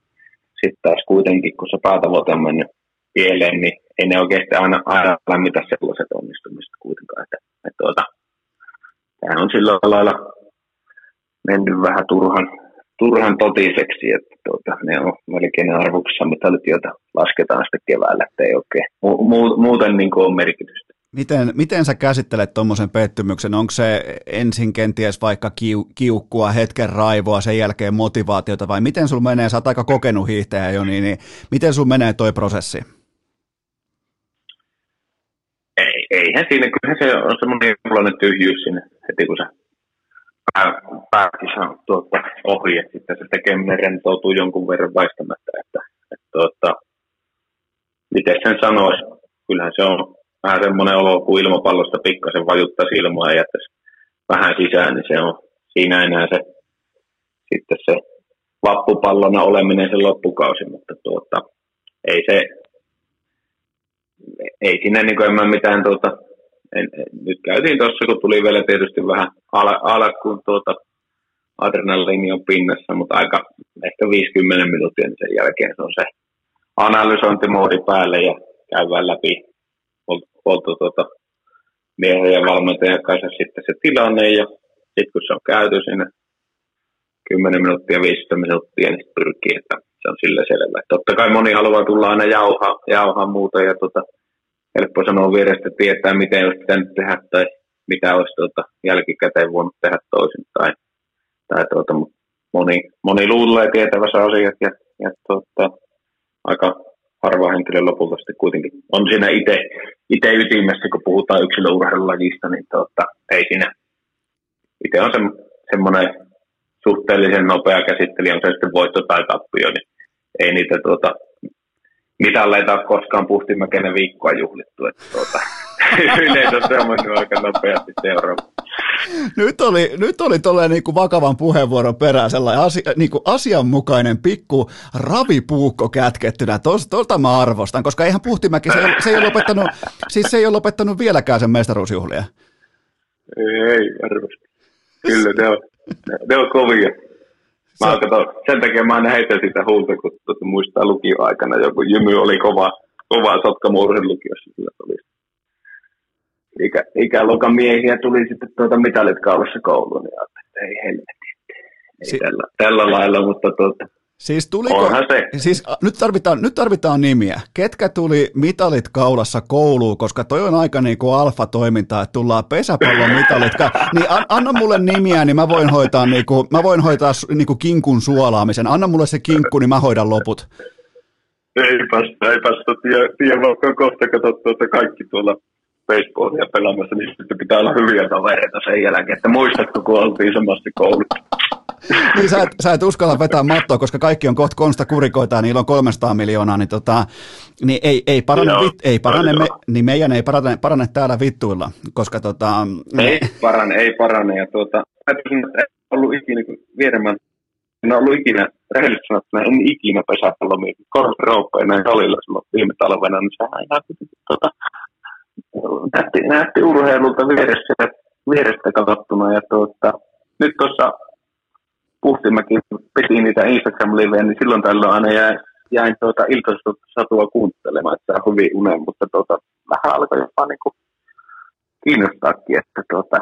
sitten taas kuitenkin, kun se päätavoite on mennyt pieleen, niin ei ne oikeastaan aina, aina lämmitä sellaiset onnistumiset kuitenkaan. Että, että tuota, tämähän on sillä lailla mennyt vähän turhan, turhan totiseksi, että tuota, ne on melkein arvoksissa mitalit, joita lasketaan sitten keväällä, että ei oikein mu- muuten niin kuin ole merkitystä. Miten, miten sä käsittelet tuommoisen pettymyksen? Onko se ensin kenties vaikka kiu, kiukkua, hetken raivoa, sen jälkeen motivaatiota vai miten sul menee, sä oot aika kokenut hiihtäjä jo, niin, niin miten sul menee toi prosessi? Ei, eihän siinä, kyllähän se on semmoinen jonkunlainen tyhjyys sinne heti kun se pääkisa on tuota, ohi, että sitten se tekeminen rentoutuu jonkun verran väistämättä, että, että tuota, miten sen sanoisi, kyllähän se on vähän semmoinen olo, kun ilmapallosta pikkasen vajuttaisi ilmaa ja jättäisi vähän sisään, niin se on siinä enää se sitten se vappupallona oleminen se loppukausi, mutta tuota, ei se, ei siinä niin kuin en mä mitään tuota, en, en, nyt käytiin tuossa, kun tuli vielä tietysti vähän al, tuota, adrenaliini on pinnassa, mutta aika ehkä 50 minuuttia, niin sen jälkeen se on se analysointimoodi päälle ja käydään läpi oltu tuota, miehen ja valmentajan kanssa sitten se tilanne ja sitten kun se on käyty siinä 10 minuuttia, 15 minuuttia, niin sitten pyrkii, että se on sillä selvä. Totta kai moni haluaa tulla aina jauha, jauhaa muuta ja tota, helppo sanoa vierestä tietää, miten olisi pitänyt tehdä tai mitä olisi tuota, jälkikäteen voinut tehdä toisin. Tai, tai tuota, moni, moni luulee tietävänsä asiat ja, ja tuota, aika harva henkilö lopulta sitten kuitenkin on siinä itse, ytimessä, kun puhutaan yksilöurheilulajista, niin tuota, ei siinä. Itse on se, semmoinen suhteellisen nopea käsittelijä, on se sitten voitto tai tappio, niin ei niitä tuota, mitalleita ole koskaan puhtimäkenen viikkoa juhlittu. Että tuota, [LAUGHS] yleensä se on aika nopeasti seuraava. Nyt oli, nyt oli tolleen niin kuin vakavan puheenvuoron perään sellainen asia, niin kuin asianmukainen pikku ravipuukko kätkettynä. Tuosta mä arvostan, koska eihän Puhtimäki, se ei, se ei ole lopettanut, siis se ei ole lopettanut vieläkään sen mestaruusjuhlia. Ei varmasti. Kyllä ne on, ne on kovia. Mä se... kato, sen takia mä aina heitän sitä huulta, kun tuota, muistaa lukioaikana joku jymy oli kova, kova Sotkamo urheilulukiossa. Kyllä oli. Ikä, ikäluokan miehiä tuli sitten tuota mitalit kaulassa kouluun, niin että ei helvetti. Ei si- tällä, tällä lailla, mutta tuota, Siis tuliko, se. Siis, nyt, tarvitaan, nyt tarvitaan nimiä. Ketkä tuli mitalit kaulassa kouluun, koska toi on aika niin kuin alfa-toimintaa, että tullaan pesäpallon mitalit. [LAUGHS] Niin an, anna mulle nimiä, niin mä voin hoitaa, niin kuin, mä voin hoitaa niin kuin kinkun suolaamisen. Anna mulle se kinkku, niin mä hoidan loput. Ei päästä, ei päästä. Tiedä, tiedä vaikka kohta katsottu, että kaikki tuolla baseballia pelaamassa, niin sitten pitää olla hyviä kavereita sen jälkeen. Että muistatko, kun oltiin samassa koulussa? niin sä et, sä et uskalla vetää mattoa, koska kaikki on kohta konsta kurikoita ja niillä on 300 miljoonaa, niin, tota, niin ei, ei, parane, joo, vit, ei parane, me, niin meidän ei parane, parane täällä vittuilla, koska tota... Ei me... parane, ei parane, ja tuota, en ollut ikinä vieremään en ollut ikinä, rehellisesti sanottuna, en ikinä pesäpallomiehen. Korpi Roope näin salilla silloin viime talvena, niin sehän ihan tuota, näytti, näytti urheilulta vierestä, vierestä katsottuna. Ja tuota, nyt tuossa Puhtimäki piti niitä Instagram-livejä, niin silloin tällöin aina jäin, jäin tuota iltasatua kuuntelemaan, että saa hyvin unen, mutta tuota, vähän alkoi jopa niin kuin kiinnostaakin, että tuota,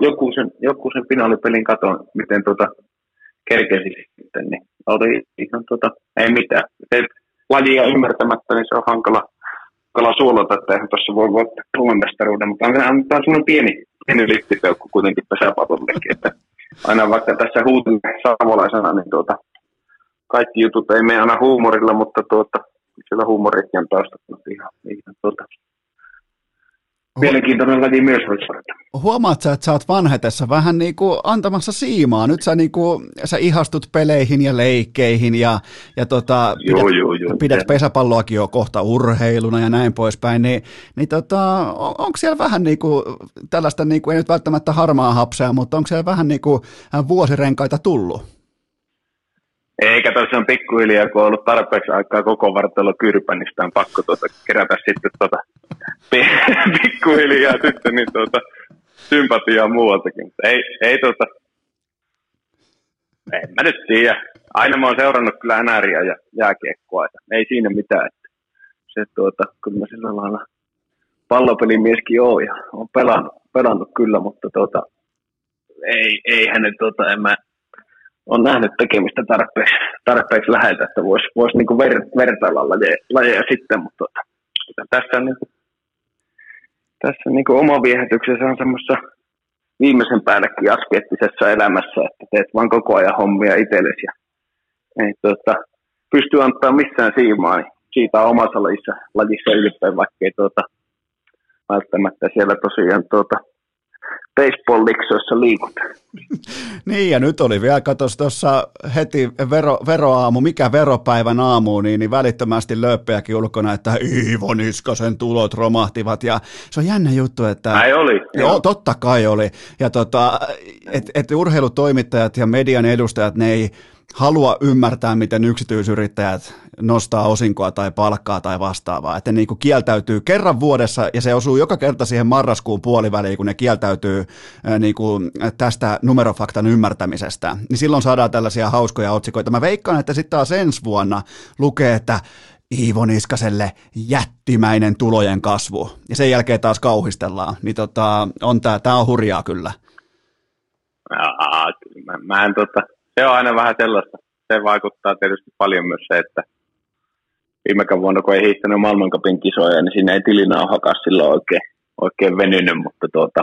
joku, sen, joku sen finaalipelin katon, miten tuota, kerkesi sitten, niin oli ihan tuota, ei mitään. Se lajia ymmärtämättä, niin se on hankala, hankala suolata, että eihän tuossa voi voittaa Suomen mestaruuden, mutta on, on, semmoinen pieni, pieni littipeukku kuitenkin pesäpallollekin, että aina vaikka tässä huutin savolaisena, niin tuota, kaikki jutut ei mene aina huumorilla, mutta tuota, sillä huumorikin on taustalla ihan, ihan tuota, mielenkiintoinen laji myös Huomaat sä, että sä oot vanhetessa vähän niin kuin antamassa siimaa. Nyt sä, niin kuin, sä ihastut peleihin ja leikkeihin ja, ja tota, joo, pidät, joo, joo, pidät pesäpalloakin jo kohta urheiluna ja näin poispäin. Niin, niin tota, on, onko siellä vähän niin kuin, tällaista, niin kuin, ei nyt välttämättä harmaa hapsea, mutta onko siellä vähän niin kuin vuosirenkaita tullut? Eikä tässä on pikkuhiljaa, kun on ollut tarpeeksi aikaa koko vartalo kyrpä, niin sitä on pakko tuota, kerätä sitten tuota, [LAUGHS] pikkuhiljaa sitten niin tuota, sympatiaa muualtakin. ei, ei tuota, en mä nyt tiedä. Aina mä oon seurannut kyllä NRiä ja jääkiekkoa. Ei siinä mitään. Että se, tuota, kyllä mä sillä lailla pallopelimieskin oon ja on pelannut, pelannut kyllä, mutta tuota, ei, ei hänen, tota, en mä on nähnyt tekemistä tarpeeksi, tarpeeksi läheltä, että voisi vois niinku ver, vertailla lajeja, lajeja sitten, mutta tota, tässä on, niinku, tässä niinku oma viehätyksessä on semmoisessa viimeisen päällekin askeettisessa elämässä, että teet vaan koko ajan hommia itsellesi ja ei tota, pysty antaa missään siimaa, niin siitä on omassa lajissa, lajissa ylpeä, vaikka ei tuota, välttämättä siellä tosiaan tuota, baseball-liksoissa liikut. [LAUGHS] niin, ja nyt oli vielä, katos tuossa heti vero, veroaamu, mikä veropäivän aamu, niin, niin välittömästi lööppejäkin ulkona, että Iivo Niskasen tulot romahtivat, ja se on jännä juttu, että... Näin oli. Joo, joo. totta kai oli, ja tota, että et urheilutoimittajat ja median edustajat, ne ei halua ymmärtää, miten yksityisyrittäjät nostaa osinkoa tai palkkaa tai vastaavaa. Että ne niin kieltäytyy kerran vuodessa, ja se osuu joka kerta siihen marraskuun puoliväliin, kun ne kieltäytyy niin kuin tästä numerofaktan ymmärtämisestä. Niin silloin saadaan tällaisia hauskoja otsikoita. Mä veikkaan, että sitten taas ensi vuonna lukee, että Iivo Niskaselle jättimäinen tulojen kasvu. Ja sen jälkeen taas kauhistellaan. Niin tota, on tää, tää on hurjaa kyllä. Mä, mä en tota, se on aina vähän sellaista. Se vaikuttaa tietysti paljon myös se, että viime vuonna, kun ei hiihtänyt maailmankapin kisoja, niin siinä ei tilinauhakaan silloin oikein, oikein venynyt, mutta tuota,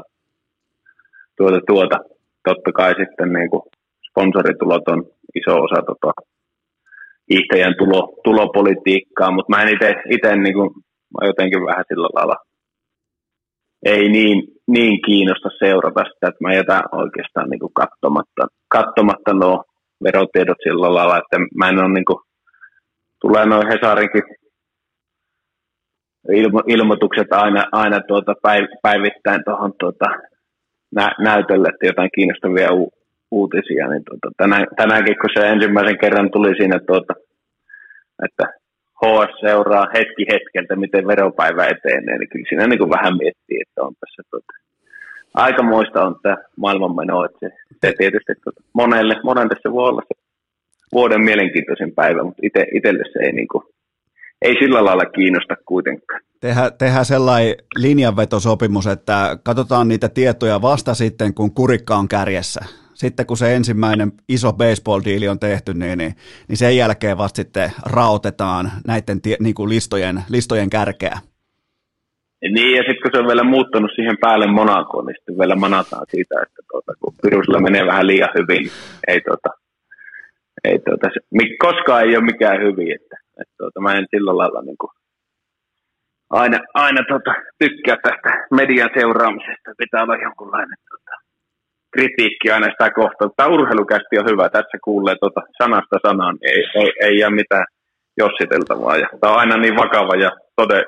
tuota, tuota, totta kai sitten niin kuin sponsoritulot on iso osa tota, hiihtäjän tulo, tulopolitiikkaa, mutta mä en itse niin kuin, mä jotenkin vähän sillä lailla ei niin, niin kiinnosta seurata sitä, että mä jätän oikeastaan niin kuin katsomatta, katsomatta nuo verotiedot sillä lailla, että mä en ole niin kuin, tulee noin Hesarinkin ilmo, ilmoitukset aina, aina tuota päiv, päivittäin tuohon tuota, nä, näytölle, että jotain kiinnostavia u, uutisia, niin tuota, tänään, tänäänkin kun se ensimmäisen kerran tuli siinä, tuota, että HS seuraa hetki hetkeltä, miten veropäivä etenee, niin kyllä siinä niin kuin vähän miettii, että on tässä tuota, aikamoista on tämä maailmanmeno, että se, se tietysti tuota, monelle, monelle se voi olla se vuoden mielenkiintoisin päivä, mutta ite, itselle se ei, niin kuin, ei sillä lailla kiinnosta kuitenkaan. Tehdään, tehdään sellainen linjanvetosopimus, että katsotaan niitä tietoja vasta sitten, kun kurikka on kärjessä. Sitten kun se ensimmäinen iso baseball-diili on tehty, niin, niin, niin sen jälkeen vasta sitten rautetaan näiden tie, niin kuin listojen, listojen kärkeä. Niin, ja sitten kun se on vielä muuttunut siihen päälle Monakoon, niin sitten vielä manataan siitä, että tuota, kun virusilla menee vähän liian hyvin, niin ei, tuota, ei tuota, se, koskaan ei ole mikään hyvin, että, että tuota, mä en sillä lailla niin kuin, aina, aina tuota, tykkää tästä median seuraamisesta, pitää olla jonkunlainen tuota, kritiikki aina sitä kohtaa. Tämä urheilukästi on hyvä, tässä kuulee tuota, sanasta sanaan, ei, ei, ei jää mitään jossiteltavaa. Ja tämä on aina niin vakava ja tode,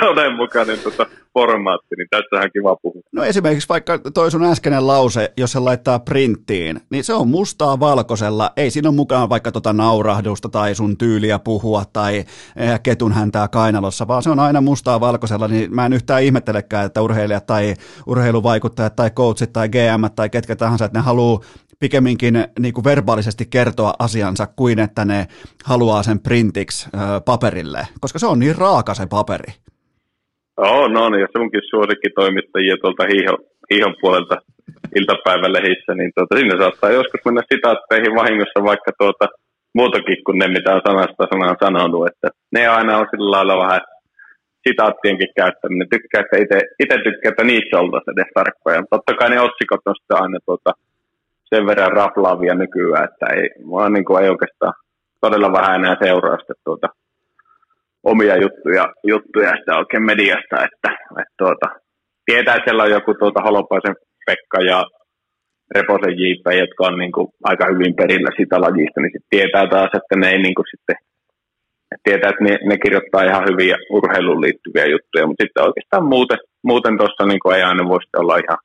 todenmukainen [LAUGHS] tuota formaatti, niin tässähän kiva puhua. No esimerkiksi vaikka toi sun äskeinen lause, jos se laittaa printtiin, niin se on mustaa valkoisella. Ei siinä ole mukaan vaikka tota naurahdusta tai sun tyyliä puhua tai eh, ketun häntää kainalossa, vaan se on aina mustaa valkoisella, niin mä en yhtään ihmettelekään, että urheilijat tai urheiluvaikuttajat tai coachit tai GM tai ketkä tahansa, että ne haluaa pikemminkin niin kuin verbaalisesti kertoa asiansa kuin että ne haluaa sen printiksi ö, paperille, koska se on niin raaka se paperi. Joo, no niin, ja sunkin suosikkitoimittajia tuolta hiihon, hiihon puolelta iltapäivälehissä, niin tuota, sinne saattaa joskus mennä sitaatteihin vahingossa vaikka tuota, muutakin kuin ne, mitä on sanasta sanaan sanonut, että ne aina on sillä lailla vähän sitaattienkin käyttäminen. Tykkää, että itse tykkää, että niissä oltaisiin edes tarkkoja. Totta kai ne otsikot on sitten aina tuota, sen verran raflaavia nykyään, että ei, vaan niin kuin ei oikeastaan todella vähän enää seuraa tuota, omia juttuja, juttuja sitä oikein mediasta, että, että tuota, tietää, että siellä on joku tuota Holopaisen Pekka ja Reposen JP, jotka on niin kuin aika hyvin perillä sitä lajista, niin sitten tietää taas, että ne ei niin kuin sitten tietää, että ne, ne kirjoittaa ihan hyviä urheiluun liittyviä juttuja, mutta sitten oikeastaan muuten, muuten tuossa niin ei aina voi olla ihan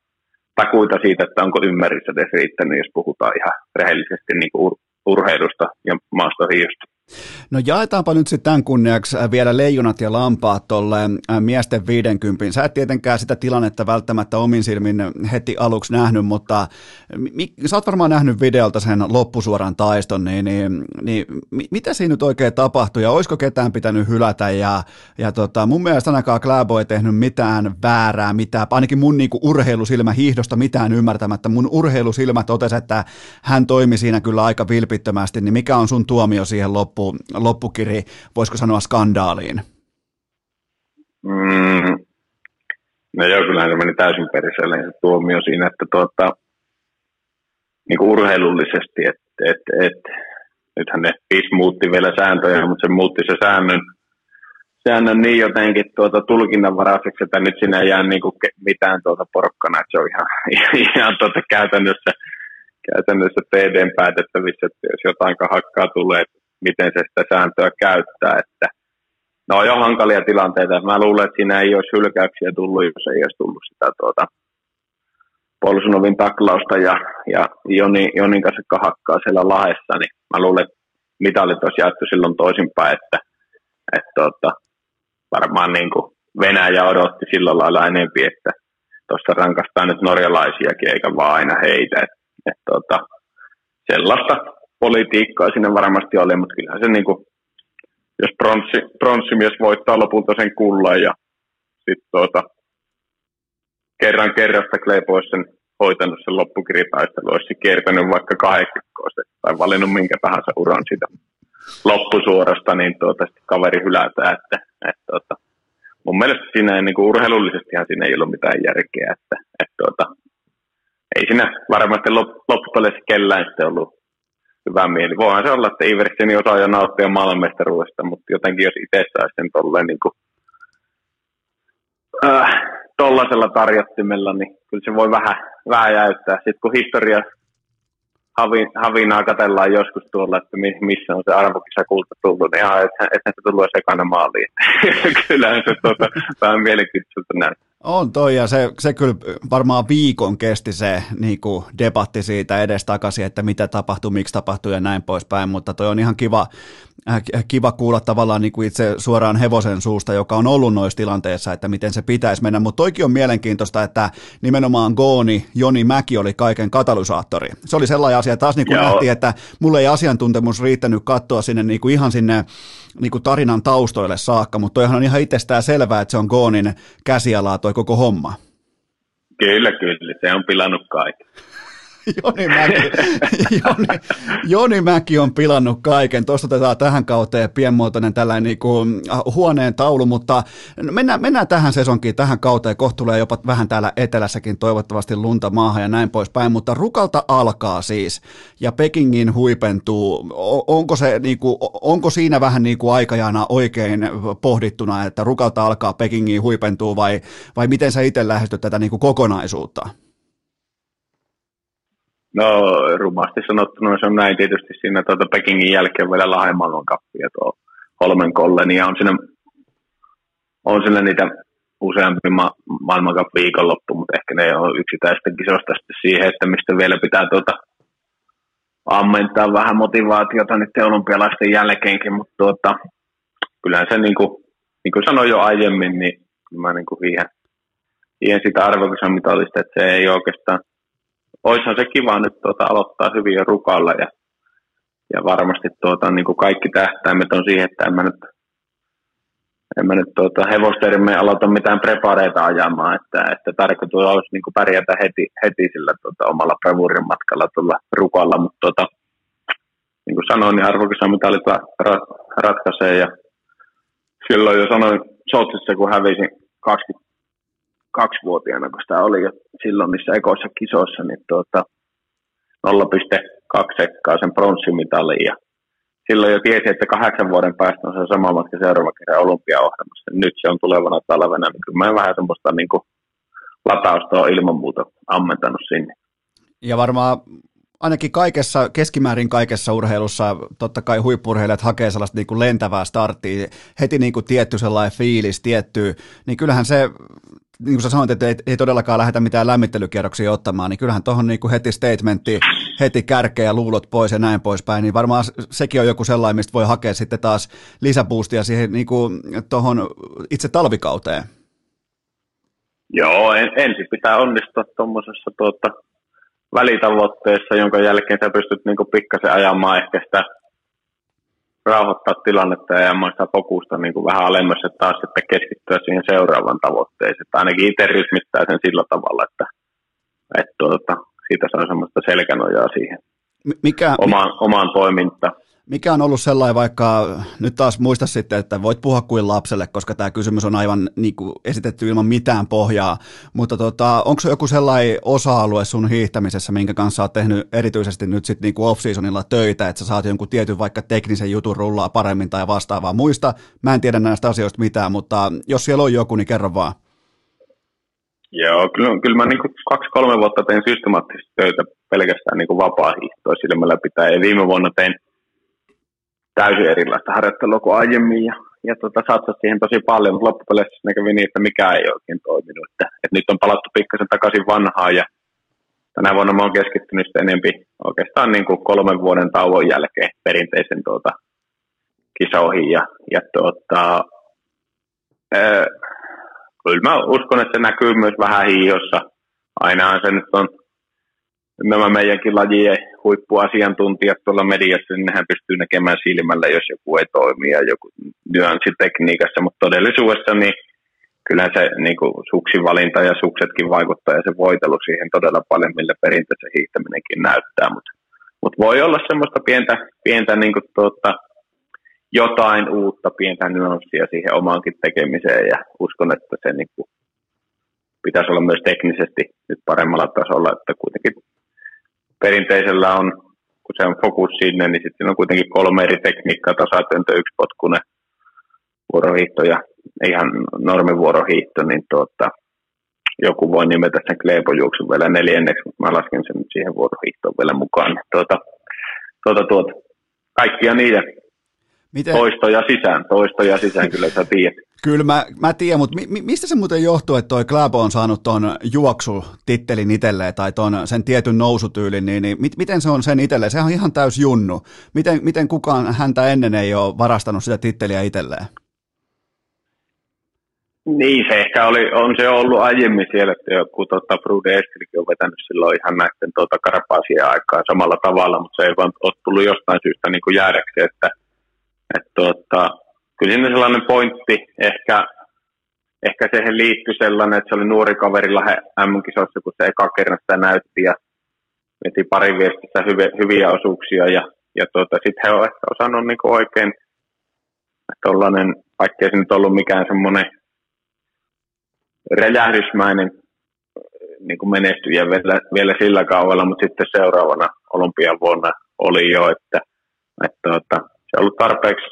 takuita siitä, että onko ymmärrys edes riittänyt, jos puhutaan ihan rehellisesti niin kuin ur- urheilusta ja maastohiiosta. No jaetaanpa nyt sitten tämän kunniaksi äh, vielä leijonat ja lampaat tuolle äh, miesten 50. Sä et tietenkään sitä tilannetta välttämättä omin silmin heti aluksi nähnyt, mutta mi- sä oot varmaan nähnyt videolta sen loppusuoran taiston, niin, niin, niin mitä siinä nyt oikein tapahtui ja olisiko ketään pitänyt hylätä ja, ja tota, mun mielestä ainakaan Kläbo ei tehnyt mitään väärää, mitään, ainakin mun niinku urheilusilmä hiihdosta mitään ymmärtämättä. Mun urheilusilmä totesi, että hän toimi siinä kyllä aika vilpittömästi, niin mikä on sun tuomio siihen loppuun? Loppukiri, voisiko sanoa skandaaliin? Mm. No joo, kyllähän se meni täysin periselle se tuomio siinä, että tuota, niin kuin urheilullisesti, että et, et, nythän ne PIS muutti vielä sääntöjä, mutta se muutti se säännön, säännön niin jotenkin tuota tulkinnanvaraiseksi, että nyt sinne ei jää niin kuin mitään tuota porkkana, että se on ihan, [LAUGHS] ihan tuota käytännössä, käytännössä TDn päätettävissä, että jos jotain hakkaa tulee, että miten se sitä sääntöä käyttää. Että ne on jo hankalia tilanteita. Mä luulen, että siinä ei olisi hylkäyksiä tullut, jos ei olisi tullut sitä tuota, Polsunovin taklausta ja, ja Joni, Jonin kanssa kahakkaa siellä lahessa, niin mä luulen, että mitalit olisi jaettu silloin toisinpäin, että, että tuota, varmaan niin kuin Venäjä odotti silloin lailla enempi, että tuossa rankastaa nyt norjalaisiakin eikä vaan aina heitä. Että, että tuota, sellaista politiikkaa sinne varmasti oli, mutta kyllähän se niin kuin, jos pronssi, pronssimies voittaa lopulta sen kullan ja sitten tuota, kerran kerrasta Kleipo olisi sen hoitanut sen loppukiritaistelu, olisi kiertänyt vaikka kahdeksikkoista tai valinnut minkä tahansa uran siitä loppusuorasta, niin tuota, kaveri hylätään. Että, että, tuota, mun mielestä siinä ei, niin urheilullisestihan siinä ei ollut mitään järkeä, että, että tuota, ei siinä varmasti loppupeleissä kellään sitten ollut hyvä mieli. Voihan se olla, että Iverseni osaa jo nauttia maailmanmestaruudesta, mutta jotenkin jos itse saisi sen tolleen niin kuin, äh, tollasella tarjottimella, niin kyllä se voi vähän, vähän jäyttää. Sitten kun historia havi, havinaa katellaan joskus tuolla, että missä on se arvokisa kulta tullut, niin ihan, että, että se tullut sekana maaliin. [LAUGHS] Kyllähän se tuota, vähän mielenkiintoiselta näyttää. On toi, ja se, se kyllä varmaan viikon kesti se niin kuin debatti siitä edestakaisin, että mitä tapahtuu, miksi tapahtuu ja näin poispäin, mutta toi on ihan kiva, äh, kiva kuulla tavallaan niin kuin itse suoraan hevosen suusta, joka on ollut noissa tilanteissa, että miten se pitäisi mennä, mutta toikin on mielenkiintoista, että nimenomaan Gooni, Joni Mäki oli kaiken katalysaattori. Se oli sellainen asia, taas niin kuin nähtiin, että mulle ei asiantuntemus riittänyt katsoa sinne niin kuin ihan sinne niin kuin tarinan taustoille saakka, mutta toihan on ihan itsestään selvää, että se on Goonin käsialaa toi koko homma. Kyllä, kyllä, se on pilannut kaiken. [LAUGHS] Joni Mäki, Joni, Joni Mäki on pilannut kaiken. Tuosta otetaan tähän kauteen pienmuotoinen tällainen niin kuin äh, huoneen taulu, mutta mennään, mennään tähän sesonkiin, tähän kauteen. Kohta tulee jopa vähän täällä etelässäkin toivottavasti lunta maahan ja näin poispäin, mutta rukalta alkaa siis ja Pekingin huipentuu. Onko, se, niin kuin, onko siinä vähän niin kuin aikajana oikein pohdittuna, että rukalta alkaa Pekingin huipentuu vai, vai miten sä itse lähestyt tätä niin kuin kokonaisuutta? No rumasti sanottuna se on näin. Tietysti siinä tuota Pekingin jälkeen vielä Lahden maailmankappi ja tuo Holmen Kollen. Ja on siinä, on siinä niitä useampi ma- maailmankap viikonloppu, mutta ehkä ne on yksittäistä kisosta sitten siihen, että mistä vielä pitää tuota ammentaa vähän motivaatiota nyt olympialaisten jälkeenkin, mutta tuota, kyllähän se niin kuin, niin kuin sanoin jo aiemmin, niin mä niin kuin vien, vien sitä arvokisan mitallista, että se ei oikeastaan olisihan se kiva nyt tuota, aloittaa hyvin jo rukalla ja, ja varmasti tuota, niin kuin kaikki tähtäimet on siihen, että en mä nyt, en mä nyt tuota, hevostermeen aloita mitään prepareita ajamaan, että, että tarkoitus olisi niin kuin pärjätä heti, heti sillä tuota, omalla bravurin matkalla tuolla rukalla, mutta tuota, niin kuin sanoin, niin arvokisamitallit ratkaisee. Ja silloin jo sanoin Sotsissa, kun hävisin 20 kaksivuotiaana, kun sitä oli jo silloin niissä ekoissa kisoissa, niin tuota, 0,2 sekkaa sen pronssimitalin ja silloin jo tiesi, että kahdeksan vuoden päästä on se sama matka seuraava kerran olympiaohjelmassa. Nyt se on tulevana talvena, niin kyllä mä vähän semmoista niin kuin latausta on ilman muuta ammentanut sinne. Ja varmaan ainakin kaikessa, keskimäärin kaikessa urheilussa, totta kai huippurheilijat hakee sellaista niin kuin lentävää starttia, heti niin kuin tietty sellainen fiilis, tietty, niin kyllähän se niin kuin sä sanoit, että ei, ei todellakaan lähdetä mitään lämmittelykierroksia ottamaan, niin kyllähän tuohon niin heti statementti, heti kärkeä luulot pois ja näin poispäin, niin varmaan sekin on joku sellainen, mistä voi hakea sitten taas lisäboostia siihen niin kuin, tohon itse talvikauteen. Joo, en, ensin pitää onnistua tuommoisessa tuota, välitavoitteessa, jonka jälkeen sä pystyt niin pikkasen ajamaan ehkä sitä rauhoittaa tilannetta ja sitä fokusta niin kuin vähän alemmas, että taas että keskittyä siihen seuraavan tavoitteeseen. Että ainakin itse rytmittää sen sillä tavalla, että, että tuota, siitä saa semmoista selkänojaa siihen mikä, omaan, omaan toimintaan. Mikä on ollut sellainen vaikka, nyt taas muista sitten, että voit puhua kuin lapselle, koska tämä kysymys on aivan niin kuin esitetty ilman mitään pohjaa, mutta tota, onko se joku sellainen osa-alue sun hiihtämisessä, minkä kanssa olet tehnyt erityisesti nyt sitten niin off-seasonilla töitä, että sä saat jonkun tietyn vaikka teknisen jutun rullaa paremmin tai vastaavaa. Muista, mä en tiedä näistä asioista mitään, mutta jos siellä on joku, niin kerro vaan. Joo, kyllä, kyllä mä niin kaksi-kolme vuotta tein systemaattisesti töitä pelkästään niin vapaa-hiihtoa silmällä pitää. Ja viime vuonna tein täysin erilaista harjoittelua kuin aiemmin ja, ja tota, satsasi siihen tosi paljon, mutta loppupeleissä kävi niin, että mikä ei oikein toiminut. Että, että nyt on palattu pikkasen takaisin vanhaan ja tänä vuonna mä oon keskittynyt enempi oikeastaan niin kuin kolmen vuoden tauon jälkeen perinteisen tuota, kisoihin ja, ja tuota, ää, kyllä mä uskon, että se näkyy myös vähän hiiossa. Ainahan se nyt on nämä meidänkin lajien huippuasiantuntijat tuolla mediassa, niin nehän pystyy näkemään silmällä, jos joku ei toimi ja joku nyanssitekniikassa, mutta todellisuudessa niin kyllähän se niin kuin suksivalinta ja suksetkin vaikuttaa ja se voitelu siihen todella paljon, millä perinteisen hiihtäminenkin näyttää, mutta mut voi olla semmoista pientä, pientä niin kuin tuota, jotain uutta, pientä nyanssia siihen omaankin tekemiseen ja uskon, että se niin kuin, pitäisi olla myös teknisesti nyt paremmalla tasolla, että kuitenkin perinteisellä on, kun se on fokus sinne, niin sitten on kuitenkin kolme eri tekniikkaa, tasatöntä, yksi potkune, vuorohiihto ja ihan normivuorohiihto, niin tuota, joku voi nimetä sen kleepojuoksun vielä neljänneksi, mutta mä lasken sen siihen vuorohiihtoon vielä mukaan. Tuota, tuota, tuota, kaikkia niitä Miten? toistoja sisään, toistoja sisään, kyllä sä tiedät. Kyllä mä, mä tiedän, mutta mi, mistä se muuten johtuu, että toi Kläbo on saanut ton juoksutittelin itselleen tai ton, sen tietyn nousutyylin, niin, niin mit, miten se on sen itselleen? Se on ihan täys junnu. Miten, miten kukaan häntä ennen ei ole varastanut sitä titteliä itselleen? Niin, se ehkä oli, on se ollut aiemmin siellä, että joku tota, Brude Estrikin on vetänyt silloin ihan näiden tota, karpaasien aikaa samalla tavalla, mutta se ei vaan ole tullut jostain syystä niin kuin jäädäksi, että, että tota, kyllä sinne sellainen pointti ehkä, ehkä siihen liittyi sellainen, että se oli nuori kaveri lähe M-kisossa, kun se eka kerran sitä näytti ja veti pari viestissä hyviä, hyviä osuuksia ja, ja tuota, sitten he ovat ehkä osannut niin oikein tollainen, vaikkei se nyt ollut mikään semmoinen räjähdysmäinen niin kuin menestyjä vielä, vielä sillä kaudella, mutta sitten seuraavana olympian vuonna oli jo, että, että, että tuota, se on ollut tarpeeksi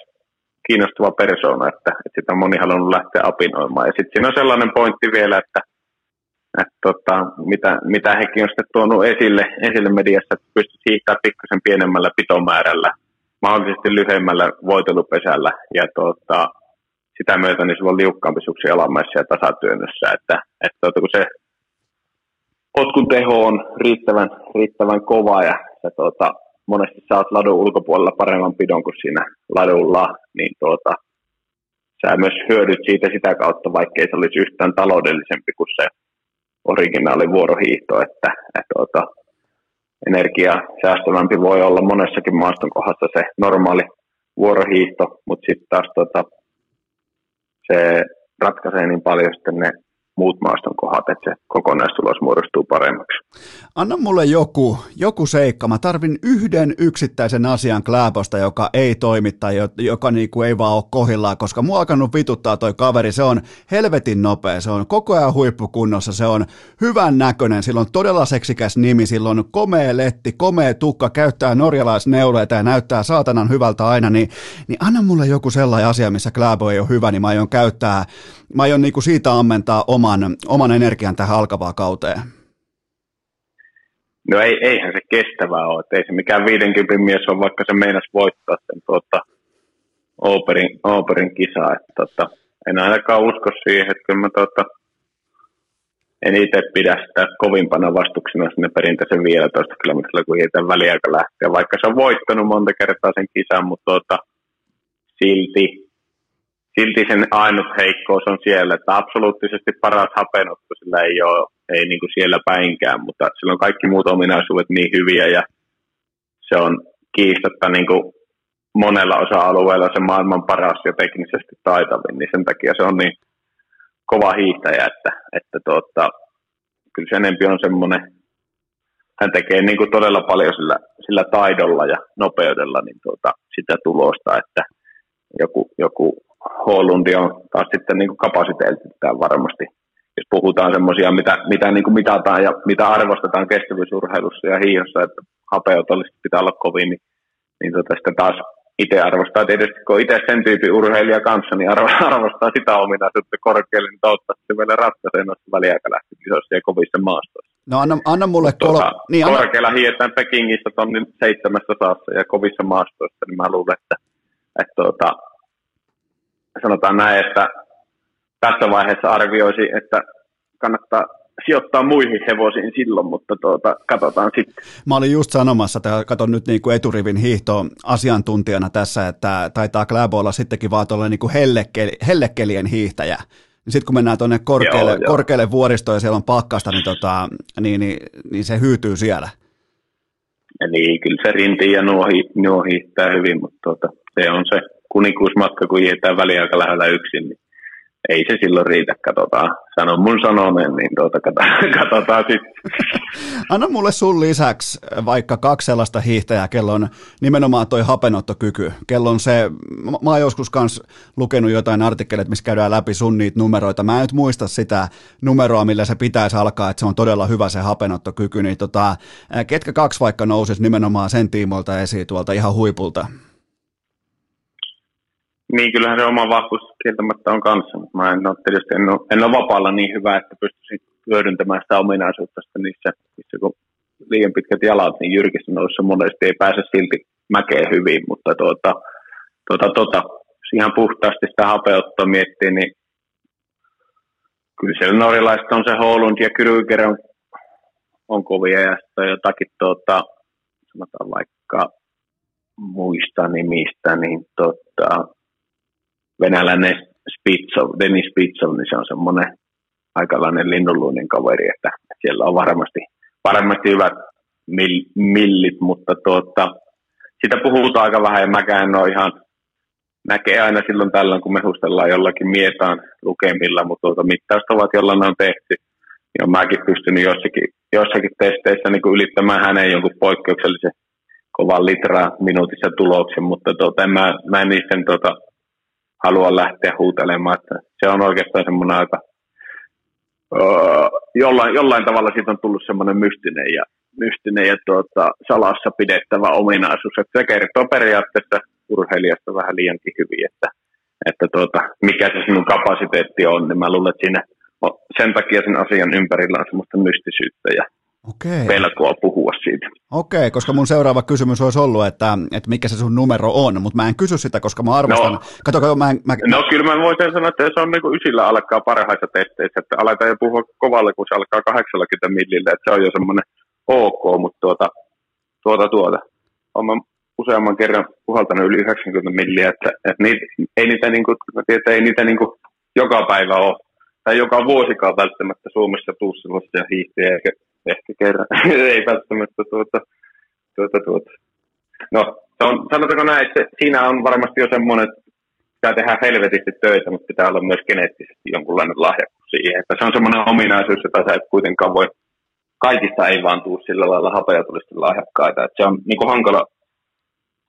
kiinnostava persoona, että, että sitä on moni halunnut lähteä apinoimaan. Ja sitten siinä on sellainen pointti vielä, että, että tota, mitä, mitä hekin on sitten tuonut esille, esille mediassa, että pystyt hiihtämään pikkasen pienemmällä pitomäärällä, mahdollisesti lyhyemmällä voitelupesällä ja tota, sitä myötä niin sulla on liukkaampi suksi alamäessä ja tasatyönnössä, että, että tota, kun se potkun teho on riittävän, riittävän kova ja se tota, monesti saat ladun ulkopuolella paremman pidon kuin siinä ladulla, niin tuota, sä myös hyödyt siitä sitä kautta, vaikkei se olisi yhtään taloudellisempi kuin se originaali vuorohiihto, että, että tuota, energia säästävämpi voi olla monessakin maaston kohdassa se normaali vuorohiihto, mutta sitten taas tuota, se ratkaisee niin paljon sitten ne muut maaston kohdat, että se kokonaistulos muodostuu paremmaksi. Anna mulle joku, joku seikka. Mä tarvin yhden yksittäisen asian Kläposta, joka ei toimi tai joka niinku ei vaan ole kohillaan, koska mua alkanut vituttaa toi kaveri. Se on helvetin nopea, se on koko ajan huippukunnossa, se on hyvän näköinen, sillä on todella seksikäs nimi, sillä on komea letti, komea tukka, käyttää norjalaisneuleita ja näyttää saatanan hyvältä aina, niin, niin anna mulle joku sellainen asia, missä Kläbo ei ole hyvä, niin mä aion käyttää, mä aion niinku siitä ammentaa oman, oman energian tähän alkavaan kauteen. No ei, eihän se kestävää ole, ei se mikään 50 mies on, vaikka se meinas voittaa sen tuota, Operin, Operin kisaa. Että, tuota, en ainakaan usko siihen, että mä tuota, en itse pidä sitä kovimpana vastuksena sinne perinteisen 15 kilometrillä, kun hietään väliaika lähtee. Vaikka se on voittanut monta kertaa sen kisan, mutta tuota, silti, silti sen ainut heikkous on siellä, että absoluuttisesti paras hapenotto sillä ei ole ei niin kuin siellä päinkään, mutta sillä on kaikki muut ominaisuudet niin hyviä ja se on kiistatta niin kuin monella osa-alueella se maailman paras ja teknisesti taitavin, niin sen takia se on niin kova hiihtäjä, että, että tuota, kyllä se enempi on semmoinen, hän tekee niin kuin todella paljon sillä, sillä taidolla ja nopeudella niin tuota, sitä tulosta, että joku, joku Hollundi on taas sitten niin kapasiteetiltään varmasti, jos puhutaan semmoisia, mitä, mitä niin kuin mitataan ja mitä arvostetaan kestävyysurheilussa ja hiihossa, että hapeutallisesti pitää olla kovin, niin, niin tuota, sitten taas itse arvostaa tietysti, kun itse sen tyypin urheilija kanssa, niin [LAUGHS] arvostaa sitä ominaisuutta korkealle, niin toivottavasti vielä ratkaisee noissa väliaikalähtökisoissa ja kovissa maastoissa. No anna, anna mulle kol... tuota, niin, anna... Korkealla hietään Pekingissä tonnin seitsemässä saassa ja kovissa maastoissa, niin mä luulen, että, että tuota, sanotaan näin, että tässä vaiheessa arvioisi, että kannattaa sijoittaa muihin hevosiin silloin, mutta tuota, katsotaan sitten. Mä olin just sanomassa, että katon nyt niin kuin eturivin hiihto asiantuntijana tässä, että taitaa Kläbo olla sittenkin vaan tuolla niin kuin hellekeli, hellekelien hiihtäjä. Sitten kun mennään tuonne korkealle, joo, joo. korkealle vuoristoon ja siellä on pakkasta, niin, tota, niin, niin, niin se hyytyy siellä. Ja niin, kyllä se rinti ja nuo, nuo hiihtää hyvin, mutta tuota, se on se kunikuusmatka, kun hiihtää väliaika lähellä yksin, niin ei se silloin riitä, katsotaan. Sano mun sanoneen, niin tuota, katsotaan [LAUGHS] sitten. [LAUGHS] Anna mulle sun lisäksi vaikka kaksi sellaista hiihtäjää, kello on nimenomaan toi hapenottokyky. Kello on se, mä oon joskus kans lukenut jotain artikkeleita, missä käydään läpi sun niitä numeroita. Mä en nyt muista sitä numeroa, millä se pitäisi alkaa, että se on todella hyvä se hapenottokyky. Niin tota, ketkä kaksi vaikka nousis nimenomaan sen tiimoilta esiin tuolta ihan huipulta? Niin, kyllähän se oma vahvuus kieltämättä on kanssa, mutta mä en ole tietysti en ole, en ole vapaalla niin hyvä, että pystyisin hyödyntämään sitä ominaisuutta sitä niissä, missä kun liian pitkät jalat, niin jyrkissä noussa monesti ei pääse silti mäkeen hyvin, mutta tuota, tuota, tuota, ihan puhtaasti sitä hapeutta miettii, niin kyllä siellä norjalaiset on se Holund ja Kryger on, on kovia ja sitten jotakin tuota, sanotaan vaikka muista nimistä, niin tota, venäläinen Spitsov, Denis Spitsov, niin se on semmoinen aikalainen linnunluinen kaveri, että siellä on varmasti, varmasti hyvät mill, millit, mutta tuota, sitä puhutaan aika vähän ja mäkään ole ihan, näkee aina silloin tällöin, kun mehustellaan jollakin mietaan lukemilla, mutta tuota, mittaustavat, jolla ne on tehty, niin olen mäkin pystynyt jossakin, jossakin testeissä niin kuin ylittämään hänen jonkun poikkeuksellisen kovan litraa minuutissa tuloksen, mutta tuota, en mä, mä en niiden tuota, halua lähteä huutelemaan. Että se on oikeastaan semmoinen aika, öö, jollain, jollain tavalla siitä on tullut semmoinen mystinen ja, mystinen ja tuota, salassa pidettävä ominaisuus. Että se kertoo periaatteessa urheilijasta vähän liiankin hyvin, että, että tuota, mikä se sinun kapasiteetti on, niin mä luulen, että siinä sen takia sen asian ympärillä on semmoista mystisyyttä ja Okei. pelkoa puhua siitä. Okei, koska mun seuraava kysymys olisi ollut, että, että mikä se sun numero on, mutta mä en kysy sitä, koska mä arvostan. No, Kato, kato, mä, en, mä... no kyllä mä voisin sanoa, että se on niin kuin ysillä alkaa parhaissa testeissä, että aletaan jo puhua kovalle, kun se alkaa 80 millillä, että se on jo semmoinen ok, mutta tuota, tuota, tuota. Olen useamman kerran puhaltanut yli 90 milliä, että, että niitä, ei niitä, niin kuin, tiedän, ei niitä niin kuin joka päivä ole, tai joka vuosikaan välttämättä Suomessa tuu sellaisia hiihtiä, eikä ehkä kerran, [LAUGHS] ei välttämättä tuota, tuota, tuota. No, se on, sanotaanko näin, että siinä on varmasti jo semmoinen, että pitää tehdä helvetisti töitä, mutta pitää olla myös geneettisesti jonkunlainen lahjakkuus siihen. Että se on semmoinen ominaisuus, jota sä et kuitenkaan voi, kaikista ei vaan tuu sillä lailla hapeatullisesti lahjakkaita. Että se on niin kuin hankala,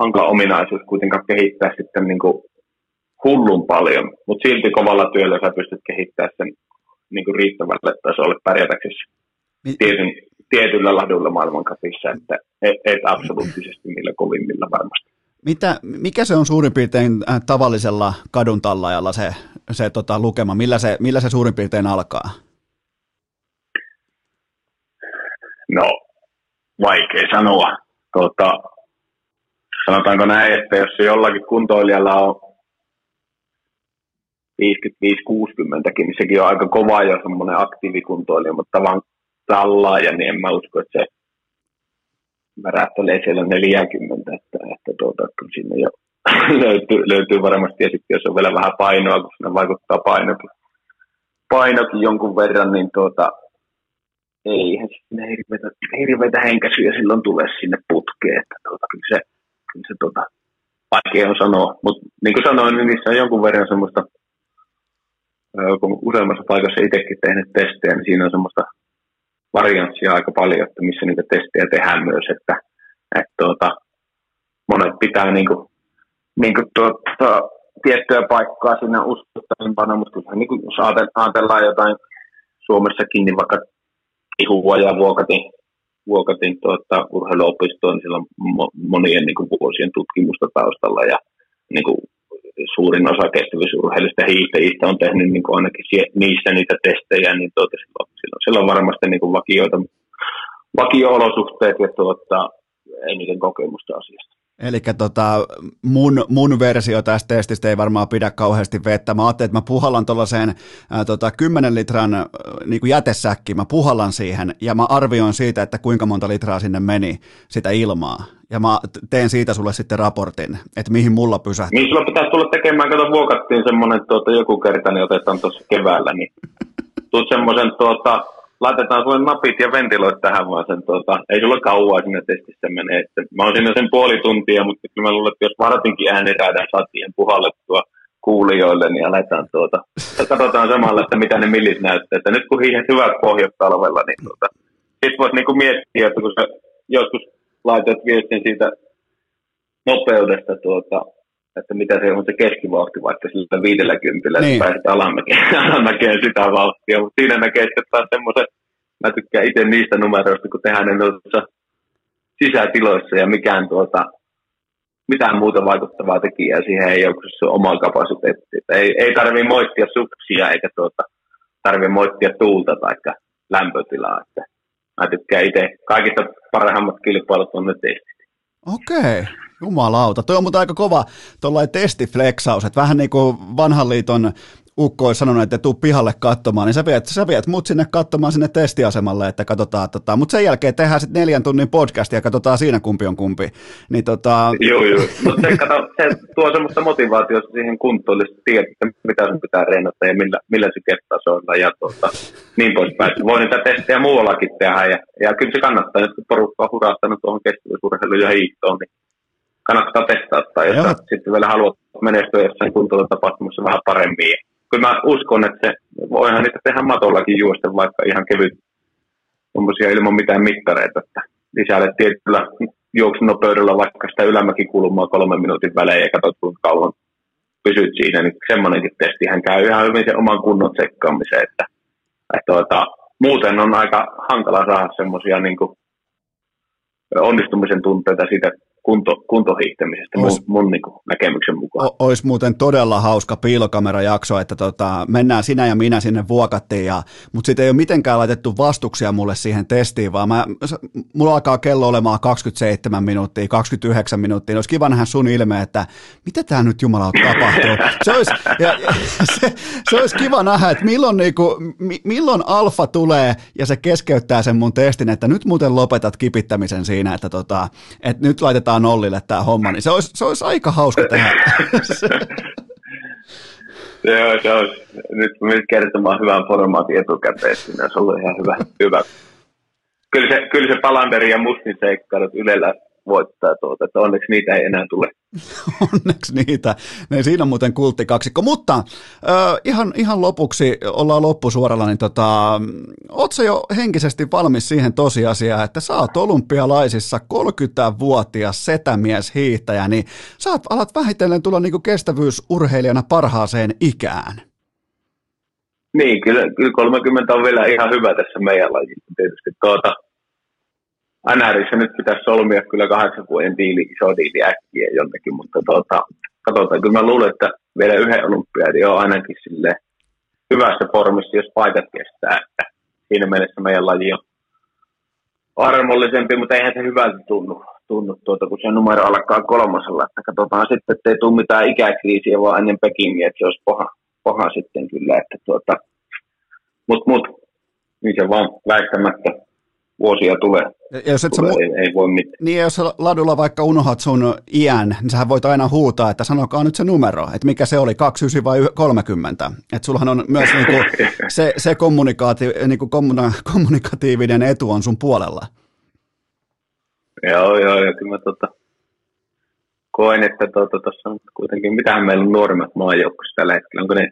hankala ominaisuus kuitenkaan kehittää sitten niin kuin hullun paljon, mutta silti kovalla työllä sä pystyt kehittämään sen niin kuin riittävälle tasolle pärjätäksesi tietyn, tietyllä ladulla maailmankapissa, että et, et absoluuttisesti niillä kovimmilla varmasti. Mitä, mikä se on suurin piirtein äh, tavallisella kadun tallajalla se, se tota, lukema? Millä se, millä se suurin piirtein alkaa? No, vaikea sanoa. Tuota, sanotaanko näin, että jos se jollakin kuntoilijalla on 55-60kin, niin sekin on aika kova jo semmoinen aktiivikuntoilija, mutta vaan tallaaja, niin en mä usko, että se värähtelee siellä 40, että, että tuota, kyllä sinne jo [LAUGHS] löytyy, löytyy varmasti, ja sitten jos on vielä vähän painoa, kun sinne vaikuttaa painokin, painokin jonkun verran, niin tuota, eihän sinne hirveitä, hirveitä henkäsyjä silloin tule sinne putkeen, että tuota, kyllä se, kyllä se tuota, vaikea on sanoa, mutta niin kuin sanoin, niin niissä on jonkun verran semmoista, kun useammassa paikassa itsekin tehnyt testejä, niin siinä on semmoista varianssia aika paljon, että missä niitä testejä tehdään myös, että, että tuota, monet pitää niin kuin, niin kuin tuota, tiettyä paikkaa siinä uskottavimpana, mutta kyllähän niin kuin, jos ajatellaan jotain Suomessakin, niin vaikka Kihua ja Vuokatin, Vuokatin tuota, urheiluopistoon, niin siellä on monien niin kuin, vuosien tutkimusta taustalla ja niin kuin, suurin osa kestävyysurheilusta hiihtäjistä on tehnyt niin kuin ainakin niissä niitä testejä, niin tuota, silloin, silloin, silloin varmasti niin kuin vakioita, vakio-olosuhteet ja tuota, eniten kokemusta asiasta. Eli tota, mun, mun versio tästä testistä ei varmaan pidä kauheasti vettä. Mä ajattelin, että mä puhallan tuollaiseen tota, 10 litran niin kuin jätesäkki, mä puhallan siihen ja mä arvioin siitä, että kuinka monta litraa sinne meni sitä ilmaa. Ja mä teen siitä sulle sitten raportin, että mihin mulla pysähtyy. Niin sulla pitäisi tulla tekemään, kato vuokattiin semmoinen tuota, joku kerta, niin otetaan tuossa keväällä, niin [LAUGHS] tuut semmoisen tuota, laitetaan sulle napit ja ventiloit tähän vaan sen, tuota, ei sulla kauaa sinne testissä mene. Että mä oon siinä sen puoli tuntia, mutta kyllä mä luulen, että jos varsinkin ääniradan saatiin puhallettua kuulijoille, niin aletaan tuota, katsotaan samalla, että mitä ne millit näyttää. Että nyt kun hiihet hyvät pohjat talvella, niin tuota, sit voisi niinku miettiä, että kun sä joskus laitat viestin siitä nopeudesta tuota, että mitä se on se keskivauhti vaikka sillä 50, niin. että pääset alamäkeen, [LAUGHS] alamäkeen sitä vauhtia, mutta siinä näkee sitten taas semmoisen, mä tykkään itse niistä numeroista, kun tehdään ne noissa sisätiloissa ja mikään tuota, mitään muuta vaikuttavaa tekijää siihen ei ole, kun se on oma kapasiteetti. Ei, ei tarvitse moittia suksia eikä tuota, tarvitse moittia tuulta tai lämpötilaa. Että mä tykkään itse, kaikista parhaimmat kilpailut on ne testit. Okei. Jumalauta, toi on mutta aika kova tuollainen testiflexaus, että vähän niin kuin vanhan liiton ukko olisi sanonut, että tuu pihalle katsomaan, niin sä viet, sä viet mut sinne katsomaan sinne testiasemalle, että katsotaan, tota, mutta sen jälkeen tehdään sitten neljän tunnin podcast ja katsotaan siinä kumpi on kumpi. Niin, tota... Joo, joo. Mutta se, kato, se tuo semmoista motivaatiota siihen kuntoon, että tiedät, mitä sun pitää reenata ja millä, millä syketasoilla ja tuota, niin poispäin. Voi niitä testejä muuallakin tehdä ja, ja kyllä se kannattaa, että porukka on hurahtanut tuohon kestävyysurheiluun ja hiihtoon, niin kannattaa testata, jos sitten vielä haluat menestyä jossain tapahtumassa vähän paremmin. Kyllä mä uskon, että se, voihan niitä tehdä matollakin juosta vaikka ihan kevyt ilman mitään mittareita, että lisälle tietyllä juoksunopeudella vaikka sitä ylämäkikulmaa kolmen minuutin välein ja katsot kuinka kauan pysyt siinä, niin semmoinenkin testihän käy ihan hyvin sen oman kunnon tsekkaamiseen, että, että tuota, muuten on aika hankala saada semmoisia niin onnistumisen tunteita siitä, kunto, kuntohiihtämisestä mun, mun niin kuin, näkemyksen mukaan. O, olisi muuten todella hauska piilokamerajakso, että tota, mennään sinä ja minä sinne vuokattiin, ja, mutta sitten ei ole mitenkään laitettu vastuksia mulle siihen testiin, vaan mä, mulla alkaa kello olemaan 27 minuuttia, 29 minuuttia. Olisi kiva nähdä sun ilme, että mitä tämä nyt Jumala tapahtuu. Se olisi, ja, [LAUGHS] se, se olisi kiva nähdä, että milloin, niin kuin, milloin alfa tulee ja se keskeyttää sen mun testin, että nyt muuten lopetat kipittämisen siinä, että, tota, että nyt laitetaan laitetaan nollille tämä homma, niin se olisi, se olisi aika hauska tehdä. [LAUGHS] Joo, se olisi. Nyt nyt kertomaan hyvän formaatin etukäteen, siinä olisi ollut ihan hyvä. hyvä. Kyllä se, kyllä se Palanderi ja Mustin seikkailut Ylellä voittaa tuota, että onneksi niitä ei enää tule. [LAUGHS] onneksi niitä. Ne, siinä on muuten kulttikaksikko. Mutta äh, ihan, ihan lopuksi, ollaan loppusuoralla, niin tota, ootko jo henkisesti valmis siihen tosiasiaan, että sä oot olympialaisissa 30-vuotias setämies hiihtäjä, niin sä oot, alat vähitellen tulla niinku kestävyysurheilijana parhaaseen ikään. Niin, kyllä, kyllä 30 on vielä ihan hyvä tässä meidän lajissa tietysti. Tuota, NRissä nyt pitäisi solmia kyllä kahdeksan vuoden diili, iso diili äkkiä jonnekin, mutta tuota, katsotaan. Kyllä mä luulen, että vielä yhden olympiadi on ainakin sille hyvässä formissa, jos paikat kestää. Että siinä mielessä meidän laji on armollisempi, mutta eihän se hyvältä tunnu, tunnu tuota, kun se numero alkaa kolmosella. Että katsotaan sitten, että ei tule mitään ikäkriisiä vaan ennen Pekingiä, että se olisi paha, paha sitten kyllä, että tuota, mut, mut, niin se vaan väistämättä vuosia tulee. Ja jos et tulee, sä, ei, ei voi mitään. Niin, jos ladulla vaikka unohat sun iän, niin sä voit aina huutaa, että sanokaa nyt se numero, että mikä se oli, 29 vai 30. Että sullahan on myös [LAUGHS] niinku se, se kommunikaati, niinku kommunikatiivinen etu on sun puolella. Joo, joo, ja kyllä mä tota, koen, että tuossa on kuitenkin, mitähän meillä on nuoremmat maajoukkoissa tällä hetkellä, onko ne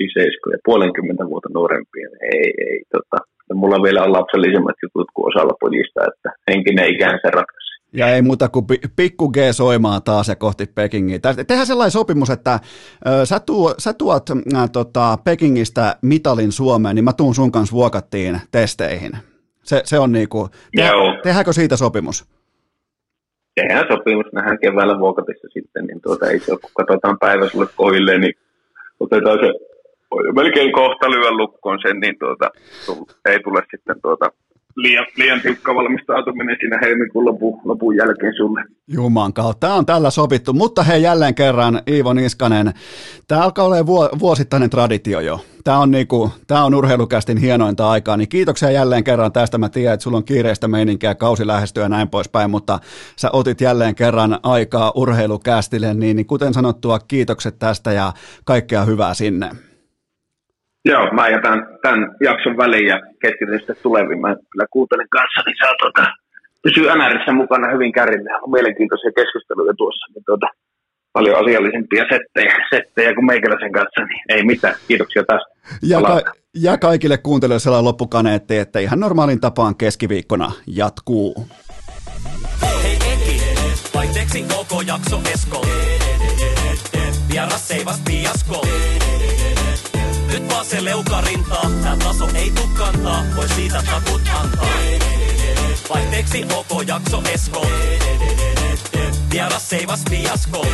97 ja puolenkymmentä vuotta nuorempia, ei, ei, tota, mulla vielä on lapsellisemmat jutut kuin osalla pojista, että henkinen ikään se ratkaisi. Ja ei muuta kuin pikku G soimaa taas ja kohti Pekingiä. Tehdään sellainen sopimus, että ö, sä, tuo, sä tuot ä, tota, Pekingistä mitalin Suomeen, niin mä tuun sun kanssa vuokattiin testeihin. Se, se on niinku, te, tehdäänkö siitä sopimus? Tehdään sopimus, nähdään keväällä vuokatissa sitten, niin tuota, ei se ole, kun katsotaan päivä sulle kohille, niin otetaan se melkein kohta lyö lukkoon sen, niin tuota, ei tule sitten tuota, liian, liian tiukka valmistautuminen siinä helmikuun lopun, lopun jälkeen sulle. Juman kautta. Tämä on tällä sovittu, mutta hei jälleen kerran Iivo Niskanen, tämä alkaa olla vuosittainen traditio jo. Tämä on, niinku, tämä on urheilukästin hienointa aikaa, niin kiitoksia jälleen kerran tästä. Mä tiedän, että sulla on kiireistä meininkiä, kausi lähestyy ja näin poispäin, mutta sä otit jälleen kerran aikaa urheilukästille, niin, niin kuten sanottua, kiitokset tästä ja kaikkea hyvää sinne. Joo, mä jätän tämän jakson väliin ja keskityn sitten tuleviin. Mä kyllä kuuntelen kanssa, niin saa tuota, pysyä NRissä mukana hyvin kärrinä. On mielenkiintoisia keskusteluja tuossa, niin tuota, paljon asiallisempia settejä, settejä kuin meikäläisen kanssa, niin ei mitään. Kiitoksia tästä. Ja, ka- ja kaikille kuuntelijoille sellainen loppukaneetti, että ihan normaalin tapaan keskiviikkona jatkuu. Hei Eki, vaihteeksi koko jakso Esko. Vieras seivas piasko. Nyt vaan se leukarintaa, tää taso ei tuu kantaa, voi siitä takut antaa. Vaihteeksi OK jakso Esko. Vieras seivas fiasko.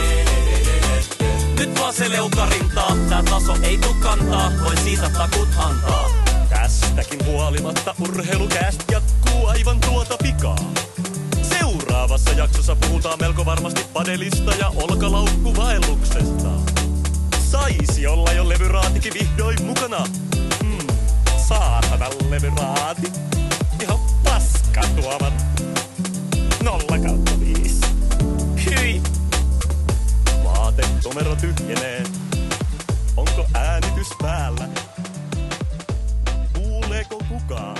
Nyt vaan se leukarintaa, tää taso ei tuu kantaa, voi siitä takut antaa. Tästäkin huolimatta urheilukääst jatkuu aivan tuota pikaa. Seuraavassa jaksossa puhutaan melko varmasti padelista ja olkalaukkuvaelluksesta saisi olla jo levyraatikin vihdoin mukana. Mm, saatana levyraati. Ihan paska tuovan. Nolla kautta viisi. Hyi! Vaate komero tyhjenee. Onko äänitys päällä? Kuuleeko kukaan?